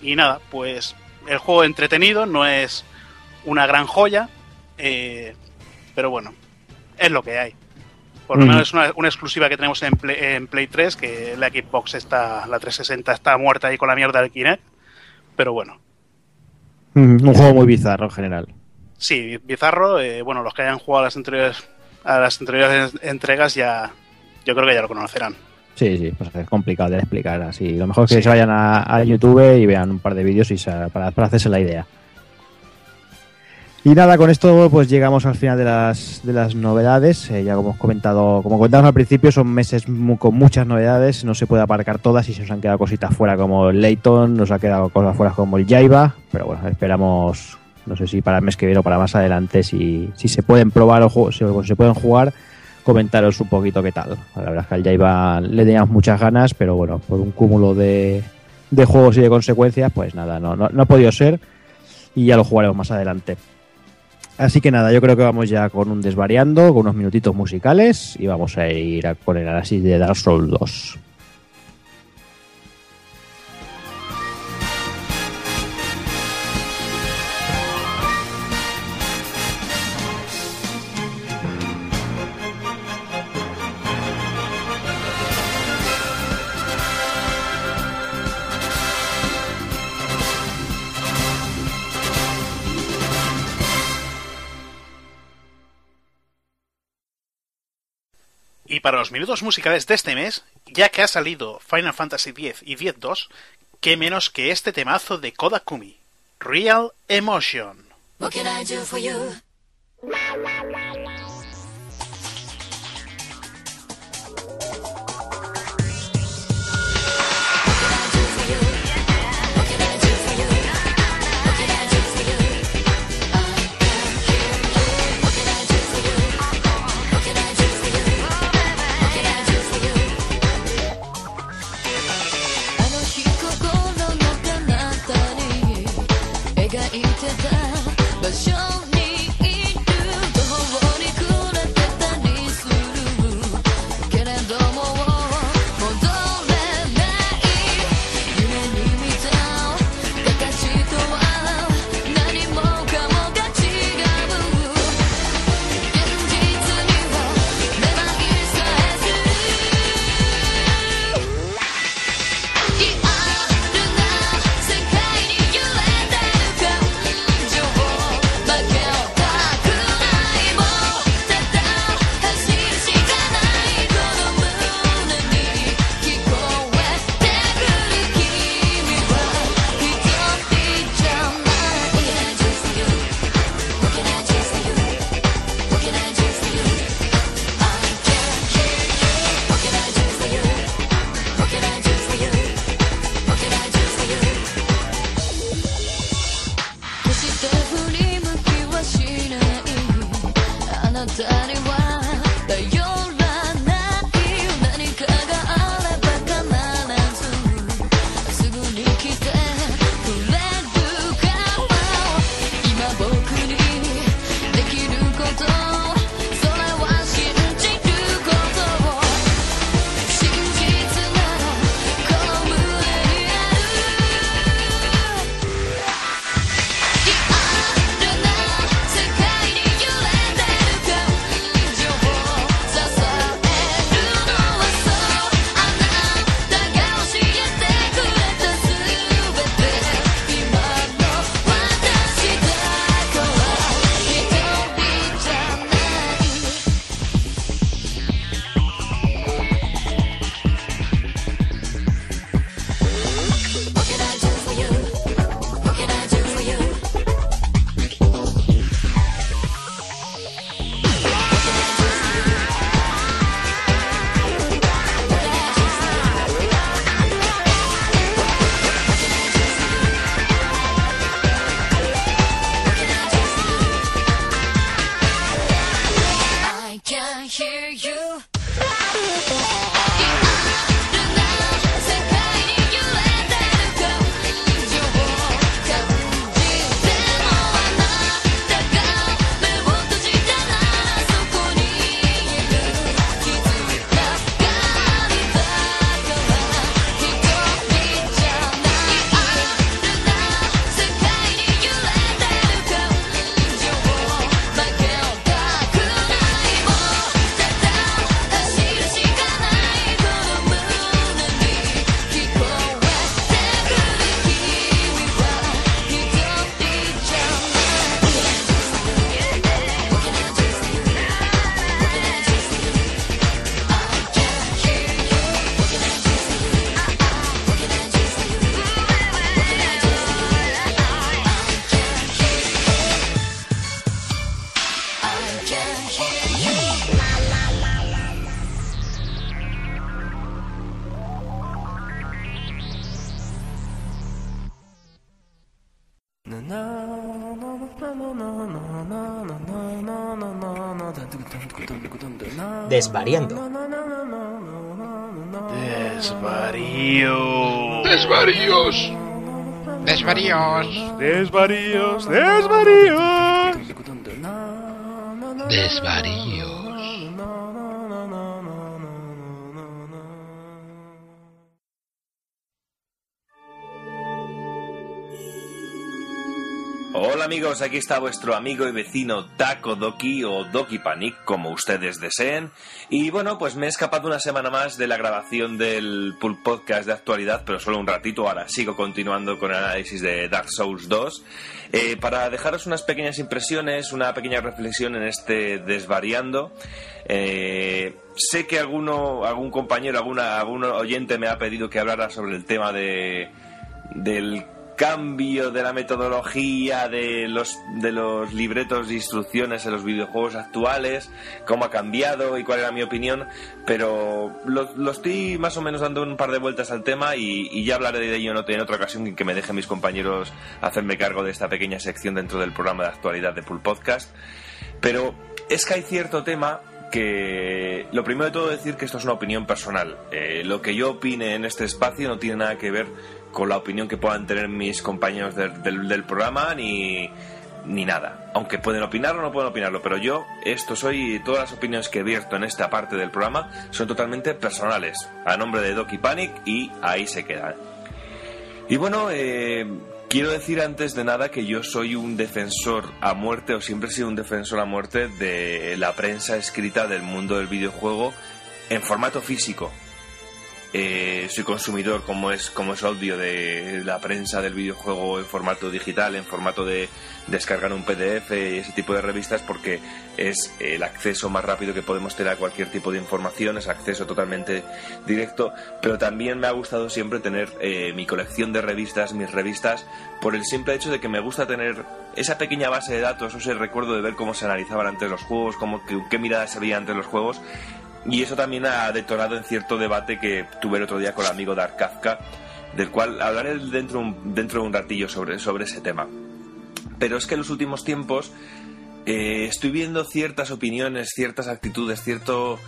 Speaker 5: Y nada, pues el juego entretenido no es una gran joya, eh, pero bueno, es lo que hay. Por lo
Speaker 1: Mm.
Speaker 5: menos es una, una exclusiva que tenemos en Play, en Play 3, que la Xbox está, la 360 está muerta ahí con la mierda del Kinect, pero bueno.
Speaker 1: Mm, Un juego muy bizarro en general.
Speaker 5: Sí, bizarro. eh, bueno, los que hayan jugado a las anteriores, a las anteriores entregas ya, yo creo que ya lo conocerán.
Speaker 1: Sí, sí, pues es complicado de explicar así. Lo mejor es que
Speaker 5: Sí.
Speaker 1: se vayan a, a YouTube y vean un par de vídeos y se- para, para hacerse la idea. Y nada, con esto pues llegamos al final de las, de las novedades. Eh, ya como hemos comentado, como comentamos al principio, son meses mu- con muchas novedades. No se puede aparcar todas y se nos han quedado cositas fuera como el Layton, nos ha quedado cosas fuera como el Jaiba. Pero bueno, esperamos, no sé si para el mes que viene o para más adelante, si, si se pueden probar o si se pueden jugar, comentaros un poquito qué tal. La verdad es que al Jaiba le teníamos muchas ganas, pero bueno, por un cúmulo de, de juegos y de consecuencias, pues nada, no, no, no ha podido ser y ya lo jugaremos más adelante. Así que nada, yo creo que vamos ya con un desvariando, con unos minutitos musicales y vamos a ir a- con el análisis de Dark Souls 2.
Speaker 5: Para los minutos musicales de este mes, ya que ha salido Final Fantasy X y X-2, qué menos que este temazo de Kodakumi, Real Emotion.
Speaker 7: What can I do for?
Speaker 8: Desvariando.
Speaker 9: Desvarío.
Speaker 10: Desvaríos.
Speaker 11: Desvaríos.
Speaker 9: Desvaríos. Desvaríos.
Speaker 10: Desvaríos.
Speaker 3: Amigos, aquí está vuestro amigo y vecino Taco Doki o Doki Panic, como ustedes deseen. Y bueno, pues me he escapado una semana más de la grabación del Pulp Podcast de actualidad, pero solo un ratito. Ahora sigo continuando con el análisis de Dark Souls 2. Eh, para dejaros unas pequeñas impresiones, una pequeña reflexión en este desvariando. Eh, sé que alguno, algún compañero, alguna, algún oyente me ha pedido que hablara sobre el tema de del cambio de la metodología de los, de los libretos de instrucciones en los videojuegos actuales, cómo ha cambiado y cuál era mi opinión, pero lo, estoy más o menos dando un par de vueltas al tema y, ya hablaré de ello en otra ocasión en que me dejen mis compañeros hacerme cargo de esta pequeña sección dentro del programa de actualidad de Pool Podcast. Pero es que hay cierto tema que lo primero de todo decir que esto es una opinión personal. Eh, lo que yo opine en este espacio no tiene nada que ver con la opinión que puedan tener mis compañeros del, del- programa ni, ni nada. Aunque pueden opinarlo o no pueden opinarlo, pero yo esto soy todas las opiniones que vierto en esta parte del programa son totalmente personales, a nombre de Doki Panic y ahí se quedan. Y bueno, eh, quiero decir antes de nada que yo soy un defensor a muerte, o siempre he sido un defensor a muerte de la prensa escrita del mundo del videojuego en formato físico. Eh, soy consumidor, como es, como es obvio, de la prensa del videojuego en formato digital, en formato de descargar un PDF y ese tipo de revistas, porque es el acceso más rápido que podemos tener a cualquier tipo de información, es acceso totalmente directo, pero también me ha gustado siempre tener eh, mi colección de revistas, mis revistas, por el simple hecho de que me gusta tener esa pequeña base de datos, ese recuerdo de ver cómo se analizaban antes los juegos, cómo, qué, qué mirada se veía antes los juegos, y eso también ha detonado en cierto debate que tuve el otro día con el amigo Dark Kafka, del cual hablaré dentro, dentro de un ratillo sobre, sobre ese tema. Pero es que en los últimos tiempos eh, estoy viendo ciertas opiniones, ciertas actitudes, cierto,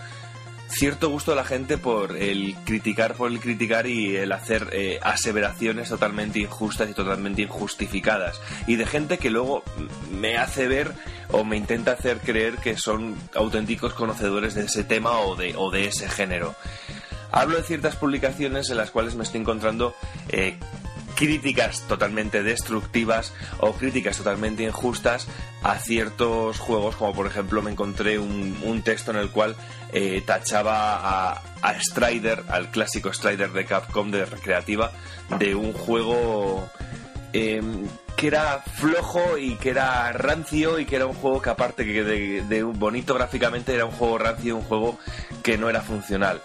Speaker 3: cierto gusto de la gente por el criticar, por el criticar y el hacer eh, aseveraciones totalmente injustas y totalmente injustificadas. Y de gente que luego me hace ver o me intenta hacer creer que son auténticos conocedores de ese tema o de, o de ese género. Hablo de ciertas publicaciones en las cuales me estoy encontrando eh, críticas totalmente destructivas o críticas totalmente injustas a ciertos juegos, como por ejemplo me encontré un, un texto en el cual eh, tachaba a, a Strider, al clásico Strider de Capcom de recreativa, de un juego eh, que era flojo y que era rancio y que era un juego que aparte que de, de bonito gráficamente era un juego rancio, un juego que no era funcional.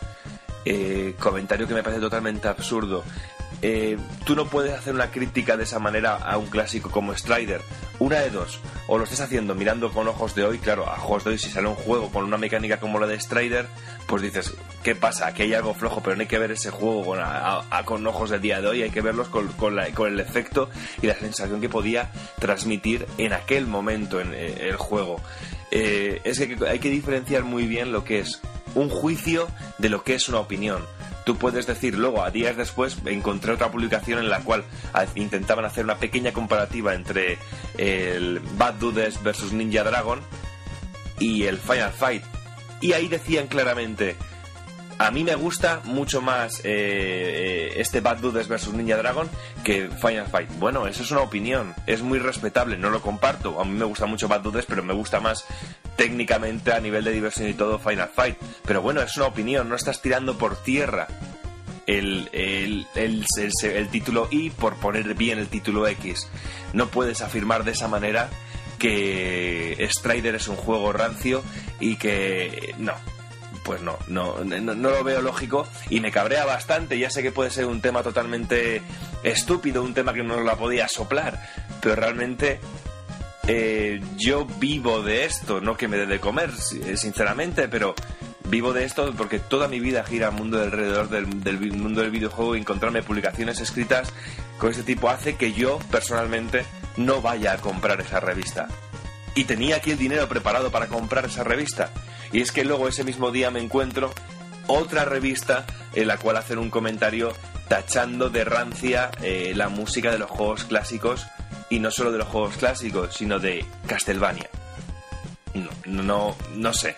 Speaker 3: Eh, comentario que me parece totalmente absurdo. Eh, tú no puedes hacer una crítica de esa manera a un clásico como Strider. Una de dos. O lo estás haciendo mirando con ojos de hoy. Claro, a ojos de hoy, si sale un juego con una mecánica como la de Strider, pues dices, ¿qué pasa? Aquí hay algo flojo, pero no hay que ver ese juego con, ojos del día de hoy. Hay que verlos con el efecto y la sensación que podía transmitir en aquel momento en eh, el juego. Eh, es que hay que diferenciar muy bien lo que es un juicio de lo que es una opinión. Tú puedes decir luego, a días después, encontré otra publicación en la cual ah, intentaban hacer una pequeña comparativa entre el Bad Dudes versus Ninja Dragon y el Final Fight. Y ahí decían claramente, a mí me gusta mucho más eh, eh, este Bad Dudes versus Ninja Dragon que Final Fight. Bueno, eso es una opinión, es muy respetable, no lo comparto. A mí me gusta mucho Bad Dudes, pero me gusta más técnicamente a nivel de diversión y todo Final Fight. Pero bueno, es una opinión, no estás tirando por tierra el, el, el, el- título I por poner bien el título X. No puedes afirmar de esa manera que Strider es un juego rancio y que no. Pues no, no, no, no lo veo lógico y me cabrea bastante. Ya sé que puede ser un tema totalmente estúpido, un tema que no la podía soplar, pero realmente eh, yo vivo de esto, no que me dé de comer, si- sinceramente, pero vivo de esto porque toda mi vida gira al mundo alrededor del, del mundo del videojuego y encontrarme publicaciones escritas con ese tipo hace que yo personalmente no vaya a comprar esa revista. y tenía aquí el dinero preparado para comprar esa revista. Y es que luego ese mismo día me encuentro otra revista en la cual hacer un comentario tachando de rancia eh, la música de los juegos clásicos y no solo de los juegos clásicos, sino de Castlevania. No, no, no sé.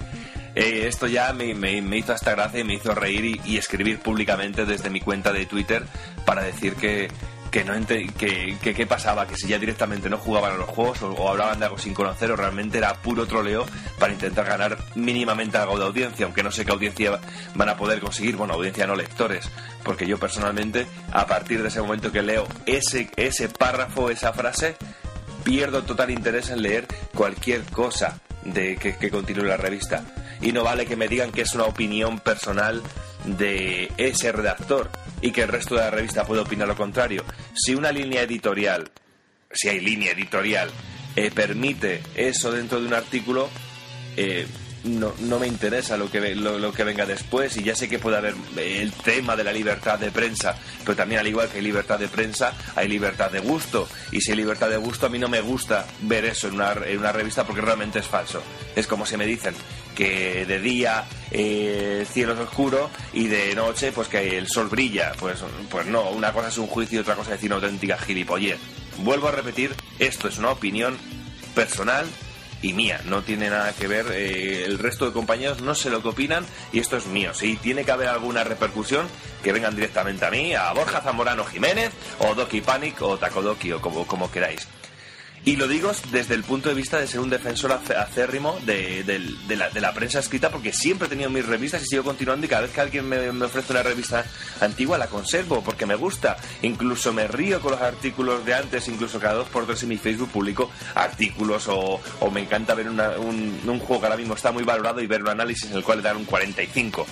Speaker 3: Eh, esto ya me, me- me hizo hasta gracia y me hizo reír y, y escribir públicamente desde mi cuenta de Twitter para decir que, que no ente- que, que pasaba, que si ya directamente no jugaban a los juegos o, o hablaban de algo sin conocer o realmente era puro troleo para intentar ganar mínimamente algo de audiencia, aunque no sé qué audiencia van a poder conseguir, bueno, audiencia no lectores, porque yo personalmente a partir de ese momento que leo ese, ese párrafo, esa frase, pierdo total interés en leer cualquier cosa de que, que continúe la revista. Y no vale que me digan que es una opinión personal de ese redactor y que el resto de la revista puede opinar lo contrario. Si una línea editorial, si hay línea editorial, eh, permite eso dentro de un artículo, eh, no, no me interesa lo que, lo, lo que venga después y ya sé que puede haber eh, el tema de la libertad de prensa, pero también al igual que hay libertad de prensa, hay libertad de gusto. Y si hay libertad de gusto, a mí no me gusta ver eso en una, en una revista porque realmente es falso. Es como si me dicen que de día eh, el cielo es oscuro y de noche pues que el sol brilla. Pues, pues no, una cosa es un juicio y otra cosa es decir una auténtica gilipollez. Vuelvo a repetir, esto es una opinión personal y mía. No tiene nada que ver, eh, el resto de compañeros no sé lo que opinan y esto es mío. Si tiene que haber alguna repercusión, que vengan directamente a mí, a Borja Zamorano Jiménez, o Doki Panic, o Takodoki, o como, como queráis. Y lo digo desde el punto de vista de ser un defensor acérrimo de, del- de la, de la prensa escrita, porque siempre he tenido mis revistas y sigo continuando. Y cada vez que alguien me, me ofrece una revista antigua, la conservo porque me gusta. Incluso me río con los artículos de antes, incluso cada dos por tres en mi Facebook publico artículos o, o me encanta ver una- un, un juego que ahora mismo está muy valorado y ver un análisis en el cual le dan un 45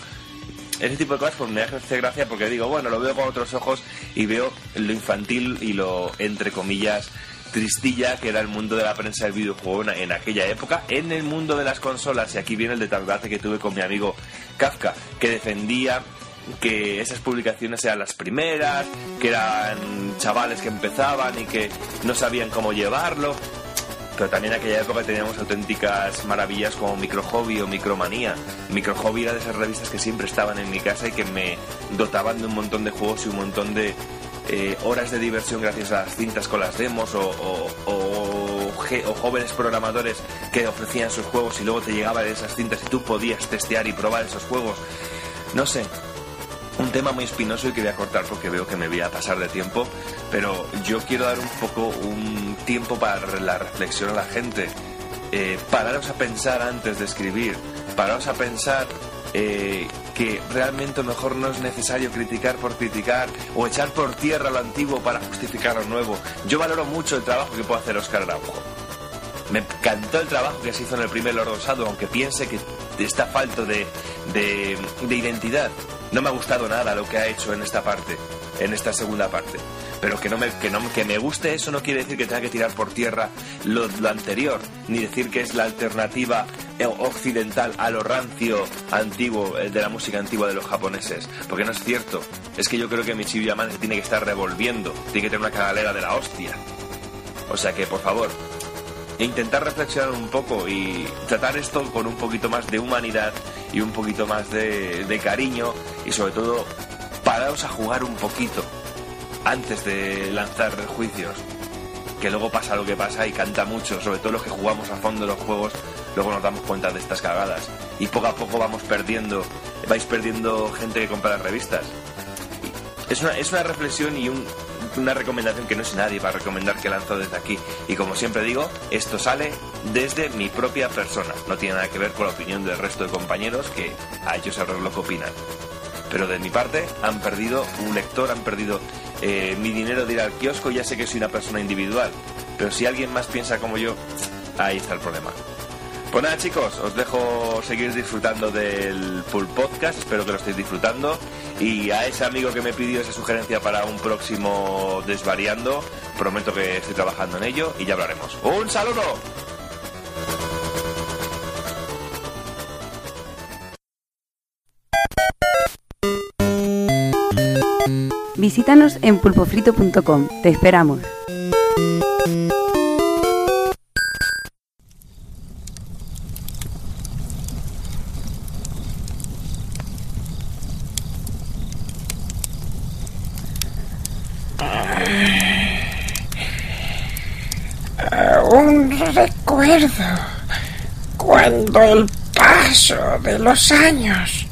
Speaker 3: ese tipo de cosas pues me hace gracia porque digo, bueno, lo veo con otros ojos y veo lo infantil y lo, entre comillas, tristilla que era el mundo de la prensa del videojuego en, aquella época, en el mundo de las consolas. Y aquí viene el debate que tuve con mi amigo Kafka, que defendía que esas publicaciones eran las primeras, que eran chavales que empezaban y que no sabían cómo llevarlo. Pero también en aquella época teníamos auténticas maravillas como Micro Hobby o Micromanía. Micro Hobby era de esas revistas que siempre estaban en mi casa y que me dotaban de un montón de juegos y un montón de eh, horas de diversión gracias a las cintas con las demos o, o- o jóvenes programadores que ofrecían sus juegos y luego te llegaban esas cintas y tú podías testear y probar esos juegos. No sé, un tema muy espinoso y que voy a cortar porque veo que me voy a pasar de tiempo, pero yo quiero dar un poco un tiempo para la reflexión a la gente. Eh, pararos a pensar antes de escribir, pararos a pensar eh, que realmente mejor no es necesario criticar por criticar o echar por tierra lo antiguo para justificar lo nuevo. Yo valoro mucho el trabajo que puede hacer Oscar Araujo. Me encantó el trabajo que se hizo en el primer Lord Shadow, aunque piense que está falto de, de, de identidad. No me ha gustado nada lo que ha hecho en esta parte, en esta segunda parte. Pero que, no me, que, no, que me guste eso no quiere decir que tenga que tirar por tierra lo, anterior, ni decir que es la alternativa eh, occidental a lo rancio antiguo eh, de la música antigua de los japoneses. Porque no es cierto. Es que yo creo que Michiru Yamane tiene que estar revolviendo, tiene que tener una cagalera de la hostia. O sea que, por favor, e intentar reflexionar un poco y tratar esto con un poquito más de humanidad y un poquito más de, de cariño y sobre todo paraos a jugar un poquito antes de lanzar juicios que luego pasa lo que pasa y canta mucho sobre todo los que jugamos a fondo los juegos luego nos damos cuenta de estas cagadas y poco a poco vamos perdiendo vais perdiendo gente que compra las revistas es una, es una reflexión y un- una recomendación que no es nadie para recomendar que lanzo desde aquí. Y como siempre digo, esto sale desde mi propia persona. No tiene nada que ver con la opinión del resto de compañeros que a ellos sabrán lo que opinan. Pero de mi parte han perdido un lector, han perdido eh, mi dinero de ir al kiosco. Ya sé que soy una persona individual. Pero si alguien más piensa como yo, ahí está el problema. Pues nada chicos, os dejo seguir disfrutando del full podcast, espero que lo estéis disfrutando. Y a ese amigo que me pidió esa sugerencia para un próximo Desvariando, prometo que estoy trabajando en ello y ya hablaremos. ¡Un saludo!
Speaker 6: Visítanos en pulpofrito.com. Te esperamos.
Speaker 12: Aún recuerdo cuando el paso de los años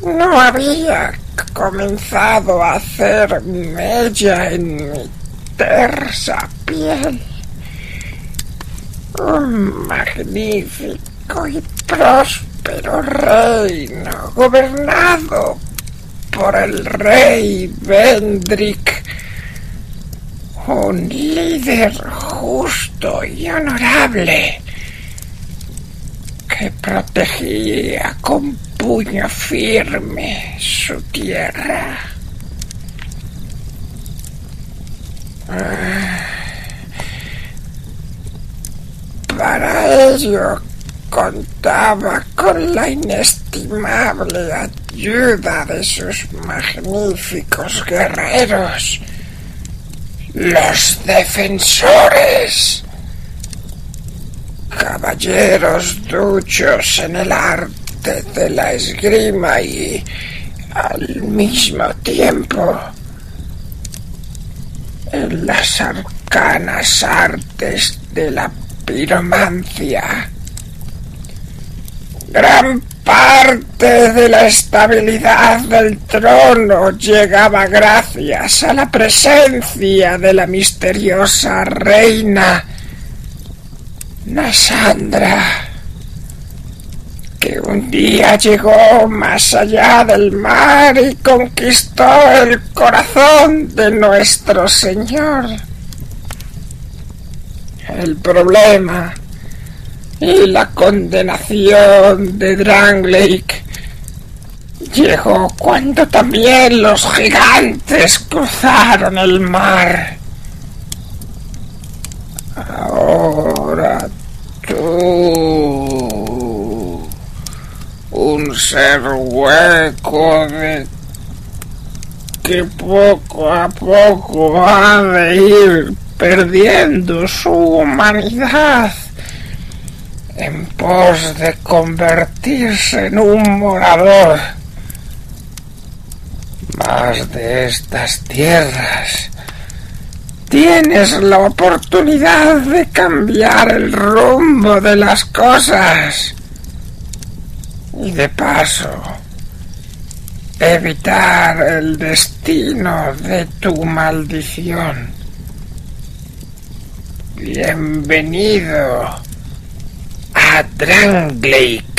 Speaker 12: no había comenzado a hacer mella en mi tersa piel. Un magnífico y próspero reino gobernado por el rey Vendrick, un líder justo y honorable que protegía con puño firme su tierra. Ah. Para ello contaba con la inestimable ayuda de sus magníficos guerreros, los defensores, caballeros duchos en el arte de la esgrima y al mismo tiempo en las arcanas artes de la piromancia. Gran parte de la estabilidad del trono llegaba gracias a la presencia de la misteriosa reina Nasandra, que un día llegó más allá del mar y conquistó el corazón de nuestro Señor. El problema y la condenación de Dranglake llegó cuando también los gigantes cruzaron el mar. Ahora tú, un ser hueco de que poco a poco ha de ir perdiendo su humanidad en pos de convertirse en un morador más de estas tierras. Tienes la oportunidad de cambiar el rumbo de las cosas y de paso evitar el destino de tu maldición. Bienvenido a Dranglake.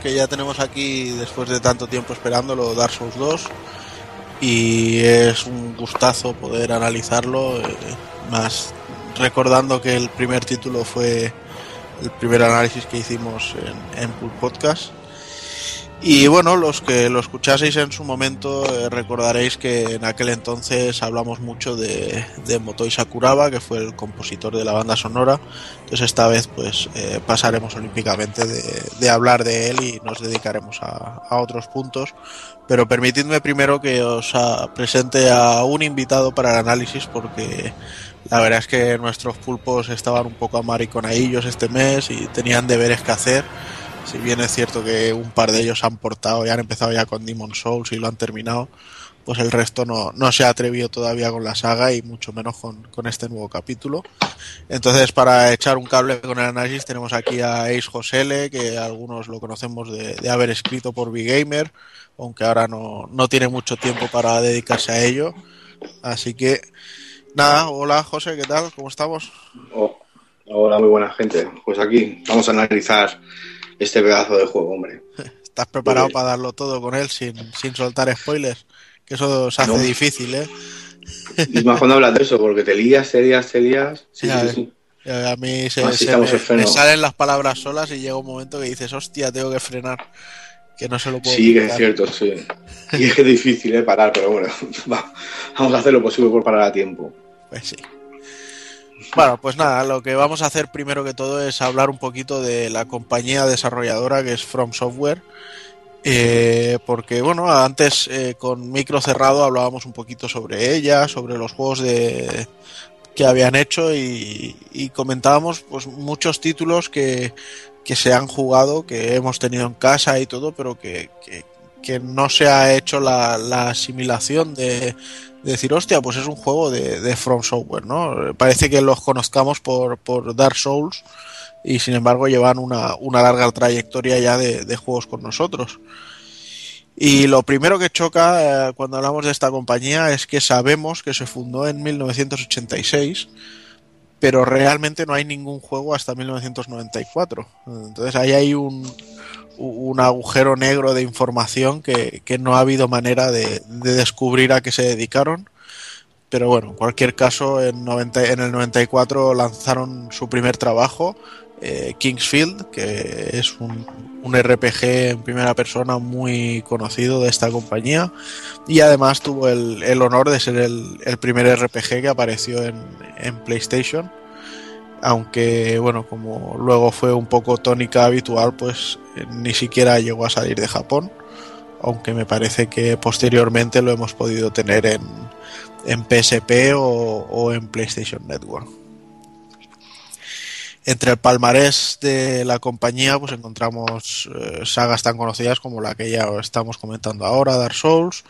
Speaker 2: Que ya tenemos aquí después de tanto tiempo esperándolo Dark Souls 2 y es un gustazo poder analizarlo, eh, más recordando que el primer título fue el primer análisis que hicimos en, en Pool Podcast. Y bueno, los que lo escuchaseis en su momento eh, recordaréis que en aquel entonces hablamos mucho de, de Motoi Sakuraba, que fue el compositor de la banda sonora. Entonces esta vez pues eh, pasaremos olímpicamente de, hablar de él y nos dedicaremos a, a otros puntos. Pero permitidme primero que os ah, presente a un invitado para el análisis porque la verdad es que nuestros pulpos estaban un poco amariconadillos este mes y tenían deberes que hacer. Si bien es cierto que un par de ellos han portado y han empezado ya con Demon Souls y lo han terminado, pues el resto no, no se ha atrevido todavía con la saga y mucho menos con, con este nuevo capítulo. Entonces, para echar un cable con el análisis, tenemos aquí a Ace Josele, que algunos lo conocemos de, de haber escrito por V-Gamer, aunque ahora no, no tiene mucho tiempo para dedicarse a ello. Así que, nada, hola José, ¿qué tal? ¿Cómo estamos?
Speaker 13: Oh, hola, muy buena gente. Pues aquí vamos a analizar este pedazo de juego, hombre.
Speaker 2: ¿Estás preparado para darlo todo con él sin, sin soltar spoilers? Que eso se hace
Speaker 13: No.
Speaker 2: difícil, ¿eh?
Speaker 13: Y más cuando hablas de eso, porque te lías, te lías, te lías. Sí,
Speaker 2: Ya
Speaker 13: sí,
Speaker 2: ves.
Speaker 13: sí.
Speaker 2: Eh, A mí se, se me, me salen las palabras solas y llega un momento que dices, hostia, tengo que frenar. Que no se lo puedo
Speaker 13: Sí, que es cierto, sí. Y es que es difícil, ¿eh? Parar, pero bueno, va, vamos a hacer lo posible por parar a tiempo.
Speaker 2: Pues sí. Bueno, pues nada, lo que vamos a hacer primero que todo es hablar un poquito de la compañía desarrolladora que es From Software. Eh, porque bueno, antes eh, con micro cerrado hablábamos un poquito sobre ella, sobre los juegos de que habían hecho y, y comentábamos pues muchos títulos que, que se han jugado, que hemos tenido en casa y todo, pero que, que, que no se ha hecho la, la asimilación de, de decir, hostia, pues es un juego de, de From Software, ¿no? Parece que los conozcamos por, por Dark Souls y sin embargo llevan una, una larga trayectoria ya de, de, juegos con nosotros. Y lo primero que choca eh, cuando hablamos de esta compañía es que sabemos que se fundó en 1986, pero realmente no hay ningún juego hasta 1994. Entonces ahí hay un, un agujero negro de información que, que no ha habido manera de, de, descubrir a qué se dedicaron. Pero bueno, en cualquier caso, en, 90, en el 94 lanzaron su primer trabajo, eh, Kingsfield, que es un, un, RPG en primera persona muy conocido de esta compañía. Y además tuvo el, el honor de ser el, el, primer RPG que apareció en, en PlayStation aunque bueno, como luego fue un poco tónica habitual, pues eh, ni siquiera llegó a salir de Japón, aunque me parece que posteriormente lo hemos podido tener en, en PSP o, en PlayStation Network. Entre el palmarés de la compañía pues encontramos eh, sagas tan conocidas como la que ya estamos comentando ahora, Dark Souls,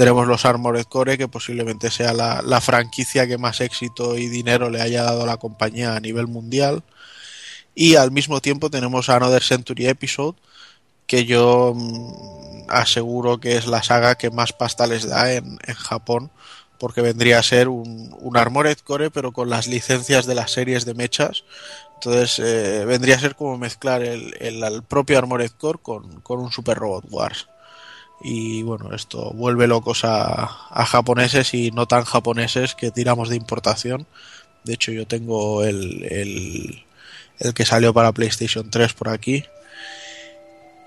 Speaker 2: tenemos los Armored Core, que posiblemente sea la, franquicia que más éxito y dinero le haya dado a la compañía a nivel mundial. Y al mismo tiempo tenemos Another Century Episode, que yo mmm, aseguro que es la saga que más pasta les da en, Japón, porque vendría a ser un, un, Armored Core, pero con las licencias de las series de mechas. Entonces eh, vendría a ser como mezclar el, el, el propio Armored Core con, con un Super Robot Wars y bueno, esto vuelve locos a, a, japoneses y no tan japoneses que tiramos de importación. De hecho, yo tengo el, el, que salió para PlayStation 3 por aquí.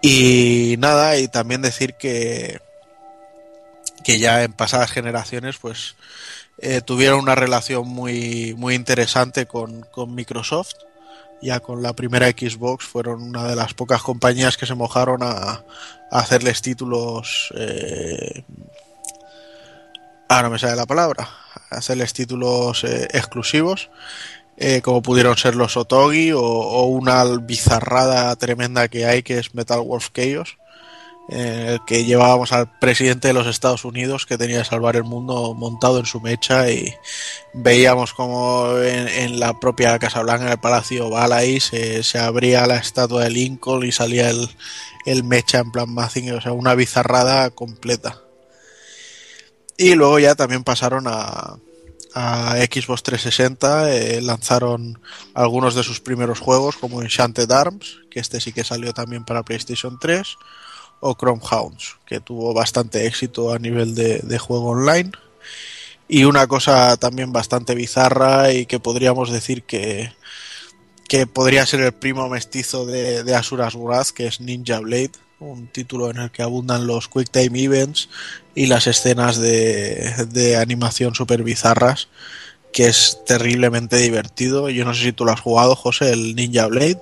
Speaker 2: Y nada, y también decir que, que ya en pasadas generaciones, pues eh, tuvieron una relación muy, muy interesante con, con Microsoft ya con la primera Xbox fueron una de las pocas compañías que se mojaron a, hacerles títulos eh, ah no me sale la palabra hacerles títulos eh, exclusivos eh, como pudieron ser los Otogi o, o, una bizarrada tremenda que hay que es Metal Wolf Chaos eh, que llevábamos al presidente de los Estados Unidos que tenía que salvar el mundo montado en su mecha y veíamos como en, en la propia Casa Blanca, en el Palacio Oval ahí, se, se, abría la estatua de Lincoln y salía el, el mecha en plan Mazinger, o sea, una bizarrada completa. Y luego ya también pasaron a, a Xbox 360, eh, lanzaron algunos de sus primeros juegos como Enchanted Arms, que este sí que salió también para PlayStation 3 o Chrome Hounds, que tuvo bastante éxito a nivel de, juego online. Y una cosa también bastante bizarra y que podríamos decir que, que podría ser el primo mestizo de, de Asuras Wrath, que es Ninja Blade, un título en el que abundan los Quick Time Events y las escenas de, de animación super bizarras, que es terriblemente divertido. Yo no sé si tú lo has jugado, José, el Ninja Blade.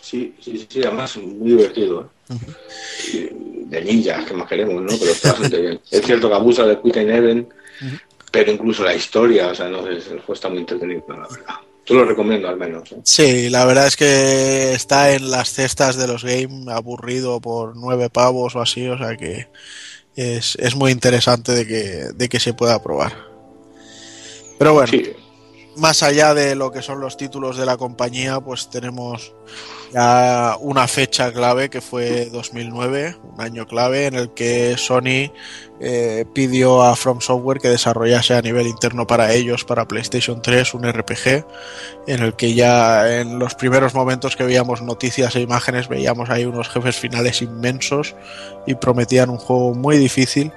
Speaker 13: Sí, sí, sí, además muy divertido. ¿eh? Uh -huh. De ninjas, que más queremos, ¿no? Pero está bastante bien. Es cierto que abusa Time Event, uh -huh. pero incluso la historia, o sea, no sé, el juego está muy entretenido, la verdad. Yo lo recomiendo al menos. ¿eh?
Speaker 2: Sí, la verdad es que está en las cestas de los games aburrido por nueve pavos o así, o sea que es, es muy interesante de que, de que se pueda probar. Pero bueno, sí. más allá de lo que son los títulos de la compañía, pues tenemos ya una fecha clave que fue 2009, un año clave en el que Sony eh, pidió a From Software que desarrollase a nivel interno para ellos, para PlayStation 3, un RPG en el que ya en los primeros momentos que veíamos noticias e imágenes veíamos ahí unos jefes finales inmensos y prometían un juego muy difícil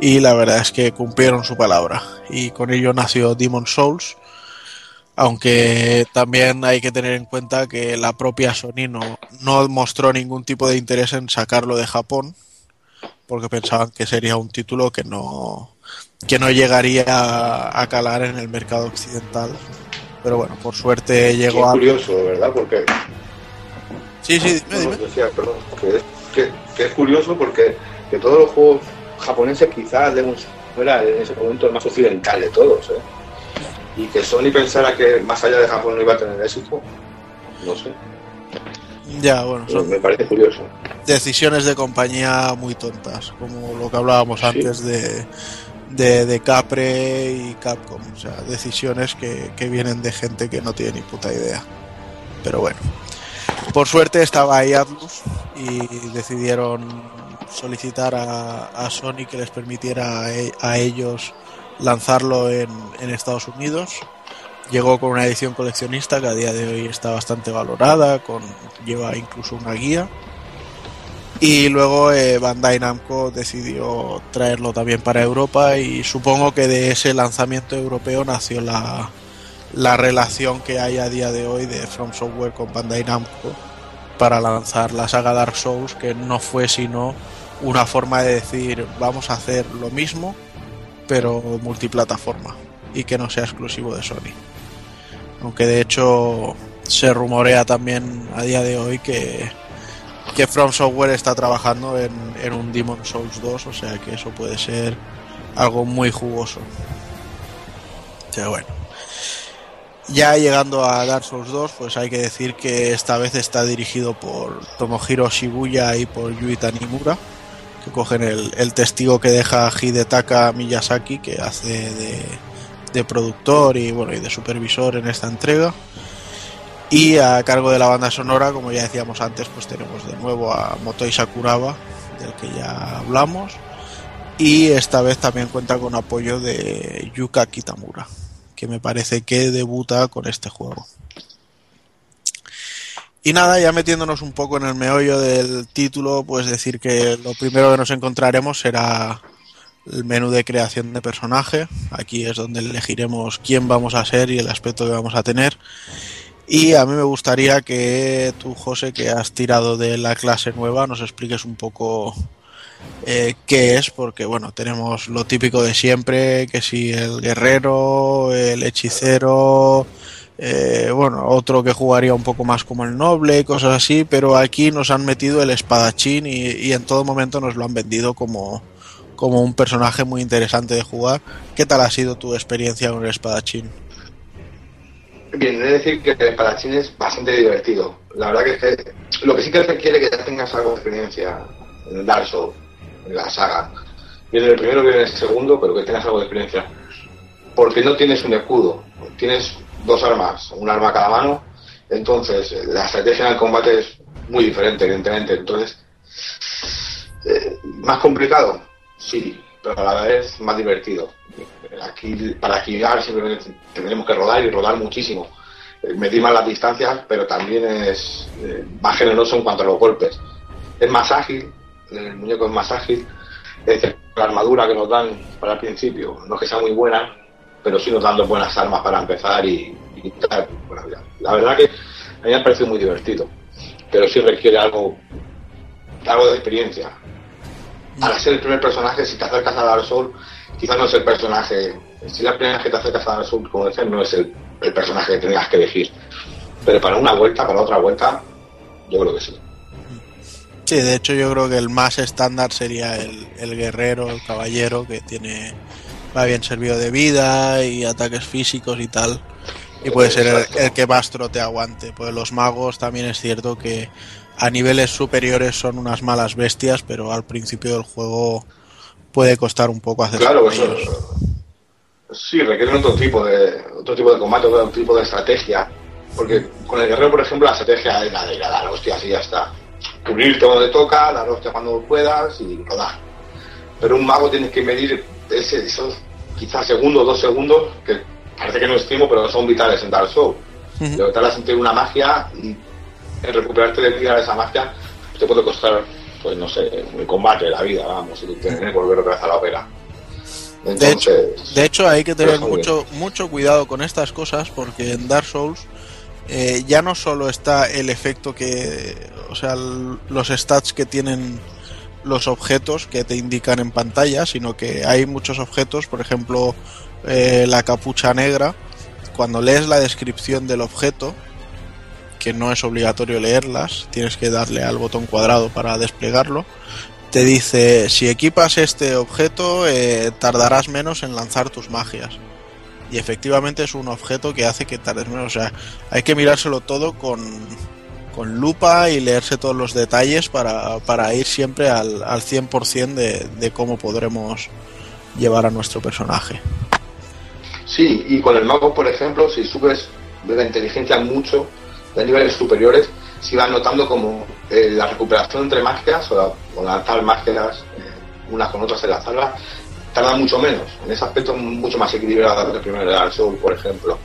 Speaker 2: y la verdad es que cumplieron su palabra. Y con ello nació Demon Souls aunque también hay que tener en cuenta que la propia Sony no, no, mostró ningún tipo de interés en sacarlo de Japón, porque pensaban que sería un título que no, que no llegaría a, a calar en el mercado occidental. Pero bueno, por suerte llegó
Speaker 13: es
Speaker 2: a...
Speaker 13: curioso, ¿verdad? Porque
Speaker 2: Sí, sí, dime,
Speaker 13: No,
Speaker 2: dime.
Speaker 13: decía, perdón, que es, que, que es curioso porque que todos los juegos japoneses quizás de un fuera en ese momento el más occidental de todos, ¿eh? Y que Sony pensara que más allá de Japón no iba a tener éxito, no sé,
Speaker 2: Ya, bueno, son
Speaker 13: me parece curioso.
Speaker 2: decisiones de compañía muy tontas, como lo que hablábamos antes de, de, de Capre y Capcom. O sea, decisiones que, que vienen de gente que no tiene ni puta idea. Pero bueno, por suerte estaba ahí Atlus y decidieron solicitar a, a Sony que les permitiera a, a ellos lanzarlo en, en Estados Unidos. Llegó con una edición coleccionista que a día de hoy está bastante valorada, con lleva incluso una guía. Y luego eh, Bandai Namco decidió traerlo también para Europa y supongo que de ese lanzamiento europeo nació la, la relación que hay a día de hoy de From Software con Bandai Namco para lanzar la saga Dark Souls, que no fue sino una forma de decir vamos a hacer lo mismo, pero multiplataforma y que no sea exclusivo de Sony. Aunque de hecho se rumorea también a día de hoy que, que From Software está trabajando en, en un Demon Souls 2, o sea que eso puede ser algo muy jugoso. Pero bueno. Ya llegando a Dark Souls 2, pues hay que decir que esta vez está dirigido por Tomohiro Shibuya y por Yui Tanimura, cogen el, testigo que deja Hidetaka Miyazaki, que hace de, de productor y bueno y de supervisor en esta entrega. Y a cargo de la banda sonora, como ya decíamos antes, pues tenemos de nuevo a Motoi Sakuraba, del que ya hablamos. Y esta vez también cuenta con apoyo de Yuka Kitamura, que me parece que debuta con este juego. Y nada, ya metiéndonos un poco en el meollo del título, pues decir que lo primero que nos encontraremos será el menú de creación de personaje. Aquí es donde elegiremos quién vamos a ser y el aspecto que vamos a tener. Y a mí me gustaría que tú, José, que has tirado de la clase nueva, nos expliques un poco eh, qué es, porque bueno, tenemos lo típico de siempre, que si el guerrero, el hechicero, eh, bueno, otro que jugaría un poco más como el noble, cosas así, pero aquí nos han metido el espadachín y, y en todo momento nos lo han vendido como, como un personaje muy interesante de jugar. ¿Qué tal ha sido tu experiencia con el espadachín?
Speaker 13: Bien, he de decir que el espadachín es bastante divertido. La verdad que es que lo que sí que requiere que ya tengas algo de experiencia en Dark Souls, en la saga. Viene el primero, viene el segundo, pero que tengas algo de experiencia. Porque no tienes un escudo, tienes dos armas, un arma a cada mano. Entonces, eh, la estrategia en el combate es muy diferente, evidentemente. Entonces, eh, más complicado, sí, pero a la vez más divertido. Aquí, para esquivar, simplemente tendremos que rodar y rodar muchísimo. Eh, Medir más las distancias, pero también es eh, más generoso en cuanto a los golpes. Es más ágil, el muñeco es más ágil. Es la armadura que nos dan para el principio no es que sea muy buena, pero sí nos dan dos buenas armas para empezar y, y. La verdad que a mí me ha parecido muy divertido, pero sí requiere algo, algo de experiencia. Al ser el primer personaje, si te acercas a Dark Souls, quizás no es el personaje. Si la primera vez que te acercas a Dark Souls, como decía, no es el, el personaje que tengas que elegir. Pero para una vuelta, para otra vuelta, yo creo que sí.
Speaker 2: Sí, de hecho yo creo que el más estándar sería el, el guerrero, el caballero, que tiene va bien servido de vida y ataques físicos y tal. Y puede ser el, el que más trote aguante. Pues los magos también es cierto que a niveles superiores son unas malas bestias, pero al principio del juego puede costar un poco hacer
Speaker 13: Claro, eso, sí, requieren otro tipo de otro tipo de combate, otro tipo de estrategia. Porque con el guerrero, por ejemplo, la estrategia es la de ir a dar hostias y ya está. Cubrirte donde toca, dar hostia cuando puedas y rodar. Pero un mago tienes que medir ese, esos quizás segundos, dos segundos, que parece que no es tiempo, pero son vitales en Dark Souls. Lo que te sentir una magia y en recuperarte de vida de esa magia te puede costar, pues no sé, el combate, la vida, vamos, y tener que volver otra vez a la ópera.
Speaker 2: De hecho,
Speaker 13: Entonces,
Speaker 2: de hecho, hay que tener mucho, mucho cuidado con estas cosas porque en Dark Souls eh, ya no solo está el efecto que, o sea, los stats que tienen los objetos que te indican en pantalla, sino que hay muchos objetos, por ejemplo, eh, la capucha negra, cuando lees la descripción del objeto, que no es obligatorio leerlas, tienes que darle al botón cuadrado para desplegarlo, te dice, si equipas este objeto, eh, tardarás menos en lanzar tus magias. Y efectivamente es un objeto que hace que tardes menos. O sea, hay que mirárselo todo con, con lupa y leerse todos los detalles para, para ir siempre al, al 100% de, de cómo podremos llevar a nuestro personaje.
Speaker 13: Sí, y con el mago, por ejemplo, si subes de la inteligencia mucho, de niveles superiores, si vas notando como eh, la recuperación entre magias o, la- o lanzar eh, unas con otras en la sala tarda mucho menos. En ese aspecto mucho más equilibrada que el primer Dark Souls, por ejemplo.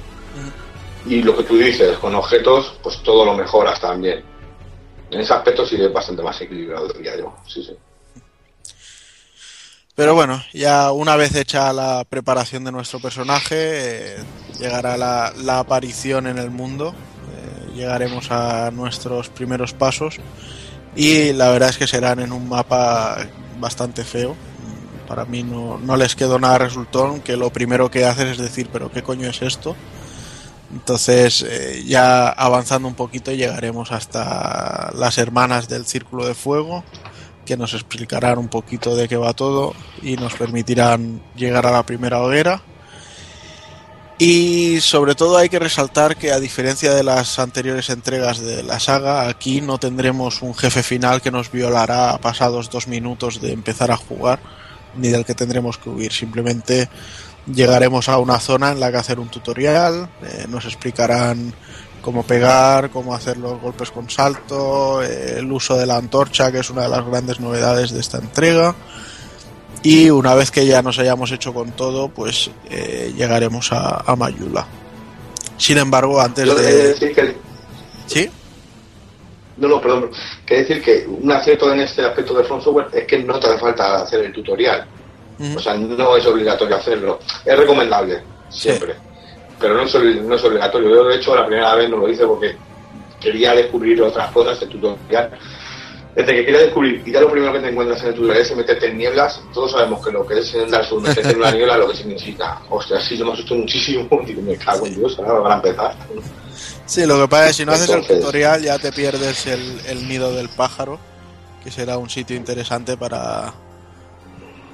Speaker 13: Y lo que tú dices, con objetos, pues todo lo mejoras también. En ese aspecto sí es bastante más equilibrado, diría yo. Sí, sí.
Speaker 2: Pero bueno, ya una vez hecha la preparación de nuestro personaje, eh, llegará la, aparición en el mundo, eh, llegaremos a nuestros primeros pasos y la verdad es que serán en un mapa bastante feo. Para mí no, no les quedó nada resultón, que lo primero que hacen es decir, pero ¿qué coño es esto? Entonces, eh, ya avanzando un poquito, llegaremos hasta las hermanas del Círculo de Fuego, que nos explicarán un poquito de qué va todo y nos permitirán llegar a la primera hoguera. Y sobre todo hay que resaltar que a diferencia de las anteriores entregas de la saga, aquí no tendremos un jefe final que nos violará pasados dos minutos de empezar a jugar, ni del que tendremos que huir. Simplemente llegaremos a una zona en la que hacer un tutorial, eh, nos explicarán cómo pegar, cómo hacer los golpes con salto, eh, el uso de la antorcha, que es una de las grandes novedades de esta entrega. Y una vez que ya nos hayamos hecho con todo, pues eh, llegaremos a, a Mayula. Sin embargo, antes
Speaker 13: Yo de
Speaker 2: de...
Speaker 13: decir que
Speaker 2: ¿Sí?
Speaker 13: No, no, perdón. Quiero decir que un acierto en este aspecto de From Software es que no te hace falta hacer el tutorial. O sea, no es obligatorio hacerlo. Es recomendable, siempre. Pero no es, no es obligatorio. Yo, de hecho, la primera vez no lo hice porque quería descubrir otras cosas del tutorial. Desde que quería descubrir, y ya lo primero que te encuentras en el tutorial es meterte en nieblas, todos sabemos que lo que es Souls meterte en una niebla lo que significa. Hostia, sí, yo me asustó muchísimo. Digo, me cago en Dios, ahora van a empezar.
Speaker 2: Sí, lo que pasa es que si no haces el tutorial ya te pierdes el, el nido del pájaro, que será un sitio interesante para,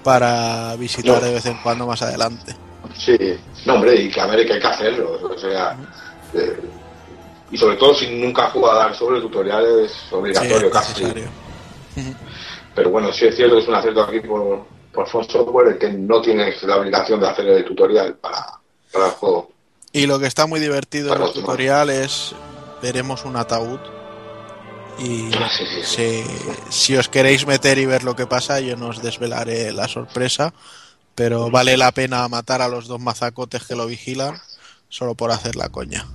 Speaker 2: para visitar
Speaker 13: No.
Speaker 2: de vez en cuando más adelante.
Speaker 13: Sí, no, hombre, y que a ver, que hay que hacerlo. O sea, eh, y sobre todo si nunca has jugado a Dark Souls, el tutorial es obligatorio
Speaker 2: Sí,
Speaker 13: casi. Pero bueno, sí es cierto que es un acierto aquí por, por From Software el que no tienes la obligación de hacer el tutorial para, para el juego.
Speaker 2: Y lo que está muy divertido en
Speaker 13: Para
Speaker 2: el
Speaker 13: los demás.
Speaker 2: tutorial es veremos un ataúd y si, si os queréis meter y ver lo que pasa yo no os desvelaré la sorpresa pero vale la pena matar a los dos mazacotes que lo vigilan solo por hacer la coña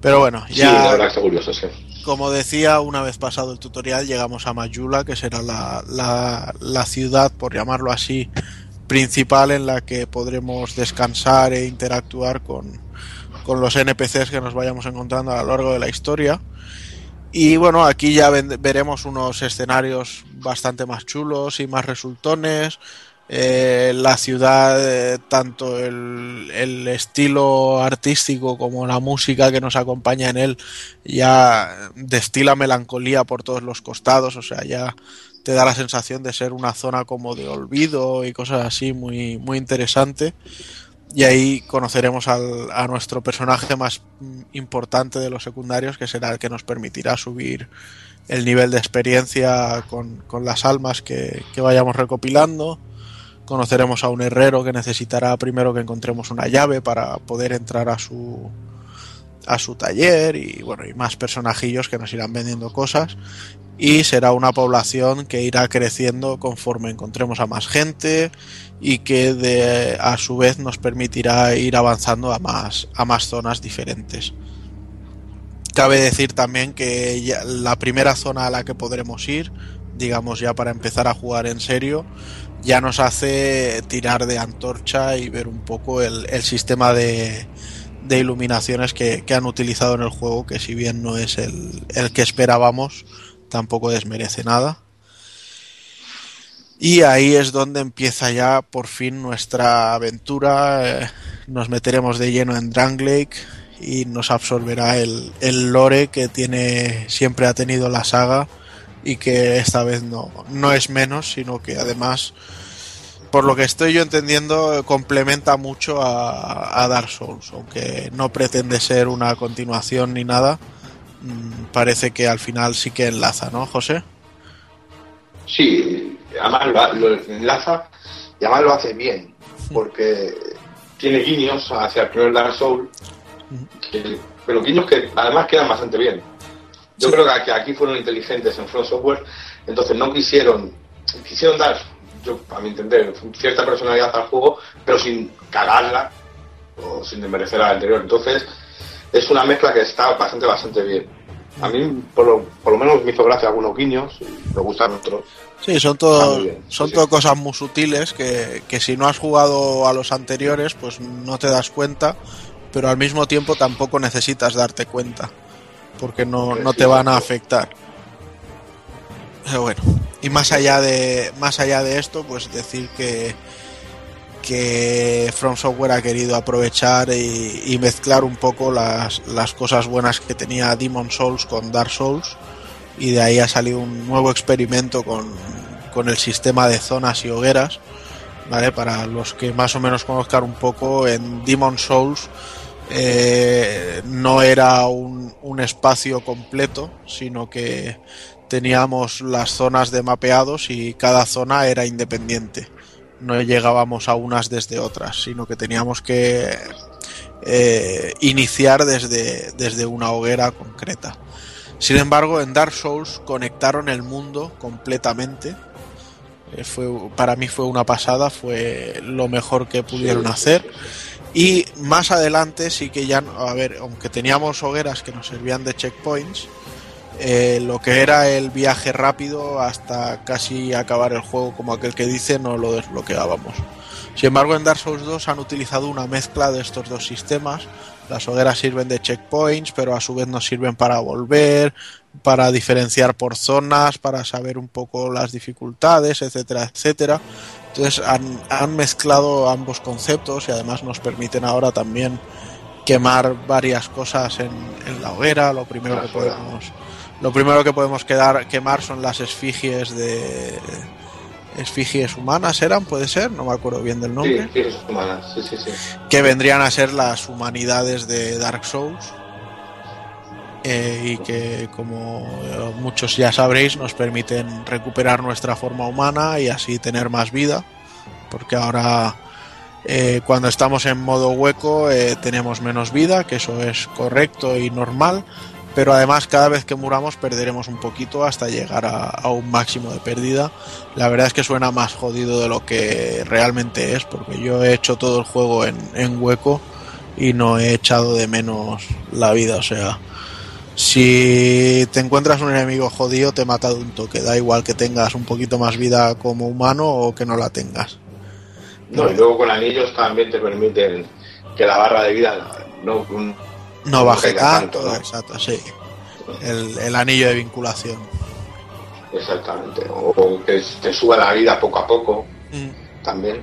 Speaker 2: pero bueno
Speaker 13: Sí, la
Speaker 2: ya
Speaker 13: verdad que está curioso, sí.
Speaker 2: como decía, una vez pasado el tutorial llegamos a Mayula, que será la, la- la ciudad, por llamarlo así, principal en la que podremos descansar e interactuar con, con los NPCs que nos vayamos encontrando a lo largo de la historia. Y bueno, aquí ya veremos unos escenarios bastante más chulos y más resultones. Eh, la ciudad, eh, tanto el, el estilo artístico como la música que nos acompaña en él, ya destila melancolía por todos los costados, o sea, ya te da la sensación de ser una zona como de olvido y cosas así muy, muy interesante. Y ahí conoceremos a nuestro personaje más mm, importante de los secundarios, que será el que nos permitirá subir el nivel de experiencia con, las almas que vayamos recopilando. Conoceremos a un herrero que necesitará primero que encontremos una llave para poder entrar a su a su taller y bueno y más personajillos que nos irán vendiendo cosas y será una población que irá creciendo conforme encontremos a más gente y que a su vez nos permitirá ir avanzando a más a más zonas diferentes. Cabe decir también que la primera zona a la que podremos ir, digamos ya para empezar a jugar en serio, ya nos hace tirar de antorcha y ver un poco el sistema de, de iluminaciones que, que han utilizado en el juego, que si bien no es el, el que esperábamos, tampoco desmerece nada. Y ahí es donde empieza ya por fin nuestra aventura. eh, nos meteremos de lleno en Dranglake y nos absorberá el, el lore que tiene siempre ha tenido la saga y que esta vez no, no es menos, sino que además, por lo que estoy yo entendiendo, complementa mucho a, a Dark Souls, aunque no pretende ser una continuación ni nada. mm, Parece que al final sí que enlaza, ¿no, José?
Speaker 13: Sí, además lo, lo enlaza y además lo hace bien, porque tiene guiños hacia el primer Dark Souls, que- pero guiños que además quedan bastante bien. Yo creo que aquí- aquí fueron inteligentes en Front Software, entonces no quisieron, quisieron dar, yo a mi entender, cierta personalidad al juego, pero sin cagarla o sin desmerecer al anterior. Entonces es una mezcla que está bastante, bastante bien. A mí, por lo, por lo menos, me hizo gracia algunos guiños, y me gustan otros.
Speaker 2: Sí, son todo,
Speaker 13: bien,
Speaker 2: son
Speaker 13: sí,
Speaker 2: todo cosas muy sutiles que, que si no has jugado a los anteriores, pues no te das cuenta, pero al mismo tiempo tampoco necesitas darte cuenta, porque no, no te van a afectar. Bueno, y más allá de más allá de esto, pues decir que que From Software ha querido aprovechar y, y mezclar un poco las, las cosas buenas que tenía Demon Souls con Dark Souls y de ahí ha salido un nuevo experimento con, con el sistema de zonas y hogueras. ¿vale? Para los que más o menos conozcan un poco, en Demon Souls eh, no era un, un espacio completo, sino que teníamos las zonas de mapeados y cada zona era independiente. No llegábamos a unas desde otras, sino que teníamos que eh, iniciar desde, desde una hoguera concreta. Sin embargo, en Dark Souls conectaron el mundo completamente. Eh, fue, para mí fue una pasada, fue lo mejor que pudieron hacer. Y más adelante sí que ya, a ver, aunque teníamos hogueras que nos servían de checkpoints, eh, lo que era el viaje rápido hasta casi acabar el juego, como aquel que dice, no lo desbloqueábamos. Sin embargo, en Dark Souls 2 han utilizado una mezcla de estos dos sistemas. Las hogueras sirven de checkpoints, pero a su vez nos sirven para volver, para diferenciar por zonas, para saber un poco las dificultades, etcétera, etcétera. Entonces han, han mezclado ambos conceptos y además nos permiten ahora también quemar varias cosas en, en la hoguera. Lo primero que podemos, lo primero que podemos quedar, quemar son las esfigies de esfigies humanas eran, puede ser, no me acuerdo bien del nombre.
Speaker 13: Sí, son humanas, sí, sí, sí.
Speaker 2: que vendrían a ser las humanidades de Dark Souls. Eh, y que como eh, muchos ya sabréis nos permiten recuperar nuestra forma humana y así tener más vida. Porque ahora eh, cuando estamos en modo hueco eh, tenemos menos vida que eso es correcto y normal pero además cada vez que muramos perderemos un poquito hasta llegar a, un máximo de pérdida. La verdad es que suena más jodido de lo que realmente es, porque yo he hecho todo el juego en, en hueco y no he echado de menos la vida. O sea, si te encuentras un enemigo jodido, te mata de un toque. Da igual que tengas un poquito más vida como humano o que no la tengas.
Speaker 13: No, y luego con anillos también te permiten que la barra de vida no,
Speaker 2: no baje tanto, tanto ¿no? exacto, sí. El, el, anillo de vinculación.
Speaker 13: Exactamente. O que te suba la vida poco a poco mm. también.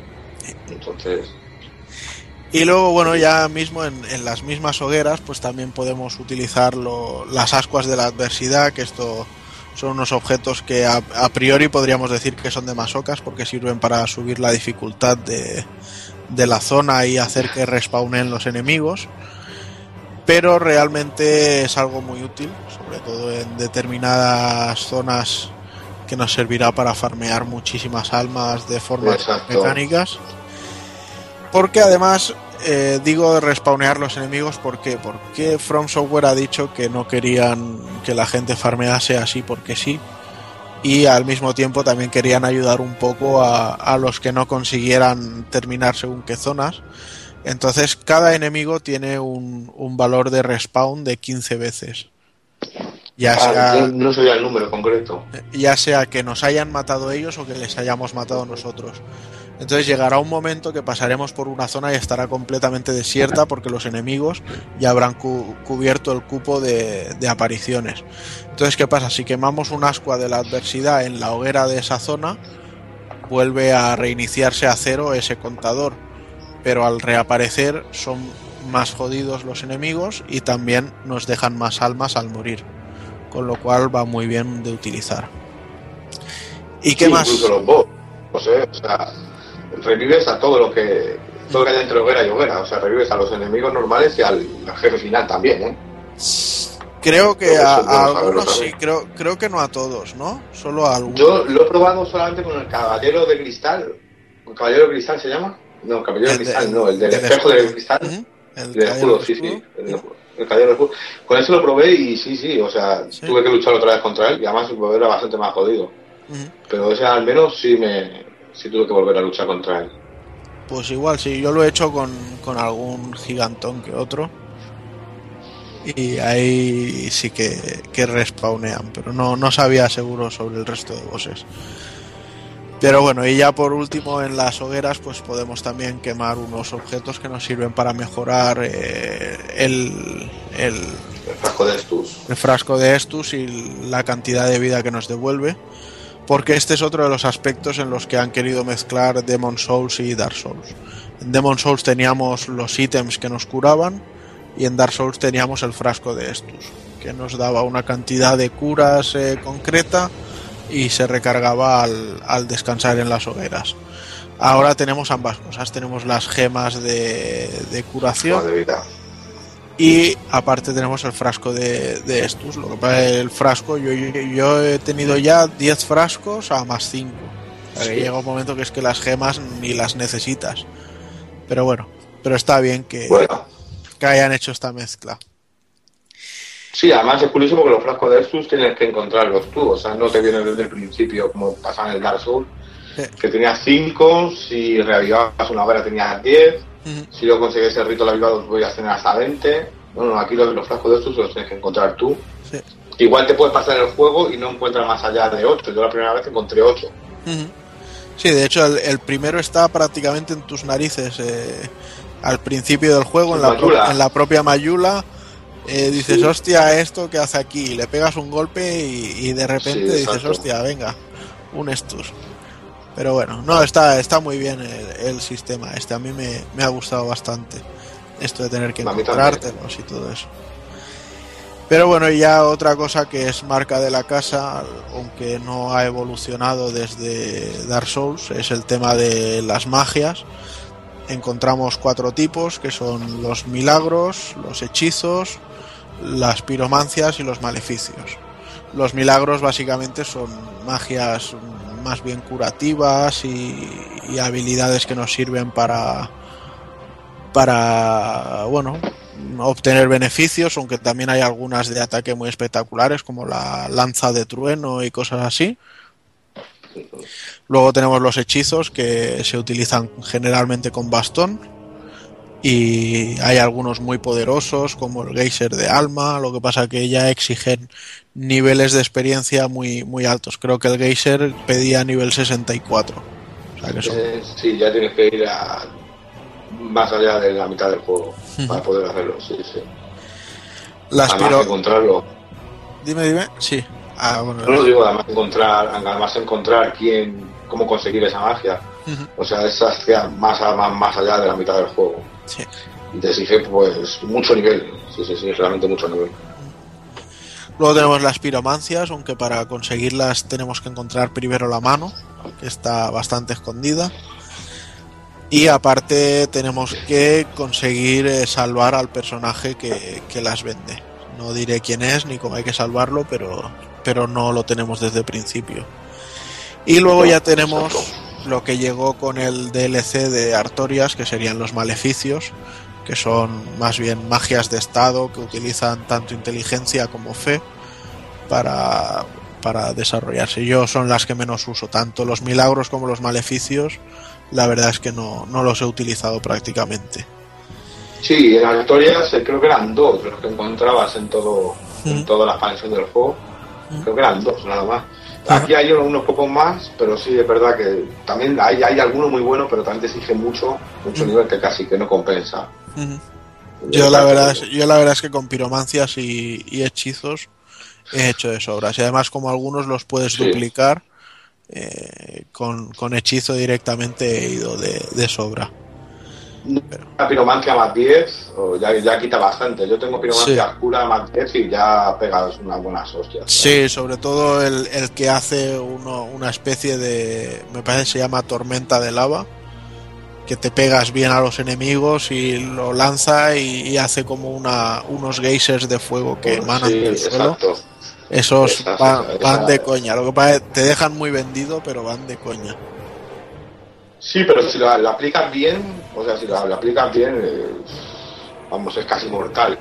Speaker 13: Entonces.
Speaker 2: Y luego, bueno, ya mismo en, en las mismas hogueras, pues también podemos utilizar lo, las ascuas de la adversidad, que esto son unos objetos que a, a, priori podríamos decir que son de masocas, porque sirven para subir la dificultad de, de la zona y hacer que respawnen los enemigos pero realmente es algo muy útil, sobre todo en determinadas zonas que nos servirá para farmear muchísimas almas de formas
Speaker 13: Exacto.
Speaker 2: mecánicas. Porque además, eh, digo respawnear los enemigos, ¿por qué? Porque From Software ha dicho que no querían que la gente farmease así porque sí. Y al mismo tiempo también querían ayudar un poco a, a los que no consiguieran terminar según qué zonas. Entonces cada enemigo tiene un, un, valor de respawn de 15 veces.
Speaker 13: Ya sea, ah, no sabía el número concreto.
Speaker 2: Ya sea que nos hayan matado ellos o que les hayamos matado nosotros. Entonces llegará un momento que pasaremos por una zona y estará completamente desierta porque los enemigos ya habrán cu cubierto el cupo de, de, apariciones. Entonces, ¿qué pasa? Si quemamos un ascua de la adversidad en la hoguera de esa zona, vuelve a reiniciarse a cero ese contador. Pero al reaparecer son más jodidos los enemigos y también nos dejan más almas al morir. Con lo cual va muy bien de utilizar. ¿Y qué
Speaker 13: Sí,
Speaker 2: más?
Speaker 13: Incluso los boss, o sea, o sea, revives a todo lo que todo lo que hay dentro de hoguera y hoguera, o sea, revives a los enemigos normales y al, al jefe final también, ¿eh?
Speaker 2: Creo que a, algunos sí, creo, creo que no a todos, ¿no? Solo a algunos.
Speaker 13: Yo lo he probado solamente con el caballero de cristal. ¿El caballero de cristal se llama? No, el caballero de
Speaker 2: El de-
Speaker 13: cristal, no, el del
Speaker 2: del
Speaker 13: espejo del cristal.
Speaker 2: El
Speaker 13: El del escudo,
Speaker 2: del
Speaker 13: sí, sí.
Speaker 2: escudo.
Speaker 13: El, el caballero del escudo. Con eso lo probé y sí, sí, o sea,
Speaker 2: Sí.
Speaker 13: tuve que luchar otra vez contra él y además era bastante más jodido. Pero ese al menos sí me sí tuve que volver a luchar contra él.
Speaker 2: Pues igual, sí, yo lo he hecho con, con algún gigantón que otro. Y ahí sí que, que respawnean, pero no, no sabía seguro sobre el resto de bosses. Pero bueno, y ya por último en las hogueras pues podemos también quemar unos objetos que nos sirven para mejorar eh, el, el,
Speaker 13: El frasco de estos.
Speaker 2: el frasco de Estus y la cantidad de vida que nos devuelve. Porque este es otro de los aspectos en los que han querido mezclar Demon Souls y Dark Souls. En Demon Souls teníamos los ítems que nos curaban y en Dark Souls teníamos el frasco de Estus, que nos daba una cantidad de curas eh, concreta y se recargaba al, al descansar en las hogueras. Ahora tenemos ambas cosas, tenemos las gemas de, de curación
Speaker 13: de vida.
Speaker 2: y aparte tenemos el frasco de, de estos. Lo que pasa es que el frasco, yo, yo, yo he tenido ya 10 frascos a más 5. O sea, que
Speaker 13: Sí.
Speaker 2: llega un momento que es que las gemas ni las necesitas. Pero bueno, pero está bien que,
Speaker 13: Bueno,
Speaker 2: que hayan hecho esta mezcla.
Speaker 13: Sí, además es curioso porque los frascos de estos tienes que encontrarlos tú, o sea, no te vienen desde el principio como pasa en el Dark Souls,
Speaker 2: Sí.
Speaker 13: que tenías 5, si reavivabas una hoguera tenías 10,
Speaker 2: Ujú.
Speaker 13: si lo conseguís el rito avivado podías tener hasta 20. No, no, aquí los, los frascos de estos los tienes que encontrar tú.
Speaker 2: Sí.
Speaker 13: Igual te puedes pasar el juego y no encuentras más allá de 8. Yo la primera vez encontré 8.
Speaker 2: Ujú. Sí, de hecho el, el primero está prácticamente en tus narices eh, al principio del juego, en la, en la propia Mayula. Eh, dices,
Speaker 13: Sí.
Speaker 2: hostia, esto que hace aquí, le pegas un golpe y, y de repente
Speaker 13: Sí,
Speaker 2: dices, hostia, venga, un estus. Pero bueno, no, está, está muy bien el, el sistema este, a mí me, me ha gustado bastante esto de tener que encontrártelos y todo eso. Pero bueno, y ya otra cosa que es marca de la casa, aunque no ha evolucionado desde Dark Souls, es el tema de las magias. Encontramos cuatro tipos, que son los milagros, los hechizos, las piromancias y los maleficios. Los milagros básicamente son magias más bien curativas y, habilidades que nos sirven para para bueno obtener beneficios, aunque también hay algunas de ataque muy espectaculares, como la lanza de trueno y cosas así. Luego tenemos los hechizos que se utilizan generalmente con bastón. Y hay algunos muy poderosos, como el geyser de alma, lo que pasa que ya exigen niveles de experiencia muy, muy altos. Creo que el geyser pedía nivel 64. O sea que son
Speaker 13: Eh, sí, ya tienes que ir a más allá de la mitad del juego para poder hacerlo. Sí, sí.
Speaker 2: las
Speaker 13: además
Speaker 2: piro-
Speaker 13: encontrarlo.
Speaker 2: Dime, dime. Sí. Ah, bueno,
Speaker 13: No lo digo, además encontrar, además encontrar quién, cómo conseguir esa magia. O sea, esa más, más, más allá de la mitad del juego.
Speaker 2: Sí.
Speaker 13: Y te exige pues mucho nivel. Sí, sí, sí, realmente mucho nivel.
Speaker 2: Luego tenemos las piromancias, aunque para conseguirlas tenemos que encontrar primero la mano, que está bastante escondida. Y aparte tenemos que conseguir eh, salvar al personaje que, que las vende. No diré quién es ni cómo hay que salvarlo, pero, pero no lo tenemos desde el principio. Y luego ya tenemos lo que llegó con el DLC de Artorias, que serían los maleficios, que son más bien magias de estado que utilizan tanto inteligencia como fe para, para desarrollarse. Yo son las que menos uso, tanto los milagros como los maleficios. La verdad es que no, no los he utilizado prácticamente.
Speaker 13: Sí, en Artorias eh, creo que eran dos los que encontrabas en todo en toda la expansión del juego. Creo que eran dos, nada más. Aquí hay unos pocos más, pero sí es verdad que también hay, hay algunos muy buenos, pero también te exige mucho, mucho nivel que casi que no compensa.
Speaker 2: Yo la verdad es, yo la verdad es que con piromancias y, y hechizos he hecho de sobras. Y además como algunos los puedes
Speaker 13: Sí.
Speaker 2: duplicar, eh, con, con hechizo directamente he ido de, de sobra.
Speaker 13: La piromancia más 10, o ya, ya quita bastante. Yo tengo piromancia oscura más 10 y ya pegas unas buenas hostias.
Speaker 2: Sí, sobre todo el, el que hace uno, una especie de. Me parece que se llama tormenta de lava. Que te pegas bien a los enemigos y lo lanza y, y hace como una, unos geysers de fuego que emanan
Speaker 13: Sí,
Speaker 2: del suelo. Esos van, van de coña. Lo que pasa es que te dejan muy vendido, pero van de coña.
Speaker 13: Sí, pero si lo, lo aplicas bien, o sea, si lo, lo aplicas bien, eh, vamos, es casi mortal.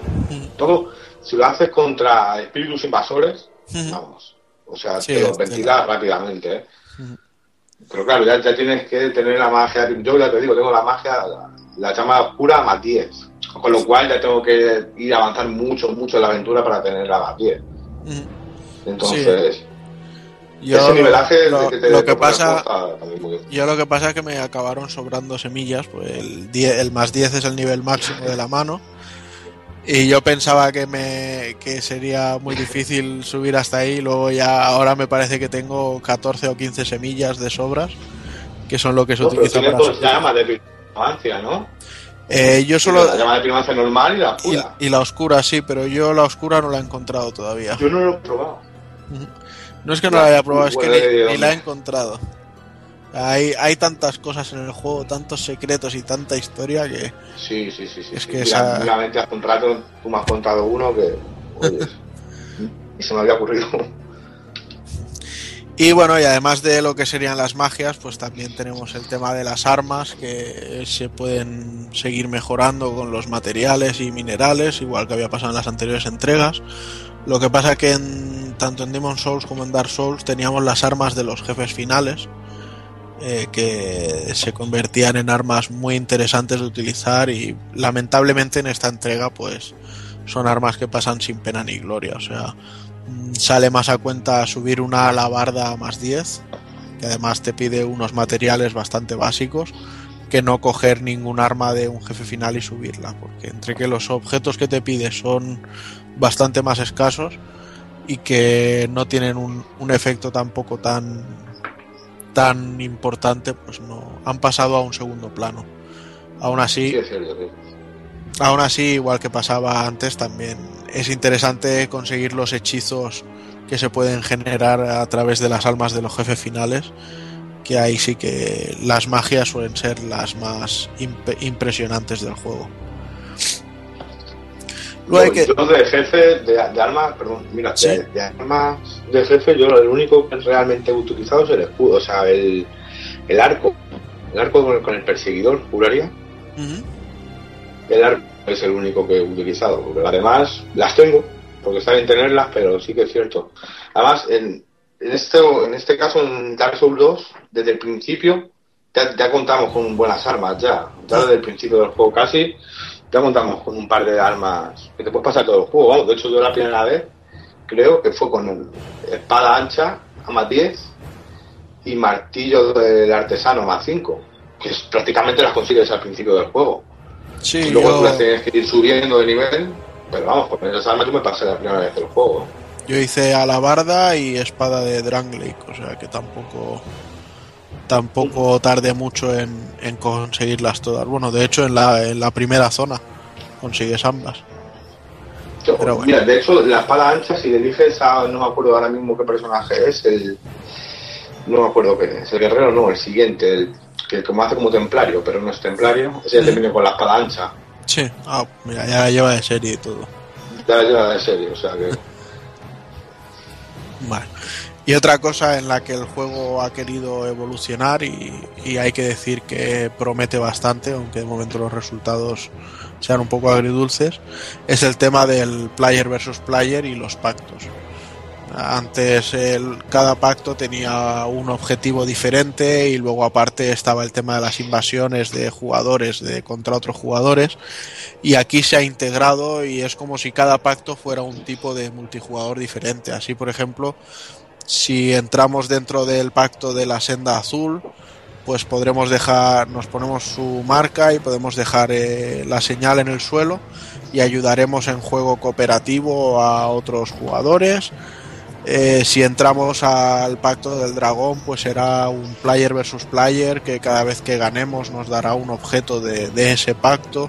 Speaker 13: Todo, si lo haces contra espíritus invasores, vamos, o sea,
Speaker 2: Sí,
Speaker 13: te lo ventilas rápidamente, ¿eh? Pero claro, ya, ya tienes que tener la magia, yo ya te digo, tengo la magia, la, la llama oscura más 10, con lo cual ya tengo que ir a avanzar mucho, mucho en la aventura para tener la más 10. Entonces,
Speaker 2: Yo
Speaker 13: ese nivelaje
Speaker 2: lo,
Speaker 13: que te
Speaker 2: lo que
Speaker 13: te pones
Speaker 2: pasa, yo lo que es que me acabaron sobrando semillas, pues el, 10 el más 10 es el nivel máximo de la mano. Y yo pensaba que me que sería muy difícil subir hasta ahí, luego ya ahora me parece que tengo 14 o 15 semillas de sobras, que son lo que se
Speaker 13: No, pero
Speaker 2: utiliza
Speaker 13: tienes
Speaker 2: para
Speaker 13: dos llamas de piromancia, ¿no?
Speaker 2: Eh, yo solo
Speaker 13: La llama de piromancia normal y la oscura.
Speaker 2: y la oscura sí, pero yo la oscura no la he encontrado todavía.
Speaker 13: Yo no lo he probado.
Speaker 2: No es que no la haya probado, es que
Speaker 13: Bueno, ¿de
Speaker 2: ni, la he encontrado. Hay, hay tantas cosas en el juego, tantos secretos y tanta historia que
Speaker 13: Sí, sí, sí. sí
Speaker 2: Es
Speaker 13: sí.
Speaker 2: que esa-
Speaker 13: hace un rato tú me has contado uno que. oyes, y se me había ocurrido.
Speaker 2: Y bueno, y además de lo que serían las magias, pues también tenemos el tema de las armas que se pueden seguir mejorando con los materiales y minerales, igual que había pasado en las anteriores entregas. Lo que pasa que en, tanto en Demon Souls como en Dark Souls teníamos las armas de los jefes finales, eh, que se convertían en armas muy interesantes de utilizar y lamentablemente en esta entrega pues son armas que pasan sin pena ni gloria. O sea, mm, sale más a cuenta subir una alabarda más 10, que además te pide unos materiales bastante básicos, que no coger ningún arma de un jefe final y subirla, porque entre que los objetos que te pide son bastante más escasos y que no tienen un, un efecto tampoco tan tan importante, pues no han pasado a un segundo plano. Aún así,
Speaker 13: Sí, sí.
Speaker 2: Aún así, igual que pasaba antes, también es interesante conseguir los hechizos que se pueden generar a través de las almas de los jefes finales, que ahí sí que las magias suelen ser las más imp- impresionantes del juego. Luego
Speaker 13: Yo,
Speaker 2: que...
Speaker 13: yo de jefe, de, de armas, perdón, mira,
Speaker 2: Sí.
Speaker 13: de, de armas de jefe, yo el único que realmente he utilizado es el escudo, o sea, el, el arco. El arco con el, con el perseguidor, juraría. El arco es el único que he utilizado, porque además las tengo, porque está bien tenerlas, pero sí que es cierto. Además, en, en, este, en este caso, en Dark Souls 2, desde el principio, ya, ya contamos con buenas armas, ya. Ya desde el principio del juego casi, ya contamos con un par de armas que te puedes pasar todo el juego. Vamos, de hecho, yo la primera vez creo que fue con espada ancha a más 10 y martillo del artesano más 5, que es, prácticamente las consigues al principio del juego.
Speaker 2: Sí,
Speaker 13: Y luego tú las tienes que ir subiendo de nivel, pero vamos, con esas armas yo me pasé la primera vez del juego.
Speaker 2: yo hice alabarda y espada de Dranglake, o sea que tampoco tampoco tardé mucho en, en conseguirlas todas. Bueno, de hecho en la, en la primera zona consigues ambas.
Speaker 13: Yo-
Speaker 2: Pero bueno.
Speaker 13: Mira, de hecho, la espada ancha, si le eliges a, no me acuerdo ahora mismo qué personaje es, el. No me acuerdo qué es, el guerrero no, el siguiente, el que como hace como templario, pero no es templario, ya te
Speaker 2: Mm.
Speaker 13: viene con la espada ancha,
Speaker 2: Sí, ah, mira, ya la lleva de serie y todo.
Speaker 13: ya la lleva de serie, o sea que.
Speaker 2: Vale. Y otra cosa en la que el juego ha querido evolucionar y, hay que decir que promete bastante, aunque de momento los resultados sean un poco agridulces, es el tema del player versus player y los pactos. Antes cada pacto tenía un objetivo diferente y luego aparte estaba el tema de las invasiones de jugadores de contra otros jugadores y aquí se ha integrado y es como si cada pacto fuera un tipo de multijugador diferente. Así por ejemplo, si entramos dentro del pacto de la senda azul, pues podremos dejar, nos ponemos su marca y podemos dejar eh, la señal en el suelo y ayudaremos en juego cooperativo a otros jugadores. Eh, si entramos al pacto del dragón, pues será un player versus player que cada vez que ganemos nos dará un objeto de, de ese pacto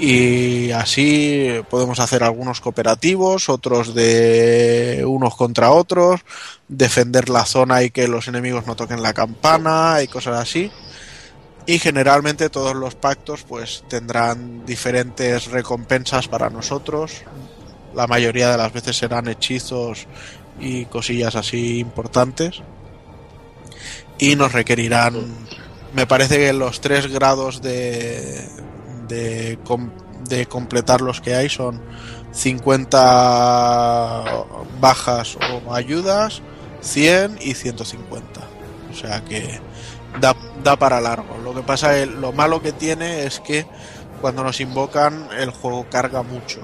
Speaker 2: y así podemos hacer algunos cooperativos, otros de unos contra otros, defender la zona y que los enemigos no toquen la campana y cosas así. Y generalmente todos los pactos pues tendrán diferentes recompensas para nosotros. La mayoría de las veces serán hechizos y cosillas así importantes. Y nos requerirán, me parece que los tres grados de, de, com- de completar los que hay son 50 bajas o ayudas, 100 y 150. O sea que da, da para largo. Lo que pasa es lo malo que tiene es que cuando nos invocan el juego carga mucho.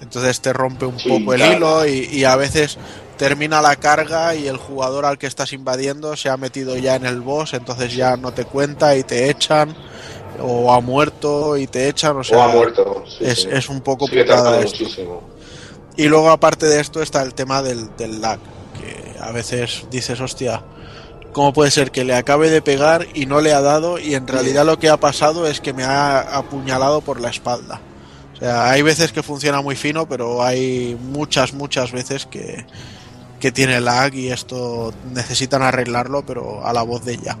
Speaker 2: Entonces te rompe un
Speaker 13: Sí,
Speaker 2: poco el
Speaker 13: claro.
Speaker 2: hilo y, y a veces termina la carga y el jugador al que estás invadiendo se ha metido ya en el boss, entonces ya no te cuenta y te echan o ha muerto y te echan, o sea,
Speaker 13: o ha muerto. sí,
Speaker 2: es,
Speaker 13: sí.
Speaker 2: es un poco putada
Speaker 13: tardando
Speaker 2: esto.
Speaker 13: muchísimo.
Speaker 2: Y luego aparte de esto está el tema del, del lag, que a veces dices, hostia, ¿cómo puede ser que le acabe de pegar y no le ha dado y en realidad lo que ha pasado es que me ha apuñalado por la espalda? O sea, hay veces que funciona muy fino, pero hay muchas, muchas veces que, que tiene lag y esto necesitan arreglarlo, pero a la voz de ella.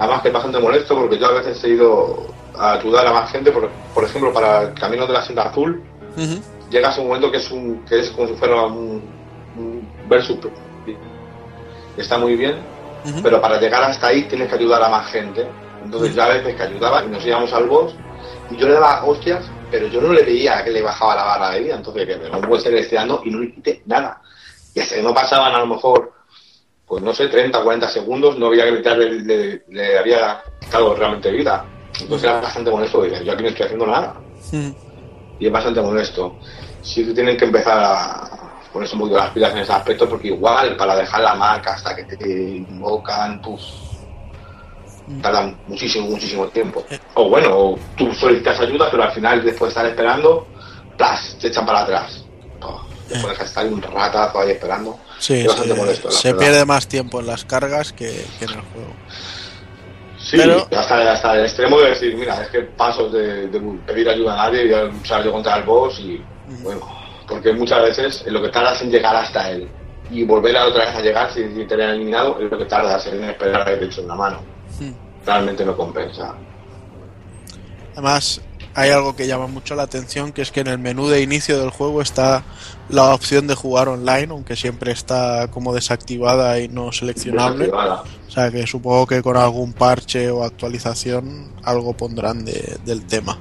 Speaker 13: Además que es bastante molesto porque yo a veces he ido a ayudar a más gente, por, por ejemplo, para el camino de la senda azul, llegas a un momento que es un que es como si fuera un, un versus. Está muy bien pero para llegar hasta ahí tienes que ayudar a más gente. Entonces yo a veces que ayudaba y nos íbamos al boss y yo le daba hostias pero yo no le veía que le bajaba la barra de vida. Entonces que me lo puede estar estirando y no le quité nada. Y hasta que no pasaban a lo mejor pues no sé 30 40 segundos no veía que le, le, le- le había quitado realmente vida entonces era bastante molesto dije, yo aquí no estoy haciendo nada y es bastante molesto. Sí que tienen que empezar a ponerse un poquito las pilas en ese aspecto porque igual para dejar la marca hasta que te invocan, pues tardan muchísimo, muchísimo tiempo. O bueno, tú solicitas ayuda, pero al final después de estar esperando, ¡plas! te echan para atrás. Oh, te pones a estar un ratazo ahí esperando.
Speaker 2: Sí,
Speaker 13: bastante
Speaker 2: se,
Speaker 13: molesto.
Speaker 2: pierde más tiempo en las cargas que, que en el juego.
Speaker 13: Sí,
Speaker 2: Pero-
Speaker 13: hasta, hasta el extremo de decir, mira, es que paso de, de pedir ayuda a nadie y luchar yo contra el boss y bueno, porque muchas veces lo que tardas en llegar hasta él y volver a otra vez a llegar si, si te han eliminado es lo que tardas en esperar a que te echen una mano. Realmente no compensa.
Speaker 2: Además, hay algo que llama mucho la atención, que es que en el menú de inicio del juego está la opción de jugar online, aunque siempre está como desactivada y no seleccionable. O sea que supongo que con algún parche o actualización algo pondrán de- del tema.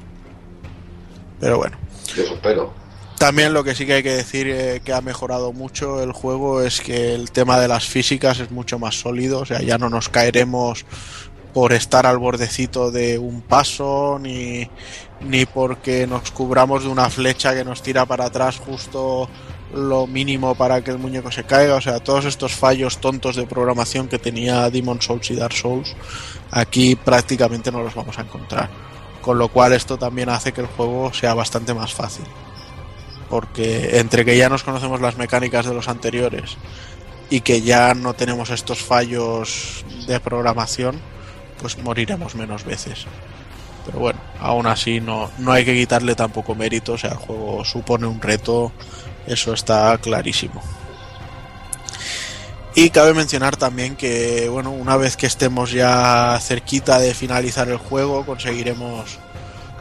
Speaker 2: Pero bueno.
Speaker 13: Eso espero.
Speaker 2: También lo que sí que hay que decir eh, que ha mejorado mucho el juego es que el tema de las físicas es mucho más sólido, o sea, ya no nos caeremos por estar al bordecito de un paso, ni, ni porque nos cubramos de una flecha que nos tira para atrás justo lo mínimo para que el muñeco se caiga, o sea, todos estos fallos tontos de programación que tenía Demon Souls y Dark Souls, aquí prácticamente no los vamos a encontrar. Con lo cual esto también hace que el juego sea bastante más fácil porque entre que ya nos conocemos las mecánicas de los anteriores y que ya no tenemos estos fallos de programación, pues moriremos menos veces. Pero bueno, aún así no, no hay que quitarle tampoco mérito, o sea, el juego supone un reto, eso está clarísimo. Y cabe mencionar también que, bueno, una vez que estemos ya cerquita de finalizar el juego, conseguiremos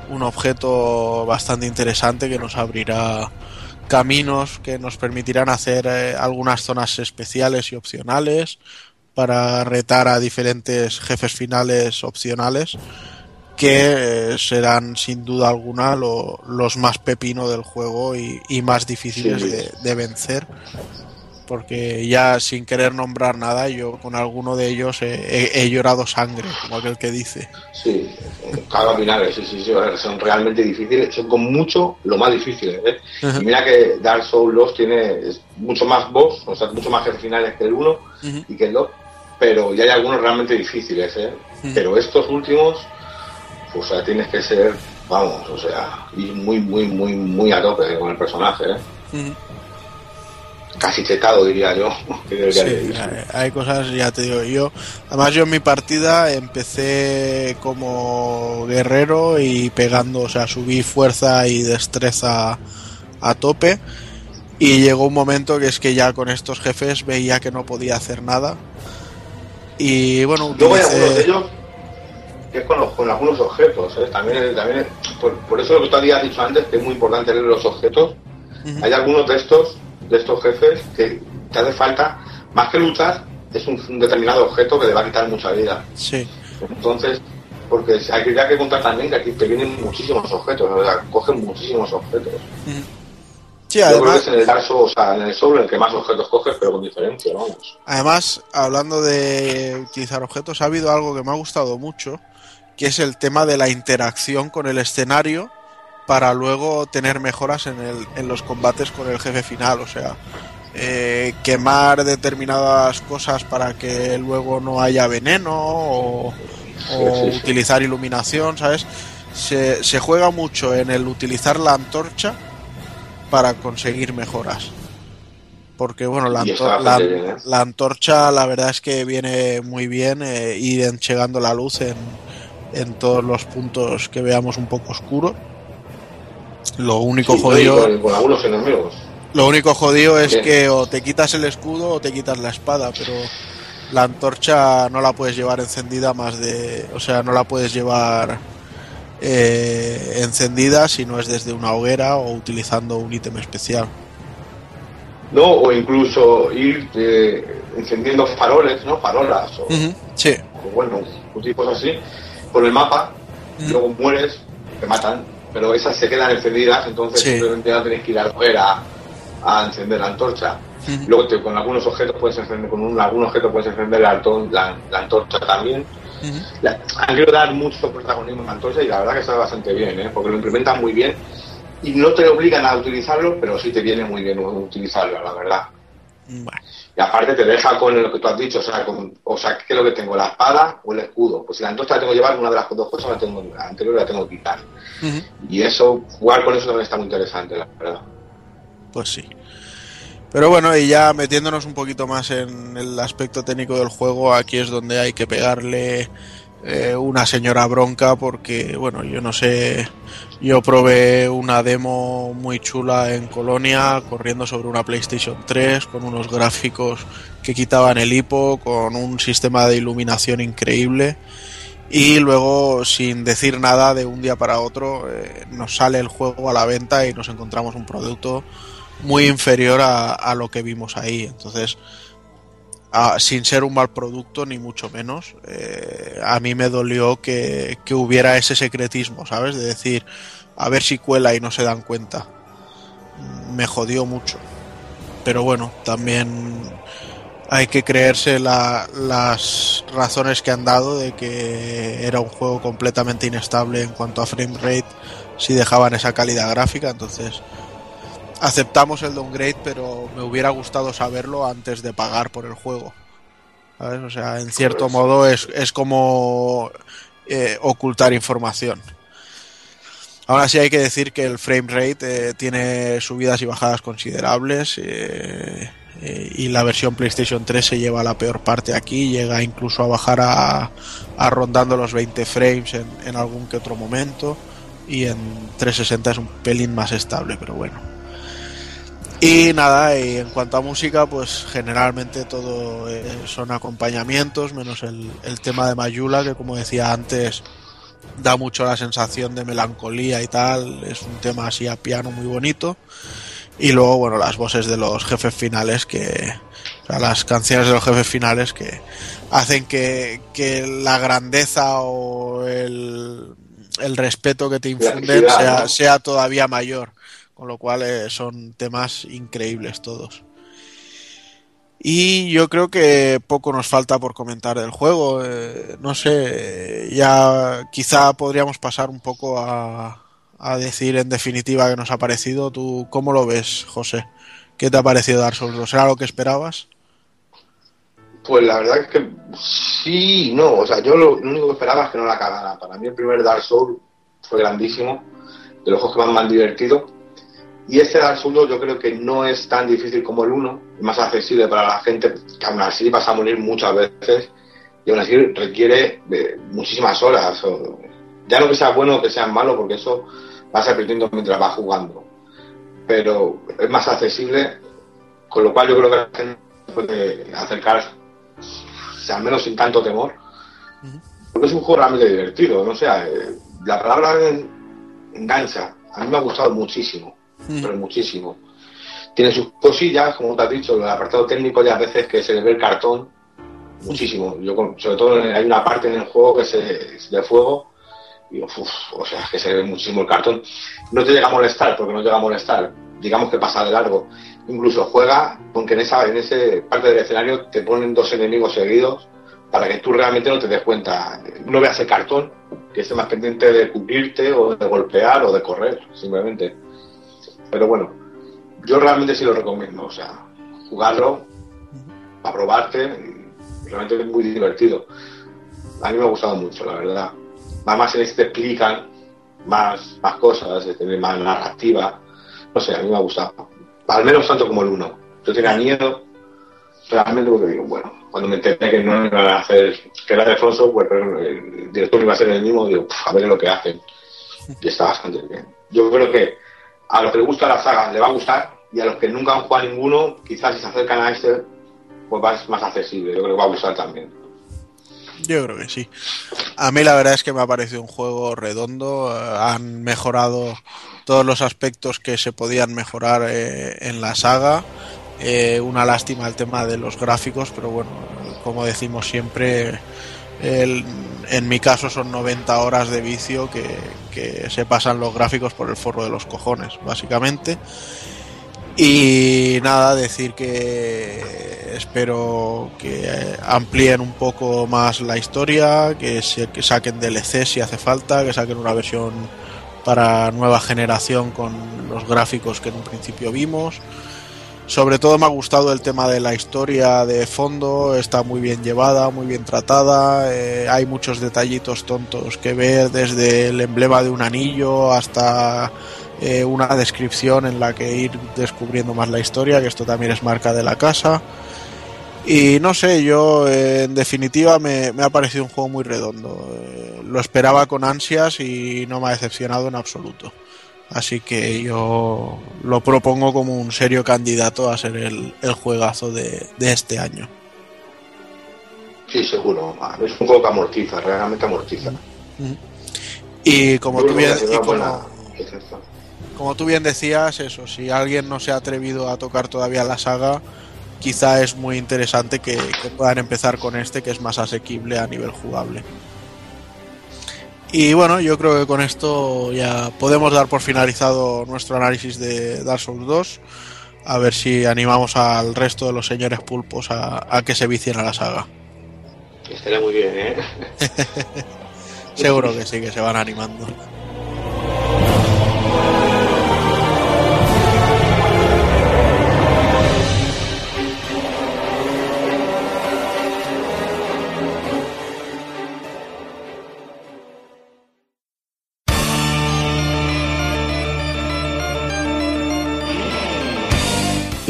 Speaker 2: un objeto bastante interesante que nos abrirá caminos que nos permitirán hacer eh, algunas zonas especiales y opcionales para retar a diferentes jefes finales opcionales que eh, serán sin duda alguna lo- los más pepino del juego y, y más difíciles
Speaker 13: Sí.
Speaker 2: de, de vencer porque ya sin querer nombrar nada yo con alguno de ellos he- he- he llorado sangre como aquel que dice
Speaker 13: Sí, cada finales, sí, sí, sí, son realmente difíciles, son con mucho lo más difíciles. ¿eh? Y mira que Dark Souls 2 tiene mucho más boss, o sea, mucho más jefes finales que el 1
Speaker 2: Ujú.
Speaker 13: y que el 2, pero ya hay algunos realmente difíciles, ¿eh? Pero estos últimos, o sea, tienes que ser, vamos, o sea, ir muy, muy, muy, muy a tope con el personaje, ¿eh? Casi chetado, diría yo.
Speaker 2: Sí, hay- hay cosas, ya te digo yo. Además, yo en mi partida empecé como guerrero y pegando, o sea, subí fuerza y destreza a tope. Y llegó un momento que es que ya con estos jefes veía que no podía hacer nada. Y bueno,
Speaker 13: Luego hay algunos de
Speaker 2: utilicé.
Speaker 13: ellos que es con, los- con algunos objetos, ¿eh? también, también por, por eso lo que tú habías dicho antes, que es muy importante leer los objetos. Hay algunos de estos, de estos jefes, que te hace falta, más que luchar, es un, un determinado objeto que te va a quitar mucha vida.
Speaker 2: Sí,
Speaker 13: Entonces, porque hay que, hay que contar también que aquí te vienen muchísimos objetos, o sea, cogen muchísimos objetos.
Speaker 2: sí,
Speaker 13: Yo creo que es en el Dark Souls, o sea, en el Soul el que más objetos coges, pero con diferencia, vamos.
Speaker 2: Además, hablando de utilizar objetos, ha habido algo que me ha gustado mucho, que es el tema de la interacción con el escenario para luego tener mejoras en, el, en los combates con el jefe final. O sea, eh, quemar determinadas cosas para que luego no haya veneno o, o
Speaker 13: Sí, sí, sí.
Speaker 2: utilizar iluminación, ¿sabes? Se, se juega mucho en el utilizar la antorcha para conseguir mejoras. Porque bueno, la, antor- la,
Speaker 13: ¿eh?
Speaker 2: la antorcha la verdad es que viene muy bien eh, ir enchegando la luz en, en todos los puntos que veamos un poco oscuro. Lo único
Speaker 13: Sí,
Speaker 2: jodido,
Speaker 13: con, con algunos enemigos.
Speaker 2: lo único jodido es que o te quitas el escudo o te quitas la espada, pero la antorcha no la puedes llevar encendida más de, o sea, no la puedes llevar eh, encendida si no es desde una hoguera o utilizando un ítem especial.
Speaker 13: ¿no? O incluso ir eh, encendiendo faroles, ¿no? Farolas, o,
Speaker 2: Sí,
Speaker 13: o bueno, un tipo así, por el mapa,
Speaker 2: Mm.
Speaker 13: luego mueres, te matan, pero esas se quedan encendidas, entonces
Speaker 2: Sí.
Speaker 13: simplemente ya tenéis que ir afuera a encender la antorcha. Luego te- con algunos objetos puedes encender, con un, algún objeto puedes encender la, antor- la- la antorcha también. La- han querido dar mucho protagonismo a la antorcha y la verdad que está bastante bien, ¿eh? porque lo implementan muy bien y no te obligan a utilizarlo, pero sí te viene muy bien utilizarlo, la verdad.
Speaker 2: Bueno,
Speaker 13: Y aparte te deja con lo que tú has dicho, o sea, con, o sea, ¿qué es lo que tengo? ¿La espada o el escudo? Pues si la antorcha la tengo que llevar, una de las dos cosas la tengo, la anterior la tengo que quitar. Y eso, jugar con eso también está muy interesante, la verdad.
Speaker 2: Pues sí. Pero bueno, y ya metiéndonos un poquito más en el aspecto técnico del juego, aquí es donde hay que pegarle eh, una señora bronca porque, bueno, yo no sé, yo probé una demo muy chula en Colonia corriendo sobre una PlayStation 3 con unos gráficos que quitaban el hipo, con un sistema de iluminación increíble y luego sin decir nada de un día para otro eh, nos sale el juego a la venta y nos encontramos un producto muy inferior a, a lo que vimos ahí. Entonces, a- sin ser un mal producto, ni mucho menos, eh, a mí me dolió que, que hubiera ese secretismo, ¿sabes? De decir, a ver si cuela y no se dan cuenta. Me jodió mucho. Pero bueno, también hay que creerse la- las razones que han dado de que era un juego completamente inestable en cuanto a frame rate si dejaban esa calidad gráfica. Entonces, aceptamos el downgrade, pero me hubiera gustado saberlo antes de pagar por el juego. ¿Sabes? O sea, en cierto modo es, es como eh, ocultar información. Ahora sí hay que decir que el frame rate eh, tiene subidas y bajadas considerables eh, eh, y la versión PlayStation 3 se lleva la peor parte aquí, llega incluso a bajar a, a rondando los 20 frames en, en algún que otro momento y en 360 es un pelín más estable, pero bueno. Y nada, y en cuanto a música, pues generalmente todo eh, son acompañamientos, menos el, el tema de Mayula, que como decía antes, da mucho la sensación de melancolía y tal, es un tema así a piano muy bonito. Y luego, bueno, las voces de los jefes finales, que. O sea, las canciones de los jefes finales que hacen que, que la grandeza o el, el respeto que te infunden
Speaker 13: epicidad,
Speaker 2: sea,
Speaker 13: ¿no?
Speaker 2: sea todavía mayor. Con lo cual eh, son temas increíbles todos. Y yo creo que poco nos falta por comentar del juego. eh, no sé, ya quizá podríamos pasar un poco a, a decir en definitiva qué nos ha parecido. ¿Tú cómo lo ves, José? ¿Qué te ha parecido Dark Souls 2? ¿Era lo que esperabas?
Speaker 13: Pues la verdad es que sí, no. O sea, yo lo, lo único que esperaba es que no la cagara. Para mí el primer Dark Souls fue grandísimo, de los juegos que más me divertido. Y este Dark Souls 2 yo creo que no es tan difícil como el 1, es más accesible para la gente, que aún así vas a morir muchas veces y aún así requiere de muchísimas horas. o- ya no que sea bueno o que sea malo, porque eso vas aprendiendo mientras vas jugando. Pero es más accesible, con lo cual yo creo que la gente puede acercar, o sea, al menos sin tanto temor, porque es un juego realmente divertido. No sé, eh, la palabra en- engancha. A mí me ha gustado muchísimo, pero muchísimo. Tiene sus cosillas, como te has dicho, el apartado técnico ya a veces que se le ve el cartón muchísimo. Yo sobre todo hay una parte en el juego que se, es de fuego y uf, o sea, es que se ve muchísimo el cartón. No te llega a molestar, porque no llega a molestar. Digamos que pasa de largo. Incluso juega, porque en esa en ese parte del escenario te ponen dos enemigos seguidos para que tú realmente no te des cuenta. No veas el cartón, que esté más pendiente de cubrirte o de golpear o de correr, simplemente. Pero bueno, yo realmente sí lo recomiendo. O sea, jugarlo, para probarte, realmente es muy divertido. A mí me ha gustado mucho, la verdad. Además, en este te explican más, más cosas, decir, más narrativa. No sé, a mí me ha gustado. Al menos tanto como el 1. Yo tenía miedo, realmente porque digo, bueno, cuando me enteré que no iban a hacer, que era de Software, pero el director iba a ser el mismo, digo, "Puf, a ver lo que hacen. Y está bastante bien. Yo creo que a los que les gusta la saga le va a gustar, y a los que nunca han jugado ninguno, quizás si se acercan a este, pues va ser más accesible. Yo creo que va a gustar también.
Speaker 2: Yo creo que sí. A mí la verdad es que me ha parecido un juego redondo. eh, han mejorado todos los aspectos que se podían mejorar eh, en la saga. Eh, una lástima el tema de los gráficos, pero bueno, como decimos siempre, el- en mi caso son 90 horas de vicio que, que se pasan los gráficos por el forro de los cojones, básicamente. Y nada, decir que espero que amplíen un poco más la historia, que, que saquen DLC si hace falta, que saquen una versión para nueva generación con los gráficos que en un principio vimos. Sobre todo me ha gustado el tema de la historia de fondo, está muy bien llevada, muy bien tratada, eh, hay muchos detallitos tontos que ver, desde el emblema de un anillo hasta eh, una descripción en la que ir descubriendo más la historia, que esto también es marca de la casa. Y no sé, yo eh, en definitiva me, ha parecido un juego muy redondo. Lo esperaba con ansias y no me ha decepcionado en absoluto. Así que yo lo propongo como un serio candidato a ser el, el juegazo de, de este año.
Speaker 13: Sí, seguro. Es un juego que amortiza, realmente amortiza.
Speaker 2: Y como tú bien, y como, como tú decías, eso, si alguien no se ha atrevido a tocar todavía la saga, quizá es muy interesante que, que puedan empezar con este, que es más asequible a nivel jugable. Y bueno, yo creo que con esto ya podemos dar por finalizado nuestro análisis de Dark Souls 2. A ver si animamos al resto de los señores pulpos a, a que se vicien a la saga.
Speaker 13: Estaría muy bien, ¿eh?
Speaker 2: Seguro que sí, que se van animando.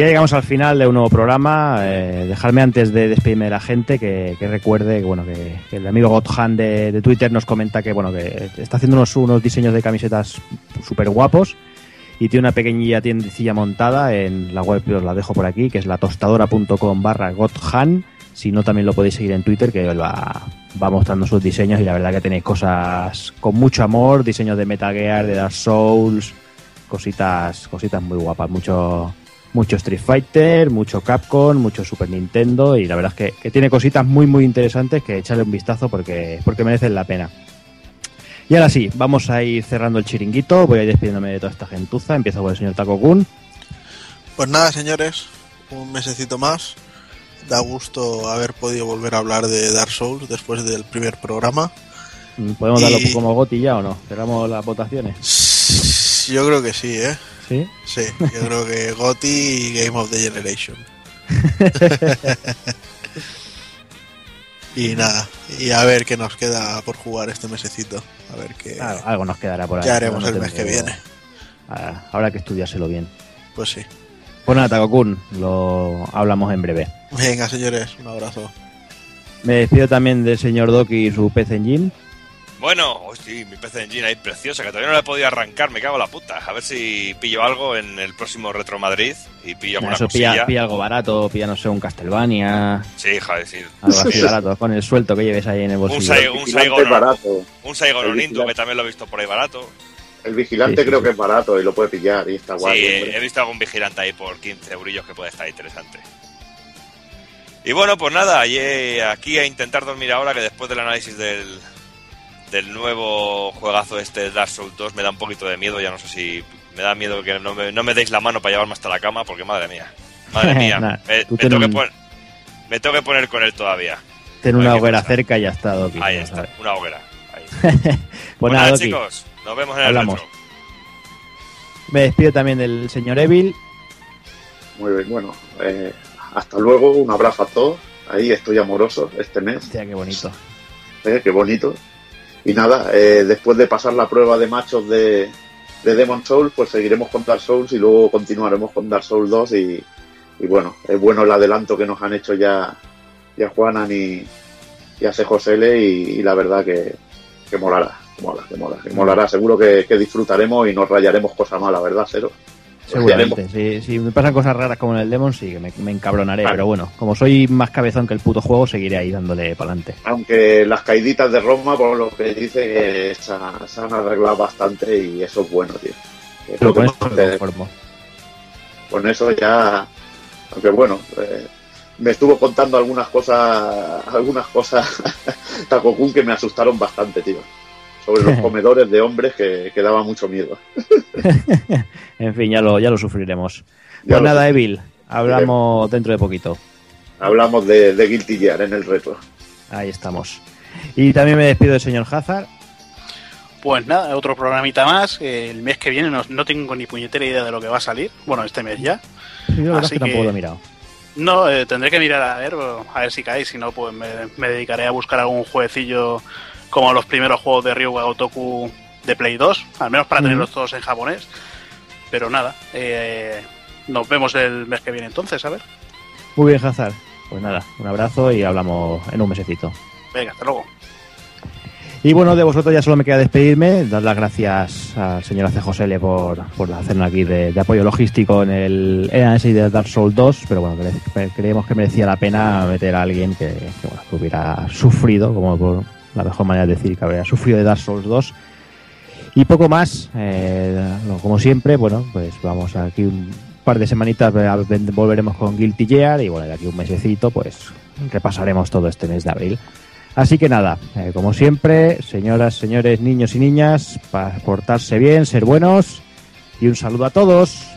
Speaker 1: Ya llegamos al final de un nuevo programa. Eh, dejarme antes de despedirme de la gente que, recuerde que, bueno, que, el amigo Gothan de, Twitter nos comenta que, bueno, que está haciendo unos, unos diseños de camisetas súper guapos y tiene una pequeñilla tiendecilla montada en la web, os la dejo por aquí, que es la tostadora.com barra Gothan. Si no, también lo podéis seguir en Twitter, que va, va mostrando sus diseños y la verdad que tenéis cosas con mucho amor, diseños de Metal Gear, de Dark Souls, cositas, cositas muy guapas, mucho, mucho Street Fighter, mucho Capcom, mucho Super Nintendo y la verdad es que, que tiene cositas muy muy interesantes que echarle un vistazo porque, porque merecen la pena. Y ahora sí, vamos a ir cerrando el chiringuito, voy a ir despidiéndome de toda esta gentuza, empiezo por el señor Taco Kun.
Speaker 2: Pues nada, señores, un mesecito más. Da gusto haber podido volver a hablar de Dark Souls después del primer programa.
Speaker 1: Mm, ¿Podemos darlo
Speaker 2: Y-
Speaker 1: como goti ya o no? Cerramos las votaciones.
Speaker 2: Yo creo que sí, ¿eh?
Speaker 1: ¿Sí?
Speaker 2: Sí, yo creo que GOTY y Game of the Generation. y nada, y a ver qué nos queda por jugar este mesecito. A ver qué,
Speaker 1: Claro, algo nos quedará por ahí.
Speaker 2: qué haremos
Speaker 1: No
Speaker 2: el mes que viene.
Speaker 1: Ah, Habrá que estudiárselo bien.
Speaker 2: Pues sí.
Speaker 1: Pues nada, Takokun, lo hablamos en breve.
Speaker 2: Venga, señores, un abrazo.
Speaker 1: Me despido también del señor Doki y su PC Engine.
Speaker 3: Bueno, hostia, mi PC Engine ahí preciosa, que todavía no la he podido arrancar, me cago en la puta. A ver si pillo algo en el próximo Retro Madrid y pillo alguna
Speaker 1: Eso pilla, pilla algo barato, pilla, no sé, un Castlevania,
Speaker 3: Sí, joder, sí.
Speaker 1: algo así barato, con el suelto que lleves ahí en el bolsillo.
Speaker 3: Un Saigon,
Speaker 4: barato.
Speaker 3: un Saigon que también lo he visto por ahí barato.
Speaker 4: El vigilante
Speaker 1: Sí, sí,
Speaker 4: creo
Speaker 1: sí.
Speaker 4: que es barato y lo puede pillar y está guay.
Speaker 3: sí,
Speaker 4: hombre.
Speaker 3: he visto algún vigilante ahí por 15 eurillos que puede estar interesante. Y bueno, pues nada, aquí a intentar dormir ahora que después del análisis del, del nuevo juegazo este Dark Souls 2 me da un poquito de miedo, ya no sé si me da miedo que no me, no me deis la mano para llevarme hasta la cama, porque madre mía, madre mía,
Speaker 1: Nah,
Speaker 3: me, tengo que
Speaker 1: un-
Speaker 3: pon- me tengo que poner con él todavía.
Speaker 1: Ten una hoguera cerca y ya está, Doki.
Speaker 3: Ahí está, una hoguera. Ahí.
Speaker 1: Pues nada, Doki.
Speaker 3: chicos, nos vemos en el
Speaker 1: Hablamos.
Speaker 3: retro.
Speaker 1: Me despido también del señor Evil.
Speaker 4: Muy bien, bueno. eh, hasta luego, un abrazo a todos. Ahí estoy amoroso este mes.
Speaker 1: Hostia, qué bonito.
Speaker 4: Eh, qué bonito. Y nada, eh, después de pasar la prueba de machos de, de Demon Souls, pues seguiremos con Dark Souls y luego continuaremos con Dark Souls 2 y, bueno, es bueno el adelanto que nos han hecho ya, ya Juanan y, y a Josele y, y la verdad que, que molará, que mola, que mola, que molará. Seguro que, que disfrutaremos y nos rayaremos cosas malas, ¿verdad, Cero?
Speaker 1: Seguramente. Si, si me pasan cosas raras como en el Demon, sí, que me, me encabronaré.
Speaker 4: Vale.
Speaker 1: Pero bueno, como soy más cabezón que el puto juego, seguiré ahí dándole para adelante.
Speaker 4: Aunque las caiditas de Roma, por lo que dice, que se, han- se han arreglado bastante y eso es bueno, tío. Es
Speaker 1: Pero
Speaker 4: lo que
Speaker 1: con
Speaker 4: más
Speaker 1: eso
Speaker 4: te- con eso ya aunque bueno eh, me estuvo contando algunas cosas algunas cosas Takokun que me asustaron bastante tío sobre los comedores de hombres que, que daba mucho miedo
Speaker 1: En fin, ya lo, ya lo sufriremos.
Speaker 4: Ya
Speaker 1: Pues
Speaker 4: lo
Speaker 1: nada,
Speaker 4: sé.
Speaker 1: Evil. Hablamos dentro de poquito.
Speaker 4: hablamos de, de Guilty Gear en el retro
Speaker 1: Ahí estamos. Y también me despido del señor Hazard.
Speaker 5: Pues nada, otro programita más. Eh, El mes que viene no, no tengo ni puñetera idea de lo que va a salir. Bueno, este mes ya.
Speaker 1: Yo
Speaker 5: Así
Speaker 1: que tampoco lo he mirado.
Speaker 5: No, eh, tendré que mirar a ver, a ver si cae. Si no, pues me, me dedicaré a buscar algún jueguecillo como los primeros juegos de Ryuga Gotoku de Play 2, al menos para tenerlos todos en japonés. Pero nada, eh, nos vemos el mes que viene entonces, a ver.
Speaker 1: Muy bien, Hazard. Pues nada, un abrazo y hablamos en un mesecito.
Speaker 5: Venga, hasta luego.
Speaker 1: Y bueno, de vosotros ya solo me queda despedirme, dar las gracias al señor AC Josele por, por hacernos aquí de, de apoyo logístico en el en análisis de Dark Souls 2, pero bueno, cre- creemos que merecía la pena meter a alguien que, que, bueno, que hubiera sufrido, como por la mejor manera de decir, que había sufrido de Dark Souls 2. Y poco más, eh, como siempre, bueno, pues vamos aquí un par de semanitas, volveremos con Guilty Gear y bueno, de aquí un mesecito, pues repasaremos todo este mes de abril. Así que nada, eh, como siempre, señoras, señores, niños y niñas, para portarse bien, ser buenos y un saludo a todos.